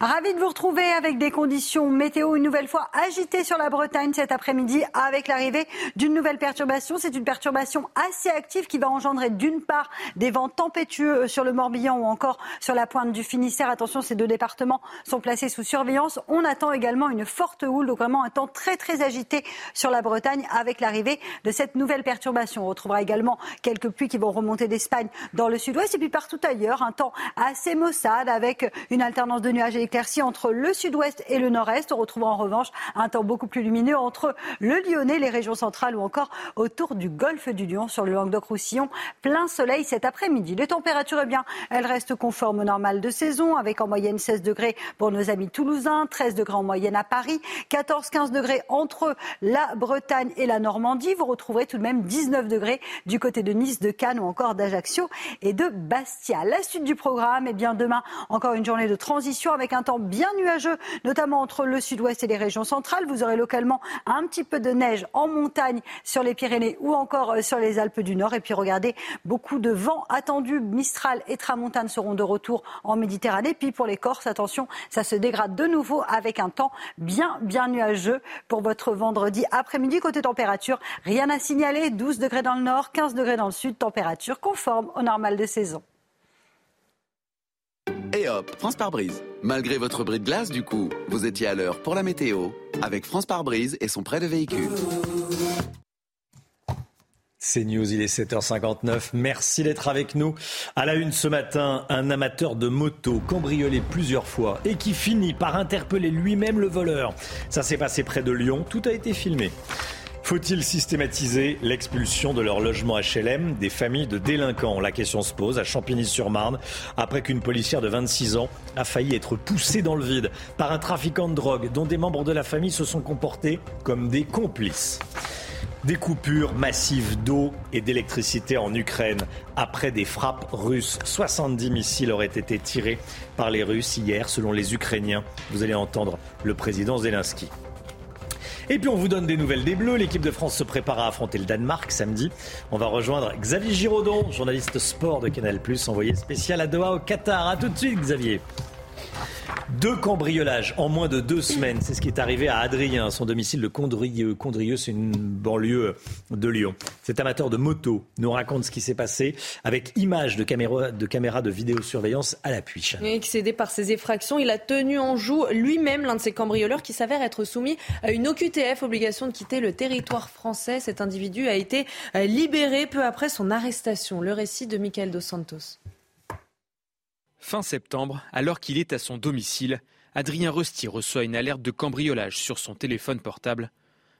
Ravi de vous retrouver avec des conditions météo une nouvelle fois agitées sur la Bretagne cet après-midi avec l'arrivée d'une nouvelle perturbation. C'est une perturbation assez active qui va engendrer d'une part des vents tempétueux sur le Morbihan ou encore sur la pointe du Finistère. Attention, ces deux départements sont placés sous surveillance. On attend également une forte houle, donc vraiment un temps très très agité sur la Bretagne avec l'arrivée de cette nouvelle perturbation. On retrouvera également quelques pluies qui vont remonter d'Espagne dans le sud-ouest et puis partout ailleurs un temps assez maussade avec une alternance de nuages et d'éclaircies entre le sud-ouest et le nord-est. On retrouve en revanche un temps beaucoup plus lumineux entre le Lyonnais, les régions centrales ou encore autour du golfe du Lion sur le Languedoc-Roussillon. Plein soleil cet après-midi. Les températures, eh bien, elles restent conformes au normal de saison avec en moyenne 16 degrés pour nos amis toulousains, 13 degrés en moyenne à Paris, 14-15 degrés entre la Bretagne et la Normandie. Vous retrouverez tout de même 19 degrés du côté de Nice, de Cannes ou encore d'Ajaccio et de Bastia. La suite du programme, eh bien, demain, encore une journée de transition avec un temps bien nuageux, notamment entre le sud-ouest et les régions centrales. Vous aurez localement un petit peu de neige en montagne sur les Pyrénées ou encore euh, sur les Alpes du Nord. Et puis regardez, beaucoup de vent attendu. Mistral et Tramontane seront de retour en Méditerranée. Puis pour les Corses, attention, ça se dégrade de nouveau avec un temps bien, bien nuageux pour votre vendredi après-midi. Côté température, rien à signaler. 12 degrés dans le nord, 15 degrés dans le sud. Température conforme au normal de saison. Et hop, France par brise. Malgré votre bris de glace, du coup, vous étiez à l'heure pour la météo avec France par brise et son prêt de véhicule. C'est News, il est 7h59. Merci d'être avec nous. À la une ce matin, un amateur de moto cambriolé plusieurs fois et qui finit par interpeller lui-même le voleur. Ça s'est passé près de Lyon. Tout a été filmé. Faut-il systématiser l'expulsion de leur logement HLM des familles de délinquants? La question se pose à Champigny-sur-Marne après qu'une policière de 26 ans a failli être poussée dans le vide par un trafiquant de drogue dont des membres de la famille se sont comportés comme des complices. Des coupures massives d'eau et d'électricité en Ukraine après des frappes russes. 70 missiles auraient été tirés par les Russes hier selon les Ukrainiens. Vous allez entendre le président Zelensky. Et puis on vous donne des nouvelles des Bleus. L'équipe de France se prépare à affronter le Danemark samedi. On va rejoindre Xavier Giraudon, journaliste sport de Canal+, envoyé spécial à Doha au Qatar. A tout de suite Xavier. Deux cambriolages en moins de deux semaines. C'est ce qui est arrivé à Adrien, son domicile de Condrieux. C'est une banlieue de Lyon. Cet amateur de moto nous raconte ce qui s'est passé avec images de caméras de, caméra de vidéosurveillance à l'appui. Excédé par ses effractions, il a tenu en joue lui-même l'un de ses cambrioleurs qui s'avère être soumis à une OQTF, obligation de quitter le territoire français. Cet individu a été euh, libéré peu après son arrestation. Le récit de Michael Dos Santos. Fin septembre, alors qu'il est à son domicile, Adrien Rosti reçoit une alerte de cambriolage sur son téléphone portable.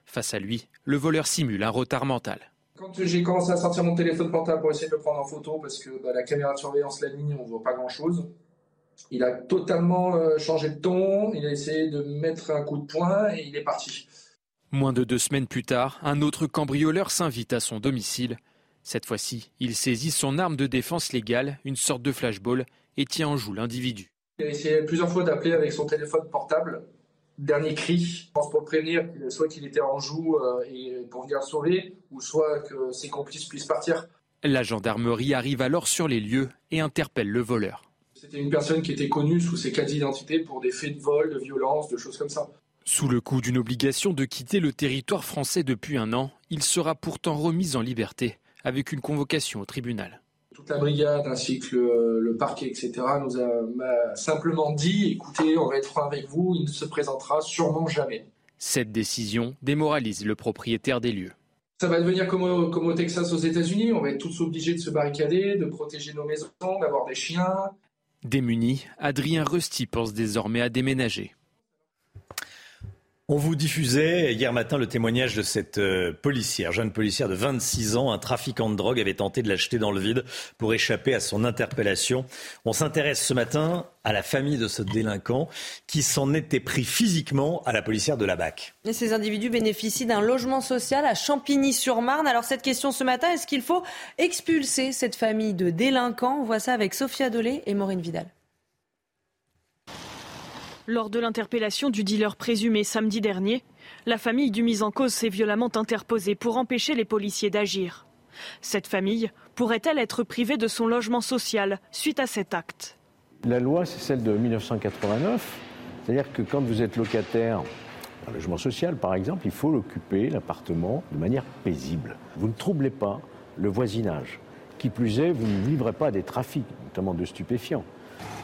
Face à lui, le voleur simule un retard mental. Quand j'ai commencé à sortir mon téléphone portable pour essayer de le prendre en photo, parce que bah, la caméra de surveillance la ligne, on ne voit pas grand-chose, il a totalement euh, changé de ton, il a essayé de mettre un coup de poing et il est parti. Moins de deux semaines plus tard, un autre cambrioleur s'invite à son domicile. Cette fois-ci, il saisit son arme de défense légale, une sorte de flashball, et tient en joue l'individu. Il a essayé plusieurs fois d'appeler avec son téléphone portable. Dernier cri, je pense pour le prévenir, soit qu'il était en joue euh, et pour venir le sauver, ou soit que ses complices puissent partir. La gendarmerie arrive alors sur les lieux et interpelle le voleur. C'était une personne qui était connue sous ses cas d'identité pour des faits de vol, de violence, de choses comme ça. Sous le coup d'une obligation de quitter le territoire français depuis un an, il sera pourtant remis en liberté avec une convocation au tribunal. Toute la brigade ainsi que le, parquet, etc., nous a simplement dit écoutez, on va être franc avec vous, il ne se présentera sûrement jamais. Cette décision démoralise le propriétaire des lieux. Ça va devenir comme au, comme au Texas aux États-Unis, on va être tous obligés de se barricader, de protéger nos maisons, d'avoir des chiens. Démuni, Adrien Rusty pense désormais à déménager. On vous diffusait hier matin le témoignage de cette euh, policière, jeune policière de 26 ans. Un trafiquant de drogue avait tenté de l'acheter dans le vide pour échapper à son interpellation. On s'intéresse ce matin à la famille de ce délinquant qui s'en était pris physiquement à la policière de la BAC. Et ces individus bénéficient d'un logement social à Champigny-sur-Marne. Alors cette question ce matin, est-ce qu'il faut expulser cette famille de délinquants? On voit ça avec Sophia Dolé et Maureen Vidal. Lors de l'interpellation du dealer présumé samedi dernier, la famille du mis en cause s'est violemment interposée pour empêcher les policiers d'agir. Cette famille pourrait-elle être privée de son logement social suite à cet acte? La loi, c'est celle de 1989. C'est-à-dire que quand vous êtes locataire d'un logement social, par exemple, il faut l'occuper, l'appartement, de manière paisible. Vous ne troublez pas le voisinage. Qui plus est, vous ne livrez pas des trafics, notamment de stupéfiants.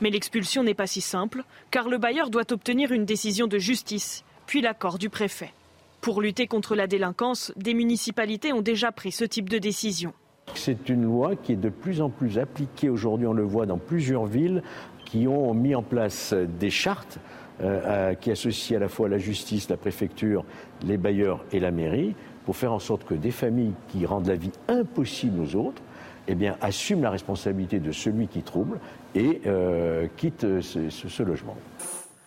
Mais l'expulsion n'est pas si simple, car le bailleur doit obtenir une décision de justice, puis l'accord du préfet. Pour lutter contre la délinquance, des municipalités ont déjà pris ce type de décision. C'est une loi qui est de plus en plus appliquée aujourd'hui, on le voit dans plusieurs villes qui ont mis en place des chartes euh, qui associent à la fois la justice, la préfecture, les bailleurs et la mairie pour faire en sorte que des familles qui rendent la vie impossible aux autres eh assument la responsabilité de celui qui trouble et euh, quitte ce, logement.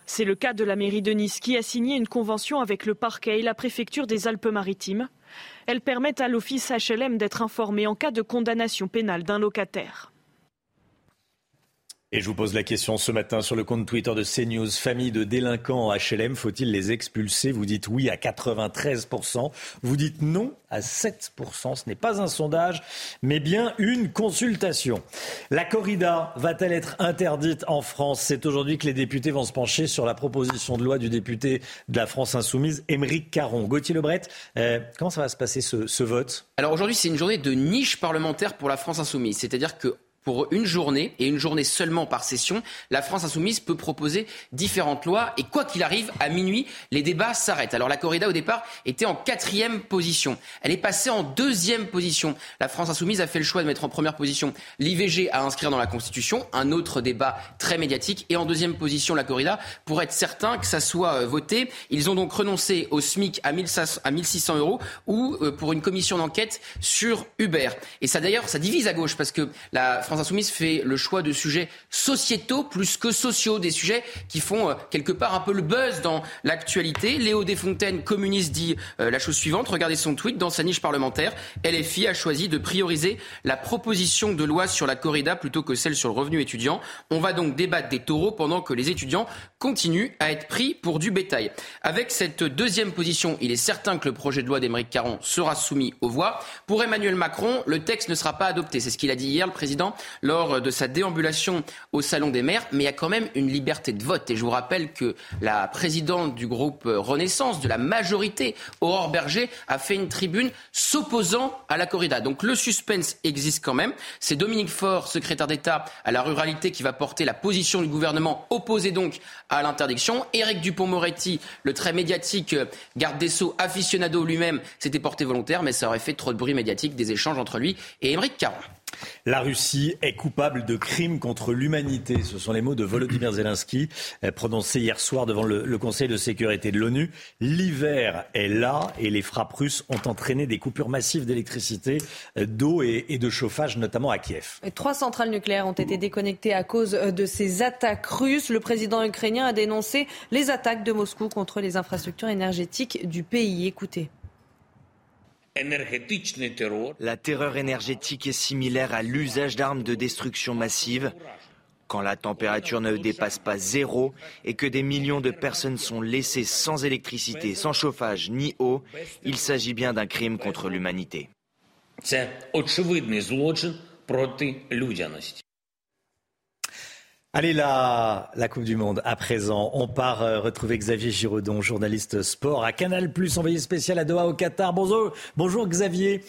C'est le cas de la mairie de Nice qui a signé une convention avec le parquet et la préfecture des Alpes-Maritimes. Elle permet à l'office HLM d'être informé en cas de condamnation pénale d'un locataire. Et je vous pose la question ce matin sur le compte Twitter de CNews. Famille de délinquants HLM, faut-il les expulser? Vous dites oui à 93%. Vous dites non à 7%. Ce n'est pas un sondage, mais bien une consultation. La corrida va-t-elle être interdite en France? C'est aujourd'hui que les députés vont se pencher sur la proposition de loi du député de la France Insoumise, Émeric Caron. Gauthier Lebret, euh, comment ça va se passer ce, ce vote? Alors aujourd'hui, c'est une journée de niche parlementaire pour la France Insoumise. C'est-à-dire que pour une journée et une journée seulement par session, la France insoumise peut proposer différentes lois et quoi qu'il arrive, à minuit, les débats s'arrêtent. Alors la corrida au départ était en quatrième position. Elle est passée en deuxième position. La France insoumise a fait le choix de mettre en première position l'IVG à inscrire dans la Constitution, un autre débat très médiatique, et en deuxième position la corrida pour être certain que ça soit euh, voté. Ils ont donc renoncé au SMIC à 1600 euros ou euh, pour une commission d'enquête sur Uber. Et ça d'ailleurs, ça divise à gauche parce que la France Insoumise fait le choix de sujets sociétaux plus que sociaux, des sujets qui font euh, quelque part un peu le buzz dans l'actualité. Léo Desfontaines, communiste, dit euh, la chose suivante. Regardez son tweet dans sa niche parlementaire. LFI a choisi de prioriser la proposition de loi sur la corrida plutôt que celle sur le revenu étudiant. On va donc débattre des taureaux pendant que les étudiants continuent à être pris pour du bétail. Avec cette deuxième position, il est certain que le projet de loi d'Émeric Caron sera soumis aux voix. Pour Emmanuel Macron, le texte ne sera pas adopté. C'est ce qu'il a dit hier, le président lors de sa déambulation au Salon des maires, mais il y a quand même une liberté de vote. Et je vous rappelle que la présidente du groupe Renaissance, de la majorité, Aurore Berger, a fait une tribune s'opposant à la corrida. Donc le suspense existe quand même. C'est Dominique Faure, secrétaire d'État à la ruralité, qui va porter la position du gouvernement opposé donc à l'interdiction. Éric Dupont-Moretti, le très médiatique garde des Sceaux aficionado lui-même, s'était porté volontaire, mais ça aurait fait trop de bruit médiatique des échanges entre lui et Émeric Caron. La Russie est coupable de crimes contre l'humanité. Ce sont les mots de Volodymyr Zelensky euh, prononcés hier soir devant le, Conseil de sécurité de l'ONU. L'hiver est là et les frappes russes ont entraîné des coupures massives d'électricité, euh, d'eau et, de chauffage, notamment à Kiev. trois centrales nucléaires ont été déconnectées à cause euh, de ces attaques russes. Le président ukrainien a dénoncé les attaques de Moscou contre les infrastructures énergétiques du pays. Écoutez. La terreur énergétique est similaire à l'usage d'armes de destruction massive. Quand la température ne dépasse pas zéro et que des millions de personnes sont laissées sans électricité, sans chauffage ni eau, il s'agit bien d'un crime contre l'humanité. Allez, la, la Coupe du Monde, à présent, on part euh, retrouver Xavier Giraudon, journaliste sport à Canal+, envoyé spécial à Doha au Qatar. Bonjour, bonjour Xavier.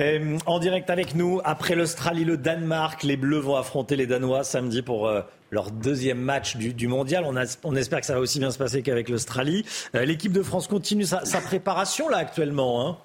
Euh, en direct avec nous, après l'Australie, le Danemark, les Bleus vont affronter les Danois samedi pour euh, leur deuxième match du, mondial. On, espère que ça va aussi bien se passer qu'avec l'Australie. L'équipe de France continue sa, sa préparation là actuellement. Hein.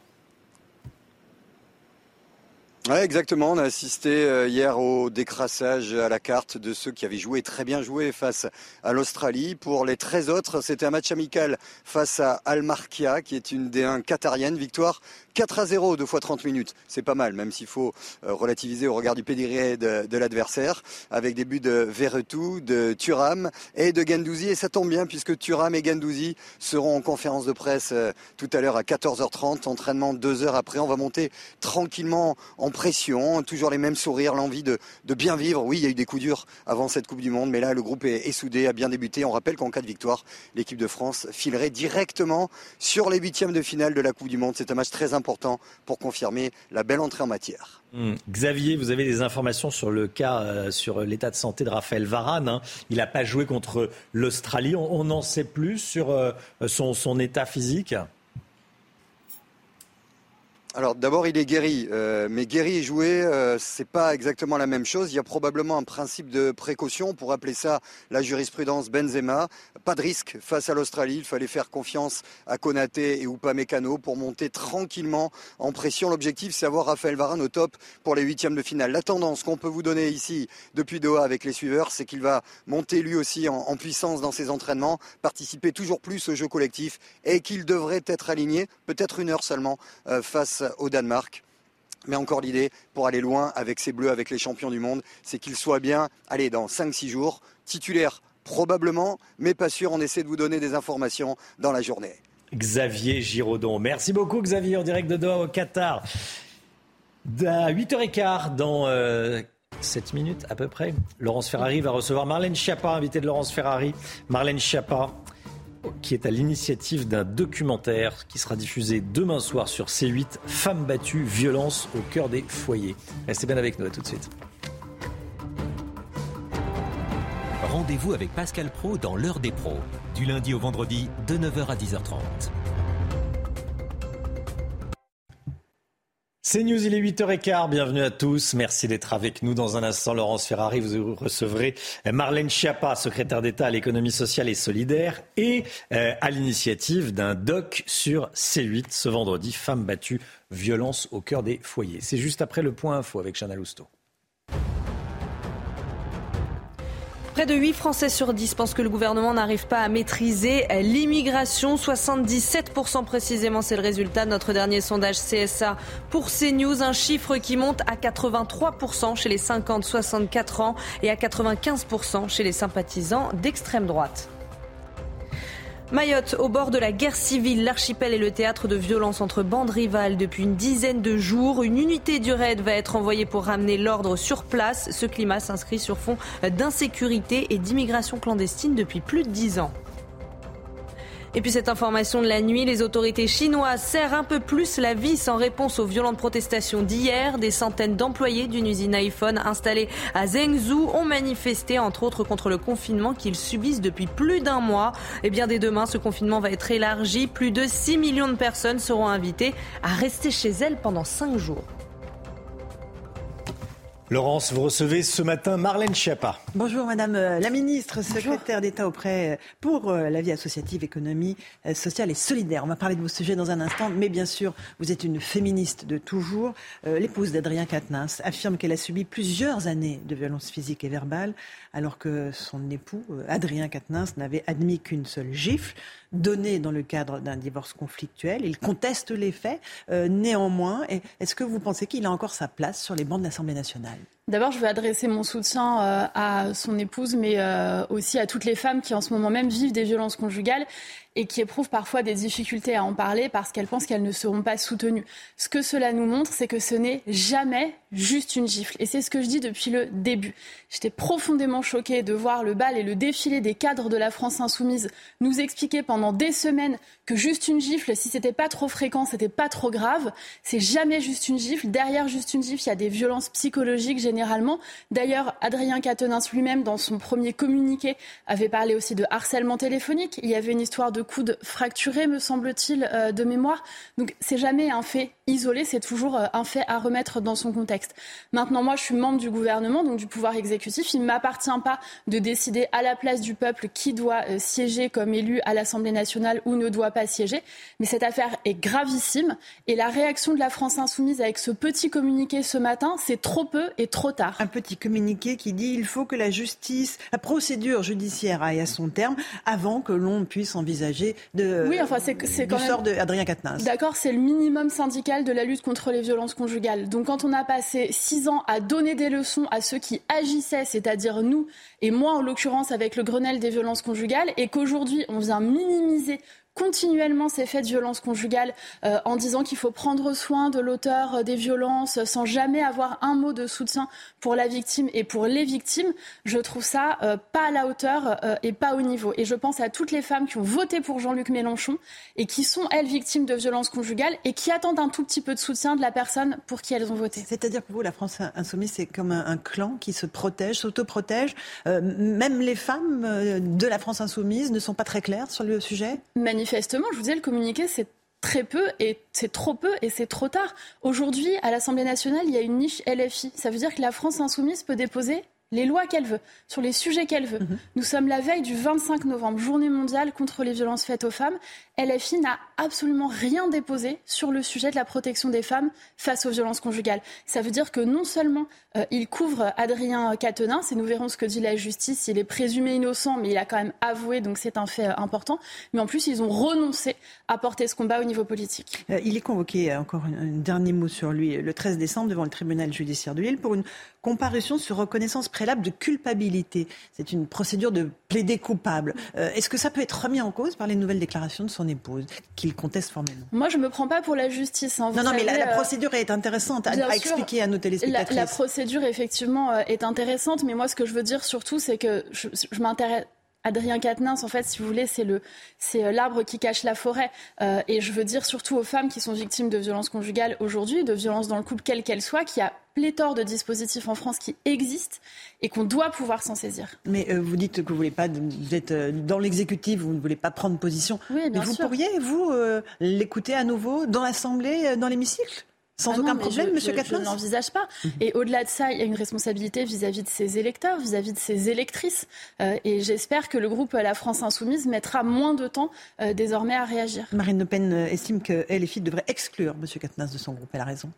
Ouais, exactement. On a assisté euh, hier au décrassage à la carte de ceux qui avaient joué très bien joué face à l'Australie. Pour les 13 autres, c'était un match amical face à Al-Markia, qui est une D1 qatarienne. Victoire 4 à 0, deux fois 30 minutes. C'est pas mal, même s'il faut euh, relativiser au regard du pédigré de, l'adversaire, avec des buts de Verretou, de Turam et de Gendouzi. Et ça tombe bien, puisque Turam et Gendouzi seront en conférence de presse euh, tout à l'heure à 14h30. Entraînement deux heures après. On va monter tranquillement en pression. Toujours les mêmes sourires, l'envie de, bien vivre. Oui, il y a eu des coups durs avant cette Coupe du Monde, mais là, le groupe est, est soudé, a bien débuté. On rappelle qu'en cas de victoire, l'équipe de France filerait directement sur les huitièmes de finale de la Coupe du Monde. C'est un match très important important pour confirmer la belle entrée en matière. Hmm. Xavier, vous avez des informations sur le cas, euh, sur l'état de santé de Raphaël Varane. Hein. Il n'a pas joué contre l'Australie. On n'en sait plus sur euh, son, son état physique? Alors d'abord, il est guéri, euh, mais guéri et joué, euh, c'est pas exactement la même chose. Il y a probablement un principe de précaution, pour appeler ça la jurisprudence Benzema. Pas de risque face à l'Australie. Il fallait faire confiance à Konaté et Upamecano pour monter tranquillement en pression. L'objectif, c'est avoir Raphaël Varane au top pour les huitièmes de finale. La tendance qu'on peut vous donner ici depuis Doha avec les suiveurs, c'est qu'il va monter lui aussi en, puissance dans ses entraînements, participer toujours plus au jeu collectif et qu'il devrait être aligné, peut-être une heure seulement, euh, face au Danemark. Mais encore l'idée, pour aller loin avec ces Bleus, avec les champions du monde, c'est qu'ils soient bien, allez, dans 5-6 jours, titulaires probablement, mais pas sûr. On essaie de vous donner des informations dans la journée. Xavier Giraudon. Merci beaucoup Xavier en direct de Doha au Qatar. À 8h15 dans 7 euh, minutes à peu près, Laurence Ferrari va recevoir Marlène Schiappa, invité de Laurence Ferrari. Marlène Schiappa, qui est à l'initiative d'un documentaire qui sera diffusé demain soir sur C8, Femmes battues, violence au cœur des foyers. Restez bien avec nous, à tout de suite. Rendez-vous avec Pascal Pro dans l'heure des pros, du lundi au vendredi de 9h à 10h30. C'est News, il est 8h15, bienvenue à tous. Merci d'être avec nous. Dans un instant, Laurence Ferrari, vous recevrez Marlène Schiappa, secrétaire d'État à l'économie sociale et solidaire, et euh, à l'initiative d'un doc sur C8 ce vendredi, Femmes battues, violence au cœur des foyers. C'est juste après le point info avec Chana Lousteau. Près de 8 Français sur 10 pensent que le gouvernement n'arrive pas à maîtriser l'immigration. 77% précisément, c'est le résultat de notre dernier sondage CSA pour CNews. Un chiffre qui monte à 83% chez les 50-64 ans et à 95% chez les sympathisants d'extrême droite. Mayotte, au bord de la guerre civile, l'archipel est le théâtre de violences entre bandes rivales depuis une dizaine de jours. Une unité du raid va être envoyée pour ramener l'ordre sur place. Ce climat s'inscrit sur fond d'insécurité et d'immigration clandestine depuis plus de dix ans. Et puis cette information de la nuit, les autorités chinoises serrent un peu plus la vis en réponse aux violentes protestations d'hier. Des centaines d'employés d'une usine iPhone installée à Zhengzhou ont manifesté, entre autres, contre le confinement qu'ils subissent depuis plus d'un mois. Et bien dès demain, ce confinement va être élargi. Plus de 6 millions de personnes seront invitées à rester chez elles pendant 5 jours. Laurence, vous recevez ce matin Marlène Schiappa. Bonjour Madame euh, la Ministre, secrétaire d'État auprès euh, pour euh, la vie associative, économie sociale et solidaire. On va parler de vos sujets dans un instant, mais bien sûr, vous êtes une féministe de toujours. L'épouse d'Adrien Quatennens affirme qu'elle a subi plusieurs années de violences physiques et verbales, alors que son époux, Adrien Quatennens, n'avait admis qu'une seule gifle donnée dans le cadre d'un divorce conflictuel. Il conteste les faits. néanmoins, est-ce que vous pensez qu'il a encore sa place sur les bancs de l'Assemblée nationale? D'abord, je veux adresser mon soutien euh, à son épouse, mais euh, aussi à toutes les femmes qui en ce moment même vivent des violences conjugales et qui éprouvent parfois des difficultés à en parler parce qu'elles pensent qu'elles ne seront pas soutenues. Ce que cela nous montre, c'est que ce n'est jamais juste une gifle. Et c'est ce que je dis depuis le début. J'étais profondément choquée de voir le bal et le défilé des cadres de la France insoumise nous expliquer pendant des semaines que juste une gifle, si c'était pas trop fréquent, c'était pas trop grave. C'est jamais juste une gifle. Derrière juste une gifle, il y a des violences psychologiques généralement. D'ailleurs, Adrien Quatennens lui-même, dans son premier communiqué, avait parlé aussi de harcèlement téléphonique. Il y avait une histoire de coude fracturé, me semble-t-il, euh, de mémoire. Donc c'est jamais un fait isolé, c'est toujours euh, un fait à remettre dans son contexte. Maintenant, moi, je suis membre du gouvernement, donc du pouvoir exécutif. Il ne m'appartient pas de décider à la place du peuple qui doit euh, siéger comme élu à l'Assemblée nationale ou ne doit pas siéger. Mais cette affaire est gravissime et la réaction de la France insoumise avec ce petit communiqué ce matin, c'est trop peu et trop tard. Un petit communiqué qui dit il faut que la justice, la procédure judiciaire aille à son terme avant que l'on puisse envisager de, oui, enfin, c'est, c'est quand du même... sort d'Adrien Quatennens. D'accord, c'est le minimum syndical de la lutte contre les violences conjugales. Donc quand on a passé six ans à donner des leçons à ceux qui agissaient, c'est-à-dire nous, et moi en l'occurrence avec le Grenelle des violences conjugales, et qu'aujourd'hui on vient minimiser continuellement ces faits de violence conjugale euh, en disant qu'il faut prendre soin de l'auteur euh, des violences sans jamais avoir un mot de soutien pour la victime et pour les victimes, je trouve ça euh, pas à la hauteur euh, et pas au niveau. Et je pense à toutes les femmes qui ont voté pour Jean-Luc Mélenchon et qui sont, elles, victimes de violences conjugales et qui attendent un tout petit peu de soutien de la personne pour qui elles ont voté. C'est-à-dire pour vous, la France insoumise, c'est comme un, un clan qui se protège, s'autoprotège. Euh, même les femmes de la France insoumise ne sont pas très claires sur le sujet? Manifestement, je vous disais, le communiqué, c'est très peu et c'est trop peu et c'est trop tard. Aujourd'hui, à l'Assemblée nationale, il y a une niche LFI. Ça veut dire que la France insoumise peut déposer les lois qu'elle veut, sur les sujets qu'elle veut. Nous sommes la veille du 25 novembre, journée mondiale contre les violences faites aux femmes. LFI n'a absolument rien déposé sur le sujet de la protection des femmes face aux violences conjugales. Ça veut dire que non seulement il couvre Adrien Quatennens, et nous verrons ce que dit la justice, il est présumé innocent, mais il a quand même avoué, donc c'est un fait euh, important, mais en plus ils ont renoncé à porter ce combat au niveau politique. Euh, Il est convoqué, euh, encore un, dernier mot sur lui, le 13 décembre devant le tribunal judiciaire de Lille pour une comparution sur reconnaissance préalable de culpabilité. C'est une procédure de plaider coupable. Euh, Est-ce que ça peut être remis en cause par les nouvelles déclarations de son épouse, qu'il conteste formellement? Moi, je me prends pas pour la justice. hein. Vous Non, non, mais la, euh, procédure est intéressante à, à expliquer à nos La, téléspectatrices. la procédure, effectivement, euh, est intéressante, mais moi, ce que je veux dire surtout, c'est que je, je m'intéresse. Adrien Quatennens, en fait, si vous voulez, c'est le, c'est euh, l'arbre qui cache la forêt. Euh, et je veux dire surtout aux femmes qui sont victimes de violences conjugales aujourd'hui, de violences dans le couple, quelles qu'elles soient, qu'il y a pléthore de dispositifs en France qui existent et qu'on doit pouvoir s'en saisir. Mais euh, vous dites que vous voulez pas, vous êtes dans l'exécutif, vous ne voulez pas prendre position. Oui, bien Mais vous sûr. pourriez, vous, euh, l'écouter à nouveau dans l'Assemblée, dans l'hémicycle? Sans Ah aucun problème, je- Monsieur je- n'envisage pas. Et au-delà de ça, il y a une responsabilité vis-à-vis de ses électeurs, vis-à-vis de ses électrices. Euh, et j'espère que le groupe La France Insoumise mettra moins de temps euh, désormais à réagir. Marine Le Pen euh, estime que LFI devrait exclure Monsieur Quatennens de son groupe. Elle a raison.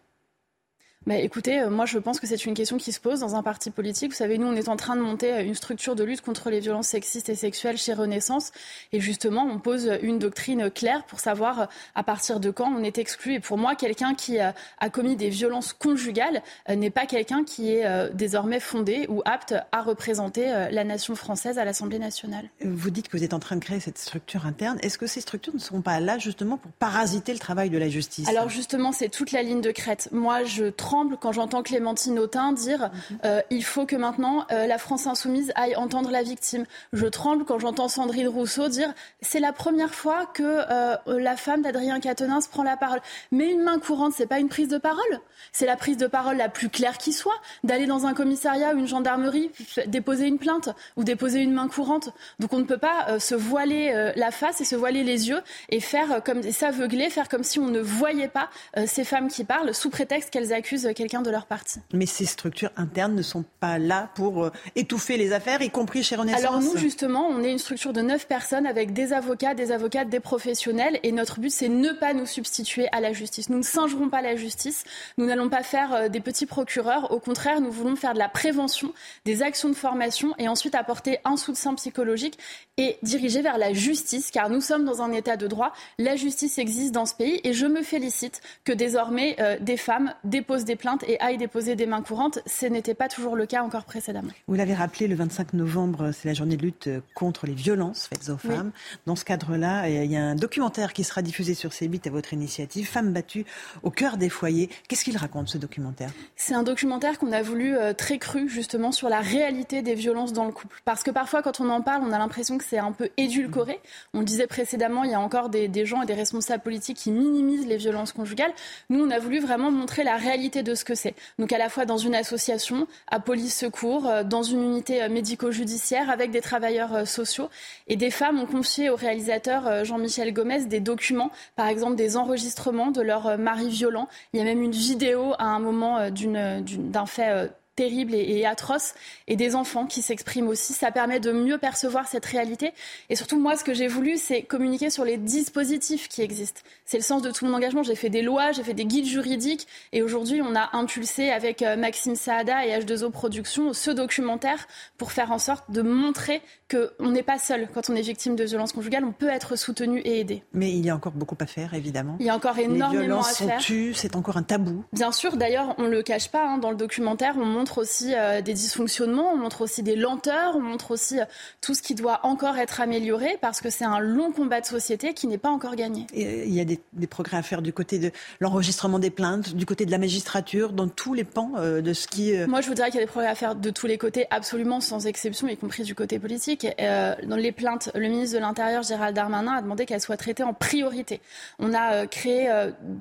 Mais écoutez, euh, moi je pense que c'est une question qui se pose dans un parti politique. Vous savez, nous on est en train de monter euh, une structure de lutte contre les violences sexistes et sexuelles chez Renaissance. Et justement, on pose une doctrine claire pour savoir euh, à partir de quand on est exclu. Et pour moi, quelqu'un qui euh, a commis des violences conjugales euh, n'est pas quelqu'un qui est euh, désormais fondé ou apte à représenter euh, la nation française à l'Assemblée nationale. Vous dites que vous êtes en train de créer cette structure interne. Est-ce que ces structures ne seront pas là justement pour parasiter le travail de la justice? Alors justement, c'est toute la ligne de crête. Moi, je tremble quand j'entends Clémentine Autain dire euh, il faut que maintenant euh, la France insoumise aille entendre la victime. Je tremble quand j'entends Sandrine Rousseau dire c'est la première fois que euh, la femme d'Adrien Quatennens prend la parole. Mais une main courante, c'est pas une prise de parole. C'est la prise de parole la plus claire qui soit d'aller dans un commissariat ou une gendarmerie déposer une plainte ou déposer une main courante. Donc on ne peut pas se voiler la face et se voiler les yeux et faire comme s'aveugler, faire comme si on ne voyait pas ces femmes qui parlent sous prétexte qu'elles accusent quelqu'un de leur parti. Mais ces structures internes ne sont pas là pour euh, étouffer les affaires, y compris chez Renaissance. Alors nous, justement, on est une structure de neuf personnes avec des avocats, des avocates, des professionnels. Et notre but, c'est ne pas nous substituer à la justice. Nous ne singerons pas la justice. Nous n'allons pas faire euh, des petits procureurs. Au contraire, nous voulons faire de la prévention, des actions de formation et ensuite apporter un soutien psychologique et diriger vers la justice, car nous sommes dans un état de droit. La justice existe dans ce pays et je me félicite que désormais euh, des femmes déposent des plaintes et aillent déposer des mains courantes. Ce n'était pas toujours le cas encore précédemment. Vous l'avez rappelé, le 25 novembre, c'est la journée de lutte contre les violences faites aux femmes. Dans ce cadre-là, il y a un documentaire qui sera diffusé sur C8 à votre initiative, Femmes battues au cœur des foyers. Qu'est-ce qu'il raconte ce documentaire? C'est un documentaire qu'on a voulu euh, très cru justement sur la réalité des violences dans le couple. Parce que parfois, quand on en parle, on a l'impression que c'est un peu édulcoré. On le disait précédemment, il y a encore des, des gens et des responsables politiques qui minimisent les violences conjugales. Nous, on a voulu vraiment montrer la réalité de ce que c'est. Donc à la fois dans une association, à police secours, euh, dans une unité euh, médico-judiciaire, avec des travailleurs sociaux. Et des femmes ont confié au réalisateur Jean-Michel Gomez des documents, par exemple des enregistrements de leur mari violent. Il y a même une vidéo à un moment d'un fait terrible et, atroce, et des enfants qui s'expriment aussi. Ça permet de mieux percevoir cette réalité. Et surtout, moi, ce que j'ai voulu, c'est communiquer sur les dispositifs qui existent. C'est le sens de tout mon engagement. J'ai fait des lois, j'ai fait des guides juridiques, et aujourd'hui, on a impulsé avec euh, Maxime Saada et H2O Productions ce documentaire pour faire en sorte de montrer qu'on n'est pas seul quand on est victime de violences conjugales. On peut être soutenu et aidé. Mais il y a encore beaucoup à faire, évidemment. Il y a encore énormément les violences à faire. Sont tues, c'est encore un tabou. Bien sûr. D'ailleurs, on le cache pas. Hein, dans le documentaire, on montre montre aussi euh, des dysfonctionnements, on montre aussi des lenteurs, on montre aussi euh, tout ce qui doit encore être amélioré parce que c'est un long combat de société qui n'est pas encore gagné. Et il y a des, progrès à faire du côté de l'enregistrement des plaintes, du côté de la magistrature, dans tous les pans euh, de ce qui. Moi, je voudrais qu'il y a des progrès à faire de tous les côtés, absolument sans exception, y compris du côté politique. dans les plaintes, le ministre de l'Intérieur, Gérald Darmanin, a demandé qu'elles soient traitées en priorité. On a créé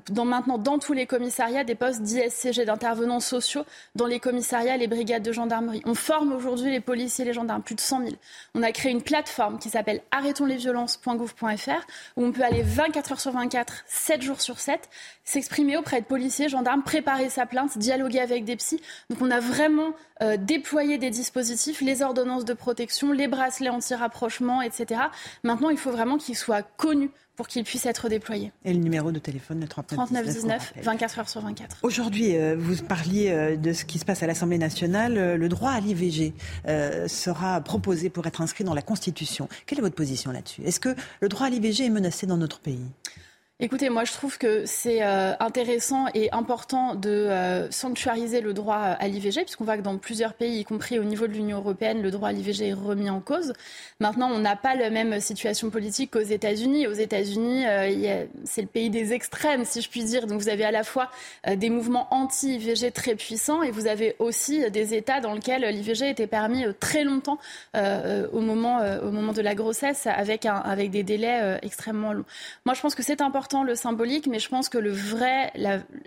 dans, maintenant dans tous les commissariats des postes d'ISCG, d'intervenants sociaux dans les commissariats les brigades de gendarmerie. On forme aujourd'hui les policiers et les gendarmes, plus de 100 000. On a créé une plateforme qui s'appelle arrêtonslesviolences.gouv.fr où on peut aller 24 heures sur 24, 7 jours sur 7, s'exprimer auprès de policiers, gendarmes, préparer sa plainte, dialoguer avec des psys. Donc on a vraiment euh, déployé des dispositifs, les ordonnances de protection, les bracelets anti-rapprochement, etc. Maintenant, il faut vraiment qu'ils soient connus pour qu'il puisse être déployé. Et le numéro de téléphone, le 3919 24 heures sur 24. Aujourd'hui, euh, vous parliez euh, de ce qui se passe à l'Assemblée nationale. Euh, le droit à l'IVG sera proposé pour être inscrit dans la Constitution. Quelle est votre position là-dessus? Est-ce que le droit à l'IVG est menacé dans notre pays? Écoutez, moi je trouve que c'est euh, intéressant et important de euh, sanctuariser le droit à l'IVG, puisqu'on voit que dans plusieurs pays, y compris au niveau de l'Union européenne, le droit à l'IVG est remis en cause. Maintenant, on n'a pas la même situation politique qu'aux États-Unis. Aux États-Unis, euh, c'est le pays des extrêmes, si je puis dire. Donc vous avez à la fois des mouvements anti-IVG très puissants et vous avez aussi des États dans lesquels l'IVG était permis très longtemps au, moment, au moment de la grossesse, avec, avec des délais extrêmement longs. Moi, je pense que c'est important le symbolique, mais je pense que le vrai,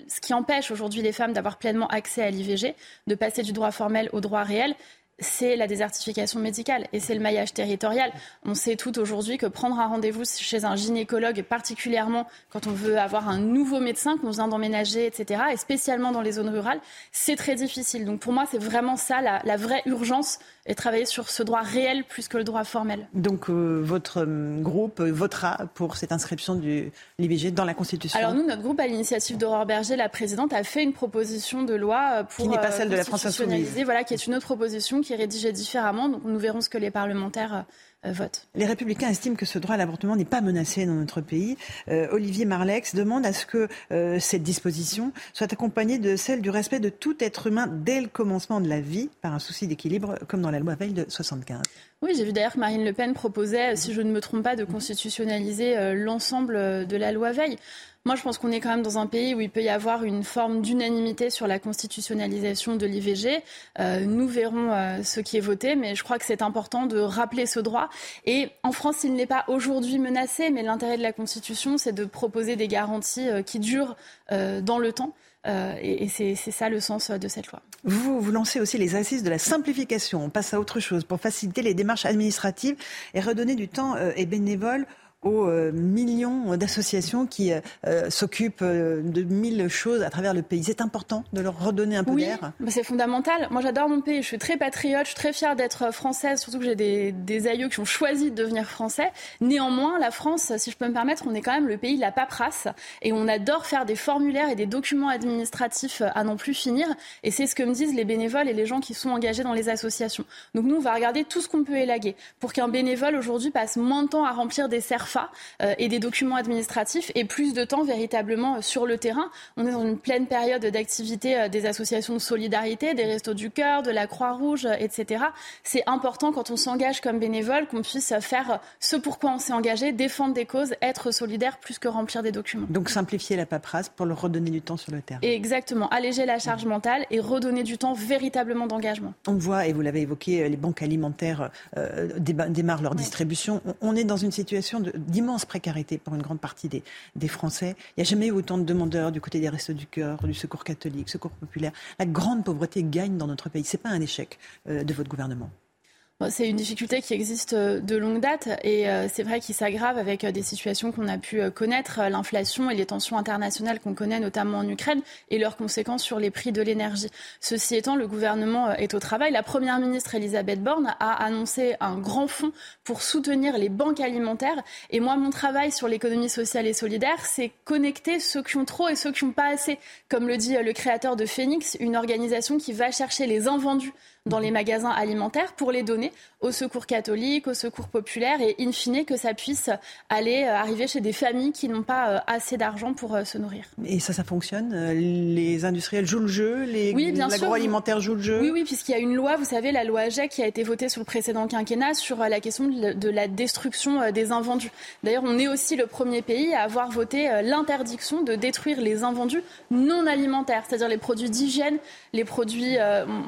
ce qui empêche aujourd'hui les femmes d'avoir pleinement accès à l'IVG, de passer du droit formel au droit réel, c'est la désertification médicale et c'est le maillage territorial. On sait tout aujourd'hui que prendre un rendez-vous chez un gynécologue, particulièrement quand on veut avoir un nouveau médecin qu'on vient d'emménager, etc., et spécialement dans les zones rurales, c'est très difficile. Donc pour moi, c'est vraiment ça la, vraie urgence et travailler sur ce droit réel plus que le droit formel. Donc euh, votre euh, groupe votera pour cette inscription de l'IVG dans la Constitution Alors nous, notre groupe, à l'initiative d'Aurore Berger, la présidente, a fait une proposition de loi euh, pour... Qui n'est pas celle de la France Insoumise. Voilà, qui est une autre proposition qui est rédigée différemment. Donc nous verrons ce que les parlementaires euh, votent. Les républicains estiment que ce droit à l'avortement n'est pas menacé dans notre pays. Euh, Olivier Marlex demande à ce que euh, cette disposition soit accompagnée de celle du respect de tout être humain dès le commencement de la vie, par un souci d'équilibre, comme dans la loi Veil de 75. Oui, j'ai vu d'ailleurs que Marine Le Pen proposait, si je ne me trompe pas, de constitutionnaliser l'ensemble de la loi Veil. Moi, je pense qu'on est quand même dans un pays où il peut y avoir une forme d'unanimité sur la constitutionnalisation de l'IVG. Euh, nous verrons euh, ce qui est voté, mais je crois que c'est important de rappeler ce droit. Et en France, il n'est pas aujourd'hui menacé, mais l'intérêt de la Constitution, c'est de proposer des garanties euh, qui durent dans le temps. et, c'est ça le sens de cette loi. Vous, vous lancez aussi les assises de la simplification. On passe à autre chose pour faciliter les démarches administratives et redonner du temps et bénévoles aux euh, millions d'associations qui euh, euh, s'occupent de mille choses à travers le pays. C'est important de leur redonner un peu oui, d'air. c'est fondamental. Moi, j'adore mon pays. Je suis très patriote. Je suis très fière d'être française, surtout que j'ai des, des, aïeux qui ont choisi de devenir français. Néanmoins, la France, si je peux me permettre, on est quand même le pays de la paperasse et on adore faire des formulaires et des documents administratifs à n'en plus finir. Et c'est ce que me disent les bénévoles et les gens qui sont engagés dans les associations. Donc nous, on va regarder tout ce qu'on peut élaguer pour qu'un bénévole aujourd'hui passe moins de temps à remplir des serres ARFA et des documents administratifs et plus de temps véritablement sur le terrain. On est dans une pleine période d'activité des associations de solidarité, des Restos du Cœur, de la Croix-Rouge, etc. C'est important quand on s'engage comme bénévole qu'on puisse faire ce pourquoi on s'est engagé, défendre des causes, être solidaire plus que remplir des documents. Donc simplifier la paperasse pour leur redonner du temps sur le terrain. exactement, alléger la charge mentale et redonner du temps véritablement d'engagement. On voit, et vous l'avez évoqué, les banques alimentaires euh, démarrent leur distribution. On est dans une situation d'immense précarité pour une grande partie des, Français. Il n'y a jamais eu autant de demandeurs du côté des Restos du Cœur, du Secours catholique, Secours populaire. La grande pauvreté gagne dans notre pays. Ce n'est pas un échec euh, de votre gouvernement. C'est une difficulté qui existe euh, de longue date et euh, c'est vrai qu'il s'aggrave avec euh, des situations qu'on a pu connaître, l'inflation et les tensions internationales qu'on connaît notamment en Ukraine et leurs conséquences sur les prix de l'énergie. Ceci étant, le gouvernement est au travail. La Première ministre Elisabeth Borne a annoncé un grand fonds pour soutenir les banques alimentaires. Et moi, mon travail sur l'économie sociale et solidaire, c'est connecter ceux qui ont trop et ceux qui n'ont pas assez. Comme le dit le créateur de Phoenix, une organisation qui va chercher les invendus dans les magasins alimentaires pour les donner au secours catholique, au secours populaire et in fine que ça puisse aller euh, arriver chez des familles qui n'ont pas euh, assez d'argent pour euh, se nourrir. Et ça, ça fonctionne Les industriels jouent le jeu Les oui, l'agroalimentaire joue le jeu? Oui, oui, puisqu'il y a une loi, vous savez, la loi AGEC qui a été votée sous le précédent quinquennat sur la question de la destruction des invendus. D'ailleurs, on est aussi le premier pays à avoir voté l'interdiction de détruire les invendus non alimentaires, c'est-à-dire les produits d'hygiène, les produits,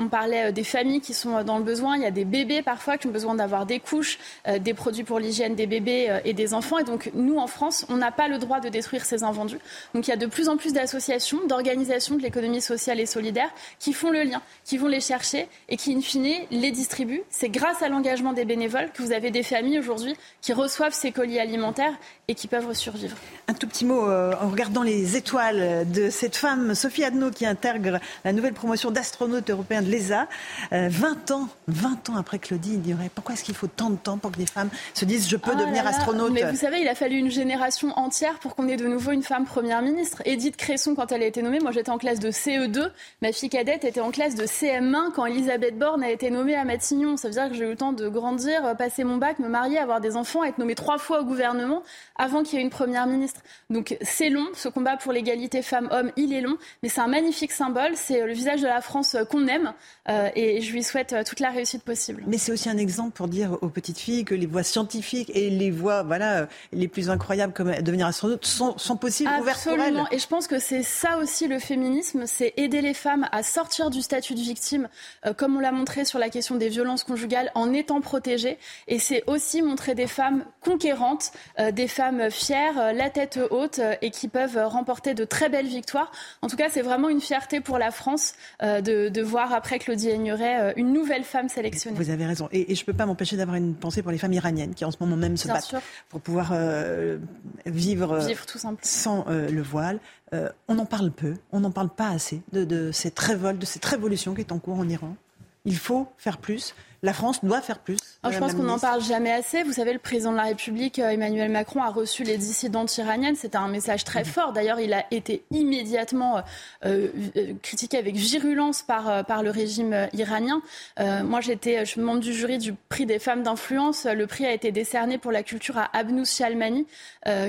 on parlait des familles qui sont dans le besoin. Il y a des bébés parfois qui ont besoin d'avoir des couches, euh, des produits pour l'hygiène des bébés euh, et des enfants. Et donc nous, en France, on n'a pas le droit de détruire ces invendus. Donc il y a de plus en plus d'associations, d'organisations de l'économie sociale et solidaire qui font le lien, qui vont les chercher et qui, in fine, les distribuent. C'est grâce à l'engagement des bénévoles que vous avez des familles aujourd'hui qui reçoivent ces colis alimentaires et qui peuvent survivre. Un tout petit mot euh, en regardant les étoiles de cette femme, Sophie Adno, qui intègre la nouvelle promotion d'astronaute européen de l'ESA. 20 euh, ans, 20 ans après Claudie dirait pourquoi est-ce qu'il faut tant de temps pour que des femmes se disent je peux oh devenir astronaute Mais vous savez, il a fallu une génération entière pour qu'on ait de nouveau une femme première ministre. Edith Cresson, quand elle a été nommée, moi j'étais en classe de CE2, ma fille cadette était en classe de CM1 quand Elisabeth Borne a été nommée à Matignon. Ça veut dire que j'ai eu le temps de grandir, passer mon bac, me marier, avoir des enfants, être nommée trois fois au gouvernement avant qu'il y ait une première ministre. Donc c'est long, ce combat pour l'égalité femmes-hommes, il est long, mais c'est un magnifique symbole, c'est le visage de la France qu'on aime. Euh, et je lui souhaite euh, toute la réussite possible. Mais c'est aussi un exemple pour dire aux petites filles que les voies scientifiques et les voies voilà, les plus incroyables comme devenir astronaute sont, sont possibles, ouvertes pour elles. Et je pense que c'est ça aussi le féminisme, c'est aider les femmes à sortir du statut de victime, euh, comme on l'a montré sur la question des violences conjugales, en étant protégées. Et c'est aussi montrer des femmes conquérantes, euh, des femmes fières, la tête haute et qui peuvent remporter de très belles victoires. En tout cas, c'est vraiment une fierté pour la France de, de voir après Claudie Aigneret une nouvelle femme sélectionnée. Vous avez raison. Et, je ne peux pas m'empêcher d'avoir une pensée pour les femmes iraniennes qui en ce moment même se battent pour pouvoir euh, vivre, vivre tout sans euh, le voile. Euh, on en parle peu, on n'en parle pas assez de, de cette révolte, de cette révolution qui est en cours en Iran. Il faut faire plus la France doit faire plus. je pense qu'on n'en parle jamais assez. Vous savez, le président de la République, euh, Emmanuel Macron, a reçu les dissidentes iraniennes. C'était un message très fort. D'ailleurs, il a été immédiatement euh, euh, critiqué avec virulence par, par le régime iranien. moi, j'étais, je suis membre du jury du prix des femmes d'influence. Le prix a été décerné pour la culture à Abnous Shalmani,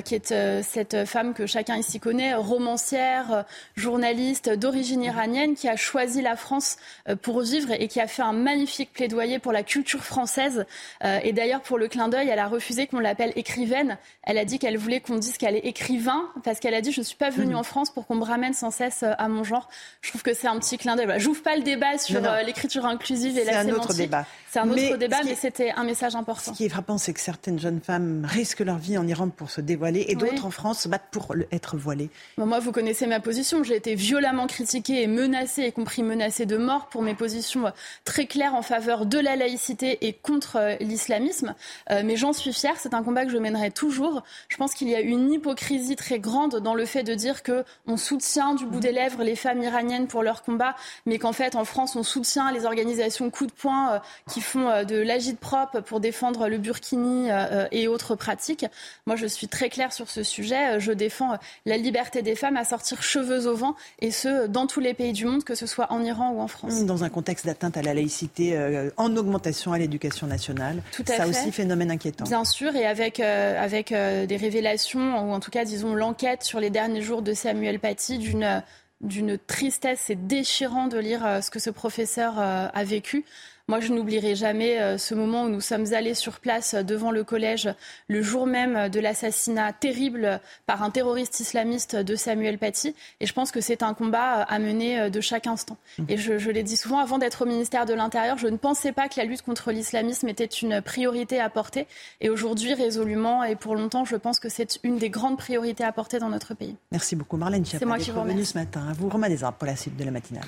qui est cette femme que chacun ici connaît, romancière, journaliste d'origine iranienne, qui a choisi la France pour vivre et qui a fait un magnifique plaidoyer pour la culture française. Euh, et d'ailleurs, pour le clin d'œil, elle a refusé qu'on l'appelle écrivaine. Elle a dit qu'elle voulait qu'on dise qu'elle est écrivain, parce qu'elle a dit Je ne suis pas venue mmh. en France pour qu'on me ramène sans cesse euh, à mon genre. Je trouve que c'est un petit clin d'œil. Voilà, J'ouvre pas le débat sur euh, l'écriture inclusive et la sémantique. C'est un autre débat. C'est un autre débat, mais c'était un message important. Ce qui est frappant, c'est que certaines jeunes femmes risquent leur vie en Iran pour se dévoiler et d'autres en France se battent pour être voilées. moi, vous connaissez ma position. J'ai été violemment critiquée et menacée, y compris menacée de mort pour mes positions très claires en faveur de la laïcité et contre euh, l'islamisme. Euh, mais j'en suis fière, c'est un combat que je mènerai toujours. Je pense qu'il y a une hypocrisie très grande dans le fait de dire que on soutient du bout des lèvres les femmes iraniennes pour leur combat, mais qu'en fait en France on soutient les organisations coup de poing euh, qui font de l'agite propre pour défendre le burkini et autres pratiques. Moi je suis très claire sur ce sujet. Je défends la liberté des femmes à sortir cheveux au vent et ce dans tous les pays du monde, que ce soit en Iran ou en France. Dans un contexte d'atteinte à la laïcité en augmentation à l'éducation nationale. Tout à Ça fait. aussi, phénomène inquiétant. Bien sûr, et avec, euh, avec euh, des révélations, ou en tout cas, disons, l'enquête sur les derniers jours de Samuel Paty d'une d'une tristesse. C'est déchirant de lire euh, ce que ce professeur euh, a vécu. Moi, je n'oublierai jamais euh, ce moment où nous sommes allés sur place euh, devant le collège le jour même de l'assassinat terrible par un terroriste islamiste de Samuel Paty. Et je pense que c'est un combat euh, à mener euh, de chaque instant. Et je, je l'ai dit souvent, avant d'être au ministère de l'Intérieur, je ne pensais pas que la lutte contre l'islamisme était une priorité à porter. Et aujourd'hui, résolument et pour longtemps, je pense que c'est une des grandes priorités à porter dans notre pays. Merci beaucoup, Marlène C'est moi qui vous remercie. ce matin. Vous, Desarmes, pour la suite de la matinale.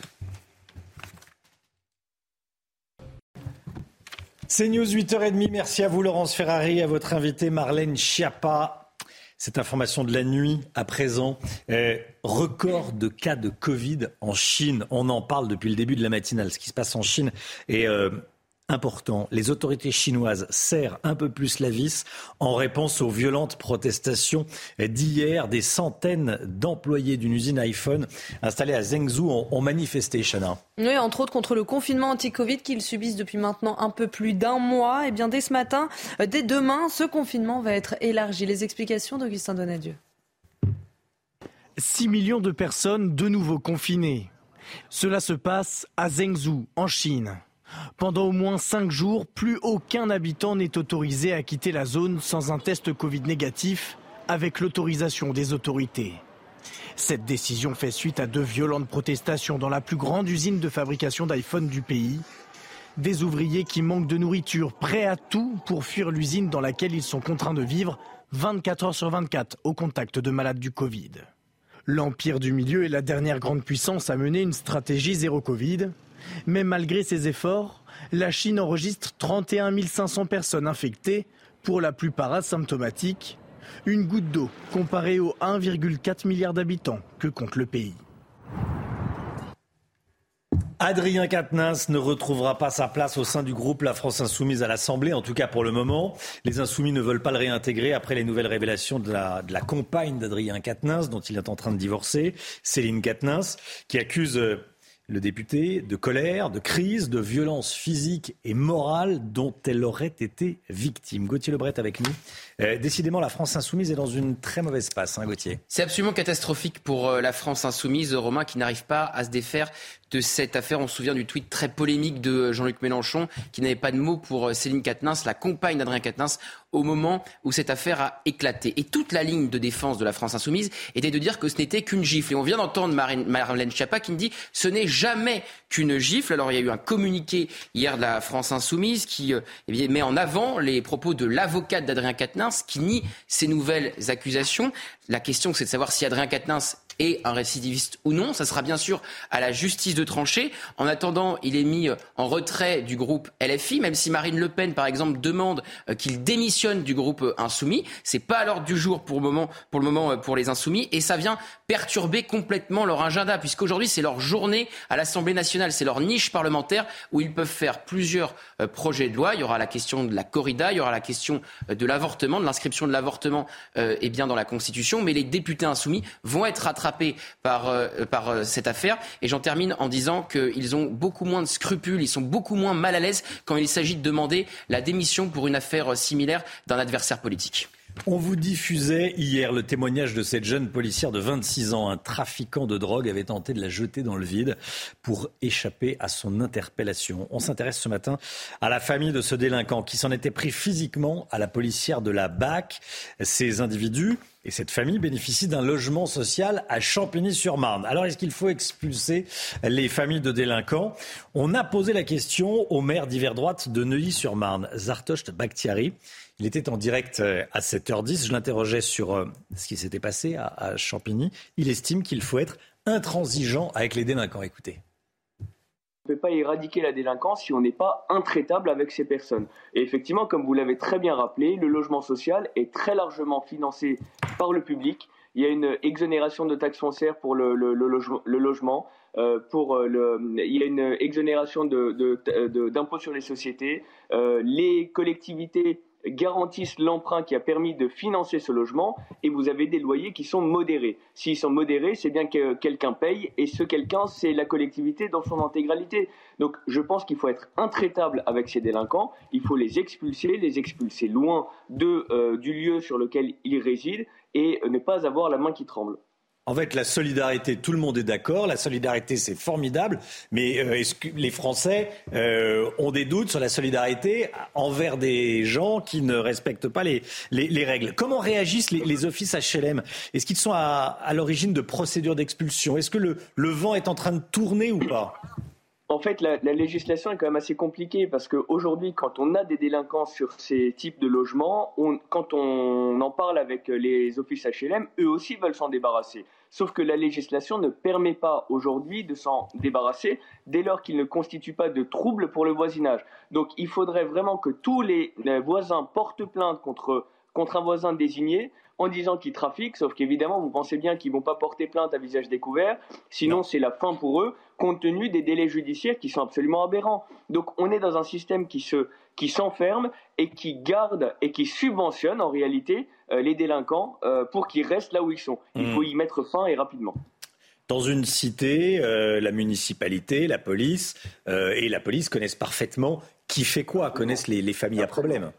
C'est News 8h30. Merci à vous, Laurence Ferrari, à votre invité Marlène Schiappa. Cette information de la nuit à présent. Record de cas de Covid en Chine. On en parle depuis le début de la matinale. Ce qui se passe en Chine est euh, important. Les autorités chinoises serrent un peu plus la vis en réponse aux violentes protestations d'hier. Des centaines d'employés d'une usine iPhone installée à Zhengzhou ont, manifesté, Chana. Oui, entre autres contre le confinement anti-Covid qu'ils subissent depuis maintenant un peu plus d'un mois. Et bien dès ce matin, euh, dès demain, ce confinement va être élargi. Les explications d'Augustin Donadieu. 6 millions de personnes de nouveau confinées. Cela se passe à Zhengzhou, en Chine. Pendant au moins 5 jours, plus aucun habitant n'est autorisé à quitter la zone sans un test Covid négatif avec l'autorisation des autorités. Cette décision fait suite à de violentes protestations dans la plus grande usine de fabrication d'iPhone du pays. Des ouvriers qui manquent de nourriture, prêts à tout pour fuir l'usine dans laquelle ils sont contraints de vivre 24 heures sur 24 au contact de malades du Covid. L'Empire du Milieu est la dernière grande puissance à mener une stratégie zéro Covid. Mais malgré ces efforts, la Chine enregistre 31 500 personnes infectées, pour la plupart asymptomatiques. Une goutte d'eau comparée aux 1,4 milliard d'habitants que compte le pays. Adrien Quatennens ne retrouvera pas sa place au sein du groupe La France Insoumise à l'Assemblée, en tout cas pour le moment. Les Insoumis ne veulent pas le réintégrer après les nouvelles révélations de la, de la compagne d'Adrien Quatennens, dont il est en train de divorcer, Céline Quatennens, qui accuse euh, le député de colère, de crise, de violence physique et morale dont elle aurait été victime. Gauthier Lebret avec nous. Euh, décidément, la France Insoumise est dans une très mauvaise passe, hein, Gauthier. C'est absolument catastrophique pour euh, la France insoumise, Romain, qui n'arrive pas à se défaire de cette affaire. On se souvient du tweet très polémique de Jean-Luc Mélenchon, qui n'avait pas de mots pour euh, Céline Quatennens, la compagne d'Adrien Quatennens, au moment où cette affaire a éclaté. Et toute la ligne de défense de la France insoumise était de dire que ce n'était qu'une gifle. Et on vient d'entendre Marlène Schiappa qui me dit ce n'est jamais qu'une gifle. Alors il y a eu un communiqué hier de la France insoumise qui euh, eh met en avant les propos de l'avocate d'Adrien Quatennens qui nie ces nouvelles accusations. La question c'est de savoir si Adrien Quatennens est un récidiviste ou non. Ça sera bien sûr à la justice de trancher. En attendant, il est mis euh, en retrait du groupe LFI, même si Marine Le Pen, par exemple, demande euh, qu'il démissionne du groupe euh, Insoumis. C'est pas à l'ordre du jour pour le moment, pour le moment pour les Insoumis, et ça vient perturber complètement leur agenda, puisqu'aujourd'hui c'est leur journée à l'Assemblée nationale, c'est leur niche parlementaire où ils peuvent faire plusieurs projets de loi. Il y aura la question de la corrida, il y aura la question de l'avortement, de l'inscription de l'avortement, euh, eh bien dans la Constitution, mais les députés insoumis vont être rattrapés par, euh, par euh, cette affaire. Et j'en termine en disant qu'ils ont beaucoup moins de scrupules, ils sont beaucoup moins mal à l'aise quand il s'agit de demander la démission pour une affaire euh, similaire d'un adversaire politique. On vous diffusait hier le témoignage de cette jeune policière de 26 ans. Un trafiquant de drogue avait tenté de la jeter dans le vide pour échapper à son interpellation. On s'intéresse ce matin à la famille de ce délinquant qui s'en était pris physiquement à la policière de la BAC. Ces individus et cette famille bénéficient d'un logement social à Champigny-sur-Marne. Alors, est-ce qu'il faut expulser les familles de délinquants? On a posé la question au maire d'hiver droite de Neuilly-sur-Marne, Zartocht Bakhtiari. Il était en direct euh, à 7h10. Je l'interrogeais sur euh, ce qui s'était passé à Champigny. Il estime qu'il faut être intransigeant avec les délinquants. Écoutez. On ne peut pas éradiquer la délinquance si on n'est pas intraitable avec ces personnes. Et effectivement, comme vous l'avez très bien rappelé, le logement social est très largement financé par le public. Il y a une exonération de taxes foncières pour le, le- le loge- le logement. euh, euh, il y a une exonération d'impôts sur les sociétés. Euh, les collectivités garantissent l'emprunt qui a permis de financer ce logement et vous avez des loyers qui sont modérés. S'ils sont modérés, c'est bien que quelqu'un paye et ce quelqu'un, c'est la collectivité dans son intégralité. Donc je pense qu'il faut être intraitable avec ces délinquants, il faut les expulser, les expulser loin euh, du lieu sur lequel ils résident et ne pas avoir la main qui tremble. En fait, la solidarité, tout le monde est d'accord. La solidarité, c'est formidable. Mais euh, est-ce que les Français euh, ont des doutes sur la solidarité envers des gens qui ne respectent pas les, les, règles? Comment réagissent les, offices HLM Est-ce qu'ils sont à, à l'origine de procédures d'expulsion? Est-ce que le, le vent est en train de tourner ou pas? En fait, la, législation est quand même assez compliquée parce qu'aujourd'hui, quand on a des délinquants sur ces types de logements, quand on en parle avec les offices HLM, eux aussi veulent s'en débarrasser. Sauf que la législation ne permet pas aujourd'hui de s'en débarrasser dès lors qu'il ne constitue pas de trouble pour le voisinage. Donc il faudrait vraiment que tous les, voisins portent plainte contre, contre un voisin désigné en disant qu'ils trafiquent, sauf qu'évidemment, vous pensez bien qu'ils ne vont pas porter plainte à visage découvert, sinon c'est la fin pour eux, compte tenu des délais judiciaires qui sont absolument aberrants. Donc on est dans un système qui se qui s'enferme et qui garde et qui subventionne en réalité euh, les délinquants euh, pour qu'ils restent là où ils sont. Il faut hmm. y mettre fin et rapidement. Dans une cité, euh, la municipalité, la police et la police connaissent parfaitement qui fait quoi, connaissent les familles à problème.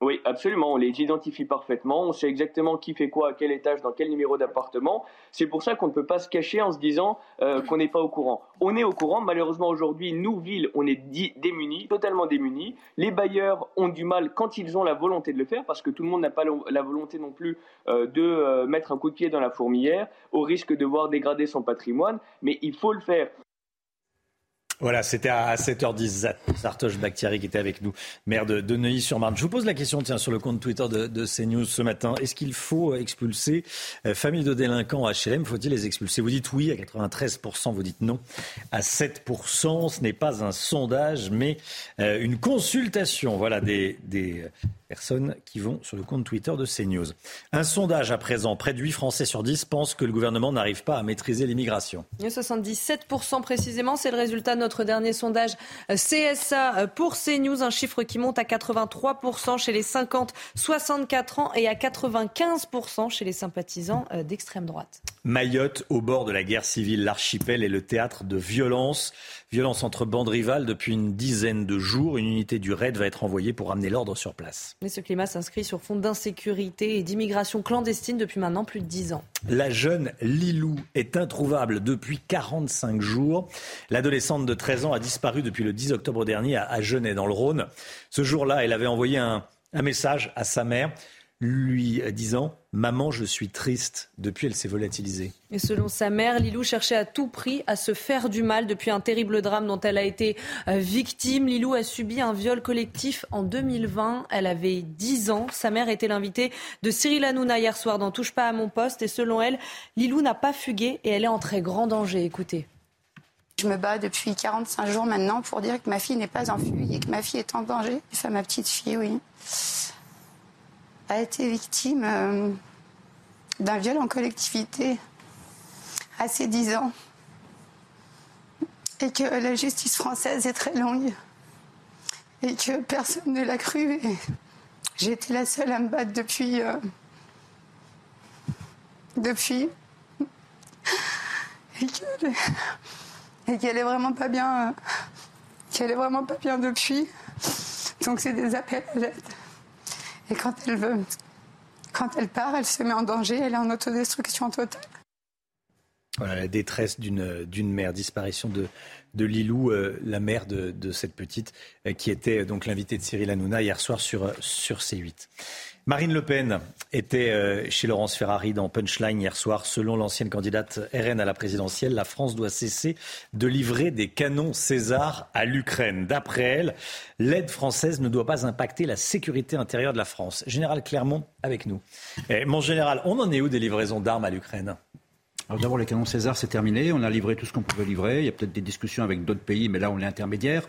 Oui, absolument. On les identifie parfaitement. On sait exactement qui fait quoi, à quel étage, dans quel numéro d'appartement. C'est pour ça qu'on ne peut pas se cacher en se disant euh, qu'on n'est pas au courant. On est au courant. Malheureusement, aujourd'hui, nous, villes, on est démunis, totalement démunis. Les bailleurs ont du mal quand ils ont la volonté de le faire, parce que tout le monde n'a pas la volonté non plus euh, de euh, mettre un coup de pied dans la fourmilière, au risque de voir dégrader son patrimoine. Mais il faut le faire. Voilà, c'était à 7h10, Sartoche Bakhtiari qui était avec nous, maire de, Neuilly-sur-Marne. Je vous pose la question, tiens, sur le compte Twitter de, de CNews ce matin. Est-ce qu'il faut expulser euh, famille de délinquants HLM Faut-il les expulser? Vous dites oui à 93%, vous dites non à 7%. Ce n'est pas un sondage, mais euh, une consultation, voilà, des, des personnes qui vont sur le compte Twitter de CNews. Un sondage à présent, près de 8 Français sur 10 pensent que le gouvernement n'arrive pas à maîtriser l'immigration. 77% précisément, c'est le résultat de notre dernier sondage CSA pour CNews, un chiffre qui monte à 83% chez les 50-64 ans et à 95% chez les sympathisants euh, d'extrême droite. Mayotte, au bord de la guerre civile, l'archipel est le théâtre de violences. Violence entre bandes rivales depuis une dizaine de jours. Une unité du RAID va être envoyée pour amener l'ordre sur place. Mais ce climat s'inscrit sur fond d'insécurité et d'immigration clandestine depuis maintenant plus de dix ans. La jeune Lilou est introuvable depuis 45 jours. L'adolescente de 13 ans a disparu depuis le 10 octobre dernier à Genève, dans le Rhône. Ce jour-là, elle avait envoyé un, un message à sa mère lui disant Maman, je suis triste. Depuis, elle s'est volatilisée. Et selon sa mère, Lilou cherchait à tout prix à se faire du mal depuis un terrible drame dont elle a été euh, victime. Lilou a subi un viol collectif en 2020. Elle avait 10 ans. Sa mère était l'invitée de Cyril Hanouna hier soir dans Touche pas à mon poste. Et selon elle, Lilou n'a pas fugué et elle est en très grand danger. Écoutez. Je me bats depuis 45 jours maintenant pour dire que ma fille n'est pas en fugue et que ma fille est en danger. Enfin, ma petite fille, oui a été victime euh, d'un viol en collectivité à ses 10 ans et que la justice française est très longue et que personne ne l'a cru. J'ai été la seule à me battre depuis. Euh, depuis. Et qu'elle est vraiment pas bien. Euh, qu'elle est vraiment pas bien depuis. Donc c'est des appels à l'aide. Et quand elle veut, quand elle part, elle se met en danger, elle est en autodestruction totale. Voilà la détresse d'une mère, disparition de, Lilou, euh, la mère de, cette petite, euh, qui était donc l'invitée de Cyril Hanouna hier soir sur, sur C8. Marine Le Pen était euh, chez Laurence Ferrari dans Punchline hier soir. Selon l'ancienne candidate RN à la présidentielle, la France doit cesser de livrer des canons César à l'Ukraine. D'après elle, l'aide française ne doit pas impacter la sécurité intérieure de la France. Général Clermont avec nous. mon général, on en est où des livraisons d'armes à l'Ukraine? D'abord, les canons César, c'est terminé. On a livré tout ce qu'on pouvait livrer. Il y a peut-être des discussions avec d'autres pays, mais là, on est intermédiaire.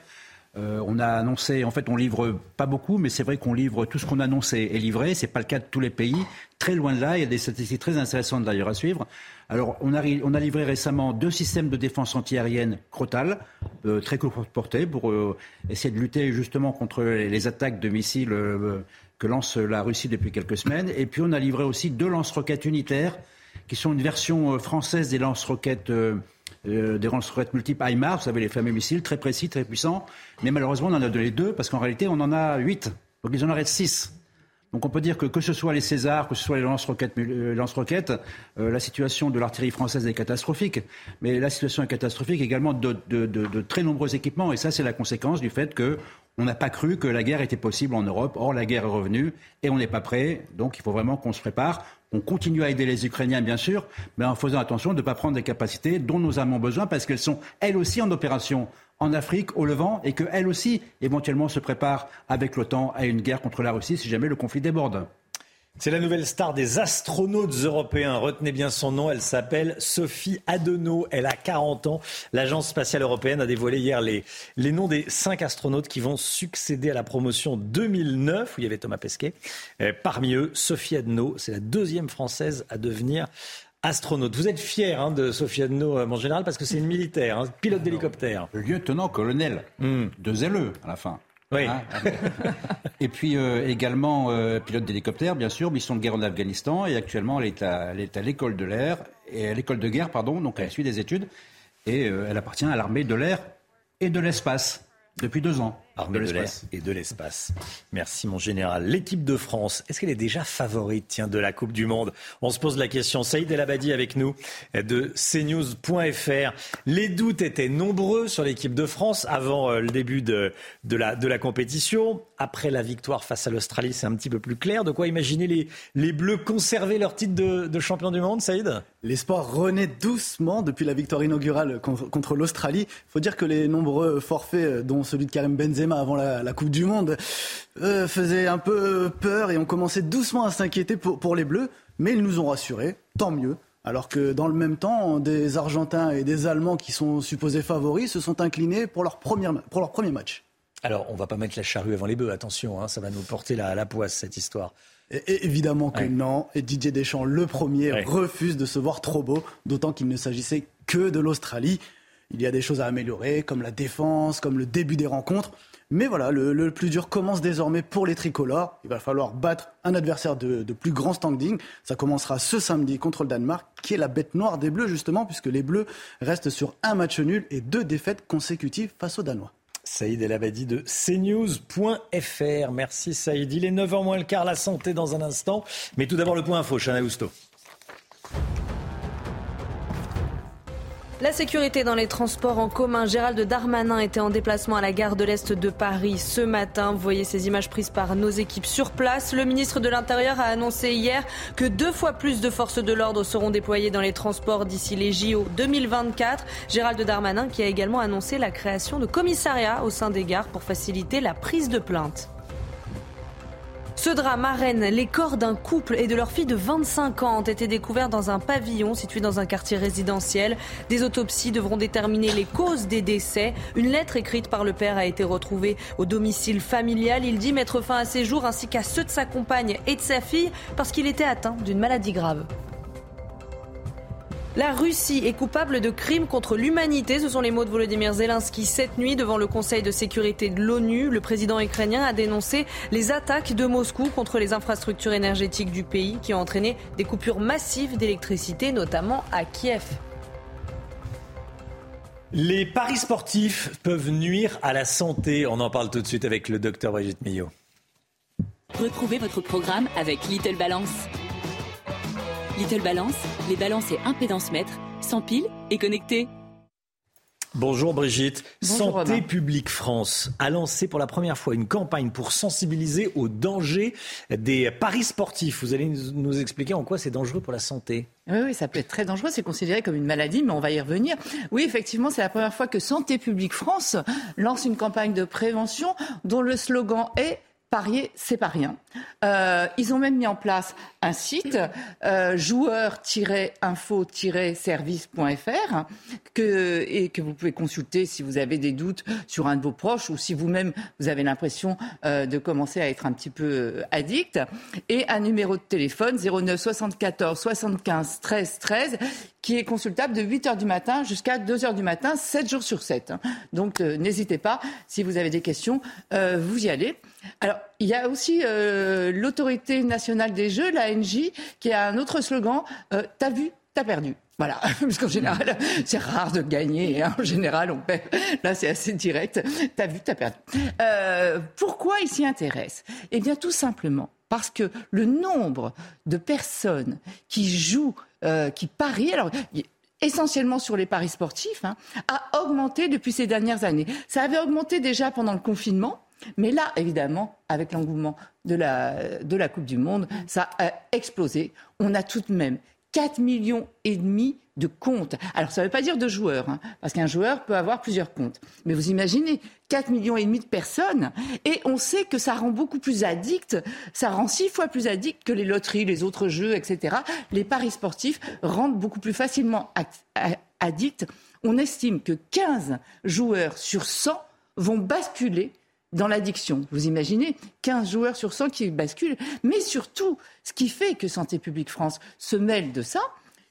Euh, on a annoncé, en fait, on livre pas beaucoup, mais c'est vrai qu'on livre tout ce qu'on a annoncé et livré. C'est pas le cas de tous les pays. Très loin de là, il y a des statistiques très intéressantes d'ailleurs à suivre. Alors, on a, livré récemment deux systèmes de défense antiaérienne Crotal, euh, très court portée, pour euh, essayer de lutter justement contre les, attaques de missiles que lance la Russie depuis quelques semaines. Et puis on a livré aussi deux lance-roquettes unitaires, qui sont une version euh, française des lance-roquettes. Euh, euh, des lance-roquettes multiples HIMARS, vous savez, les fameux missiles très précis, très puissants. Mais malheureusement, on en a donné deux parce qu'en réalité, on en a huit. Donc ils en arrêtent six. Donc on peut dire que que ce soit les Césars, que ce soit les lance-roquettes, lance la situation de l'artillerie française est catastrophique. Mais la situation est catastrophique également de très nombreux équipements. Et ça, c'est la conséquence du fait que on n'a pas cru que la guerre était possible en Europe. Or, la guerre est revenue et on n'est pas prêt. Donc, il faut vraiment qu'on se prépare. On continue à aider les Ukrainiens, bien sûr, mais en faisant attention de ne pas prendre des capacités dont nous avons besoin parce qu'elles sont, elles aussi, en opération en Afrique, au Levant, et qu'elles aussi, éventuellement, se préparent avec l'OTAN à une guerre contre la Russie si jamais le conflit déborde. C'est la nouvelle star des astronautes européens. Retenez bien son nom. Elle s'appelle Sophie Adenau. Elle a 40 ans. L'Agence spatiale européenne a dévoilé hier les, les noms des cinq astronautes qui vont succéder à la promotion 2009 où il y avait Thomas Pesquet. Euh, parmi eux, Sophie Adenau. C'est la deuxième française à devenir astronaute. Vous êtes fier hein, de Sophie Adenau, euh, mon général, parce que c'est une militaire, hein, pilote d'hélicoptère. Lieutenant-colonel, hmm. de zéleux à la fin. Oui. Hein, et puis euh, également euh, pilote d'hélicoptère, bien sûr, mission de guerre en Afghanistan. Et actuellement, elle est à, l'école de l'air, et à l'école de guerre, pardon. Donc elle suit des études et euh, elle appartient à l'armée de l'air et de l'espace depuis deux ans. Armée de, l'air et de l'espace. Merci mon général. L'équipe de France, est-ce qu'elle est déjà favorite tiens, de la Coupe du Monde? On se pose la question. Saïd El Abadi avec nous de cnews.fr. Les doutes étaient nombreux sur l'équipe de France avant euh, le début de, de, la, de la compétition. Après la victoire face à l'Australie, c'est un petit peu plus clair. De quoi imaginer les, les Bleus conserver leur titre de, de champion du monde, Saïd? L'espoir renaît doucement depuis la victoire inaugurale contre, l'Australie. Il faut dire que les nombreux forfaits, euh, dont celui de Karim Benzema avant la, Coupe du Monde, euh, faisaient un peu peur et on commençait doucement à s'inquiéter pour, les Bleus. Mais ils nous ont rassurés, tant mieux. Alors que dans le même temps, des Argentins et des Allemands qui sont supposés favoris se sont inclinés pour leur, pour leur premier match. Alors, on va pas mettre la charrue avant les bœufs, attention, hein, ça va nous porter la, la poisse cette histoire. Et évidemment que non. Et Didier Deschamps, le premier, refuse de se voir trop beau, d'autant qu'il ne s'agissait que de l'Australie. Il y a des choses à améliorer, comme la défense, comme le début des rencontres. Mais voilà, le, plus dur commence désormais pour les tricolores. Il va falloir battre un adversaire de, de, plus grand standing. Ça commencera ce samedi contre le Danemark, qui est la bête noire des Bleus, justement, puisque les Bleus restent sur un match nul et deux défaites consécutives face aux Danois. Saïd El Abadi de cnews.fr. Merci Saïd. Il est 9h moins le quart, la santé dans un instant. Mais tout d'abord le point info, Chana Housteau. La sécurité dans les transports en commun. Gérald Darmanin était en déplacement à la gare de l'Est de Paris ce matin. Vous voyez ces images prises par nos équipes sur place. Le ministre de l'Intérieur a annoncé hier que deux fois plus de forces de l'ordre seront déployées dans les transports d'ici les JO 2024. Gérald Darmanin qui a également annoncé la création de commissariats au sein des gares pour faciliter la prise de plainte. Ce drame à les corps d'un couple et de leur fille de 25 ans ont été découverts dans un pavillon situé dans un quartier résidentiel. Des autopsies devront déterminer les causes des décès. Une lettre écrite par le père a été retrouvée au domicile familial. Il dit mettre fin à ses jours ainsi qu'à ceux de sa compagne et de sa fille parce qu'il était atteint d'une maladie grave. La Russie est coupable de crimes contre l'humanité. Ce sont les mots de Volodymyr Zelensky cette nuit devant le Conseil de sécurité de l'ONU. Le président ukrainien a dénoncé les attaques de Moscou contre les infrastructures énergétiques du pays qui ont entraîné des coupures massives d'électricité, notamment à Kiev. Les paris sportifs peuvent nuire à la santé. On en parle tout de suite avec le docteur Brigitte Millot. Retrouvez votre programme avec Little Balance. Little Balance, les balances et impédance mètres, sans pile et connectés. Bonjour Brigitte. Santé publique France a lancé pour la première fois une campagne pour sensibiliser aux dangers des paris sportifs. Vous allez nous expliquer en quoi c'est dangereux pour la santé. Oui, oui, ça peut être très dangereux. C'est considéré comme une maladie, mais on va y revenir. Oui, effectivement, c'est la première fois que Santé publique France lance une campagne de prévention dont le slogan est parier, c'est pas rien. Euh, ils ont même mis en place un site, euh, joueur-info-service.fr, que, et que vous pouvez consulter si vous avez des doutes sur un de vos proches ou si vous-même vous avez l'impression euh, de commencer à être un petit peu euh, addict. Et un numéro de téléphone 09 74 75 13 13 qui est consultable de 8 h du matin jusqu'à 2 h du matin, 7 jours sur 7. Hein. Donc euh, n'hésitez pas, si vous avez des questions, vous y allez. Alors, il y a aussi euh, l'autorité nationale des jeux, l'ANJ, qui a un autre slogan, T'as vu, t'as perdu. Voilà, parce qu'en général, c'est rare de gagner. Hein. En général, on perd. Là, c'est assez direct. T'as vu, t'as perdu. pourquoi il s'y intéresse? Eh bien, tout simplement parce que le nombre de personnes qui jouent, euh, qui parient, alors essentiellement sur les paris sportifs, hein, a augmenté depuis ces dernières années. Ça avait augmenté déjà pendant le confinement. Mais là, évidemment, avec l'engouement de la, de la Coupe du Monde, ça a explosé. On a tout de même 4 millions et demi de comptes. Alors ça ne veut pas dire de joueurs, hein, parce qu'un joueur peut avoir plusieurs comptes. Mais vous imaginez, 4 millions et demi de personnes, et on sait que ça rend beaucoup plus addict, ça rend six fois plus addict que les loteries, les autres jeux, etc. Les paris sportifs rendent beaucoup plus facilement addicts. On estime que 15 joueurs sur 100 vont basculer dans l'addiction. Vous imaginez 15 joueurs sur 100 qui basculent. Mais surtout, ce qui fait que Santé publique France se mêle de ça,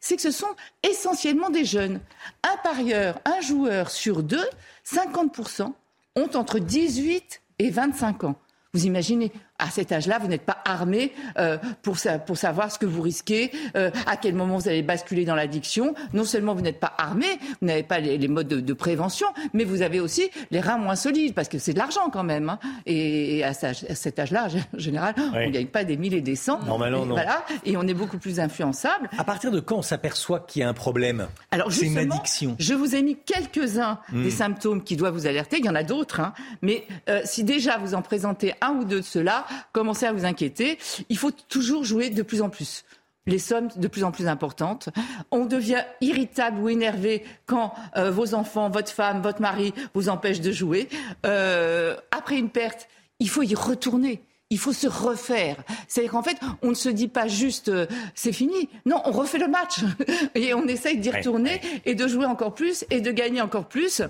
c'est que ce sont essentiellement des jeunes. Un parieur, un joueur sur deux, 50% ont entre 18 et 25 ans. Vous imaginez, à cet âge-là, vous n'êtes pas armé euh, pour, pour, savoir ce que vous risquez, euh, à quel moment vous allez basculer dans l'addiction. Non seulement vous n'êtes pas armé, vous n'avez pas les, modes de, prévention, mais vous avez aussi les reins moins solides, parce que c'est de l'argent quand même. Hein. Et, à, cet âge-là, en général, on ne gagne pas des mille et des cents. Normalement, non. Voilà, et on est beaucoup plus influençable. À partir de quand on s'aperçoit qu'il y a un problème? Alors, C'est une addiction. Je vous ai mis quelques-uns des hmm. symptômes qui doivent vous alerter. Il y en a d'autres, hein. mais euh, si déjà vous en présentez un ou deux de ceux-là, commencez à vous inquiéter. Il faut toujours jouer de plus en plus les sommes de plus en plus importantes. On devient irritable ou énervé quand euh, vos enfants, votre femme, votre mari vous empêchent de jouer. Euh, après une perte, il faut y retourner il faut se refaire. C'est-à-dire qu'en fait, on ne se dit pas juste euh, c'est fini. Non, on refait le match et on essaye d'y retourner et de jouer encore plus et de gagner encore plus.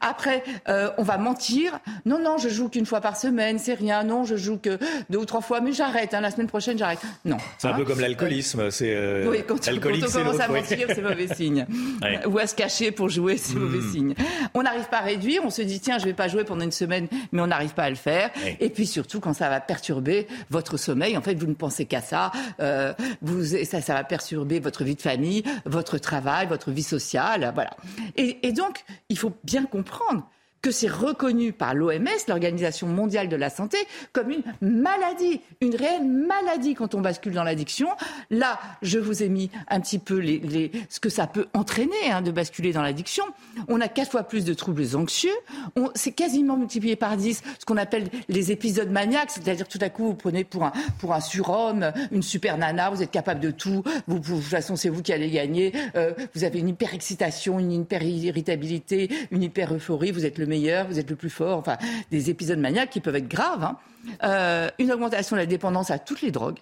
Après, euh, on va mentir. Non, non, je joue qu'une fois par semaine, c'est rien. Non, je joue que deux ou trois fois, mais j'arrête. Hein, la semaine prochaine, j'arrête. Non. C'est un peu comme l'alcoolisme. C'est euh, oui, quand, on commence à mentir, c'est mauvais signe. Ou à se cacher pour jouer, c'est mauvais hmm. signe. On n'arrive pas à réduire. On se dit tiens, je vais pas jouer pendant une semaine, mais on n'arrive pas à le faire. Et puis surtout quand ça va perturber votre sommeil. En fait, vous ne pensez qu'à ça. Euh, vous, ça, ça va perturber votre vie de famille, votre travail, votre vie sociale. Voilà. Et donc, il faut bien comprendre que c'est reconnu par l'OMS, l'Organisation mondiale de la santé, comme une maladie, une réelle maladie quand on bascule dans l'addiction. Là, je vous ai mis un petit peu ce que ça peut entraîner hein, de basculer dans l'addiction. On a quatre fois plus de troubles anxieux. C'est quasiment multiplié par dix ce qu'on appelle les épisodes maniaques, c'est-à-dire tout à coup vous prenez pour un, pour un surhomme, une super nana, vous êtes capable de tout, de toute façon c'est vous qui allez gagner, euh, vous avez une hyper excitation, une hyper irritabilité, une hyper euphorie, vous êtes meilleur, vous êtes le plus fort, enfin des épisodes maniaques qui peuvent être graves. Hein. Euh, une augmentation de la dépendance à toutes les drogues.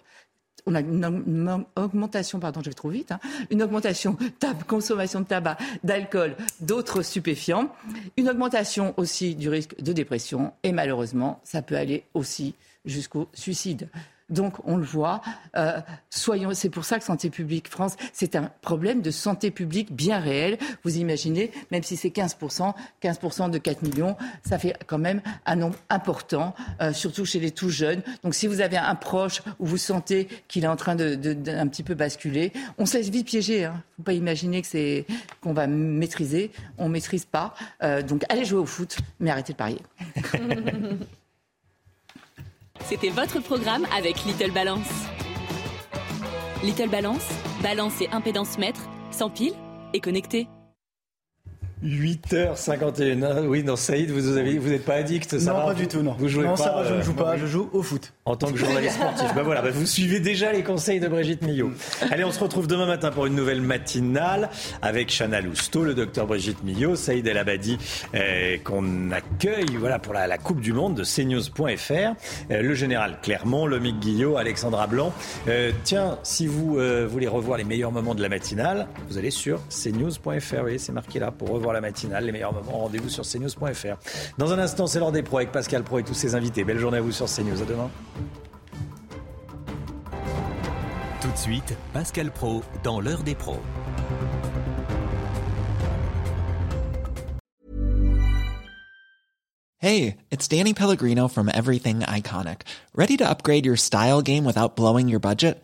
On a une, augmentation, pardon, je trop vite, hein, une augmentation de consommation de tabac, d'alcool, d'autres stupéfiants, une augmentation aussi du risque de dépression et malheureusement, ça peut aller aussi jusqu'au suicide. Donc, on le voit. Euh, soyons, c'est pour ça que Santé publique France, c'est un problème de santé publique bien réel. Vous imaginez, même si c'est 15%, 15% de 4 millions, ça fait quand même un nombre important, euh, surtout chez les tout jeunes. Donc, si vous avez un proche où vous sentez qu'il est en train de, d'un petit peu basculer, on se laisse vite piéger. Hein. Faut pas imaginer que c'est qu'on va maîtriser. On maîtrise pas. Euh, donc, allez jouer au foot, mais arrêtez de parier. C'était votre programme avec Little Balance. Little Balance, balance et impédance mètre, sans pile et connecté. 8h51. Ah oui, non, Saïd, vous vous n'êtes pas addict, ça Non, pas du tout, non. Vous jouez non, pas, ça va, je ne joue euh, pas, je joue au foot. En tant que journaliste sportif. ben voilà, ben vous suivez déjà les conseils de Brigitte Millot. Allez, on se retrouve demain matin pour une nouvelle matinale avec Chana Lousteau, le docteur Brigitte Millot, Saïd El Abadi, euh, qu'on accueille voilà, pour la, Coupe du Monde de CNews.fr, euh, le général Clermont, Lomic Guillot, Alexandra Blanc. tiens, si vous voulez revoir les meilleurs moments de la matinale, vous allez sur cnews.fr, vous voyez, c'est marqué là, pour revoir la matinale. Les meilleurs moments, rendez-vous sur cnews.fr. Dans un instant, c'est l'heure des pros avec Pascal Pro et tous ses invités. Belle journée à vous sur CNews. À demain. Tout de suite, Pascal Pro dans l'heure des pros. Hey, it's Danny Pellegrino from Everything Iconic. Ready to upgrade your style game without blowing your budget?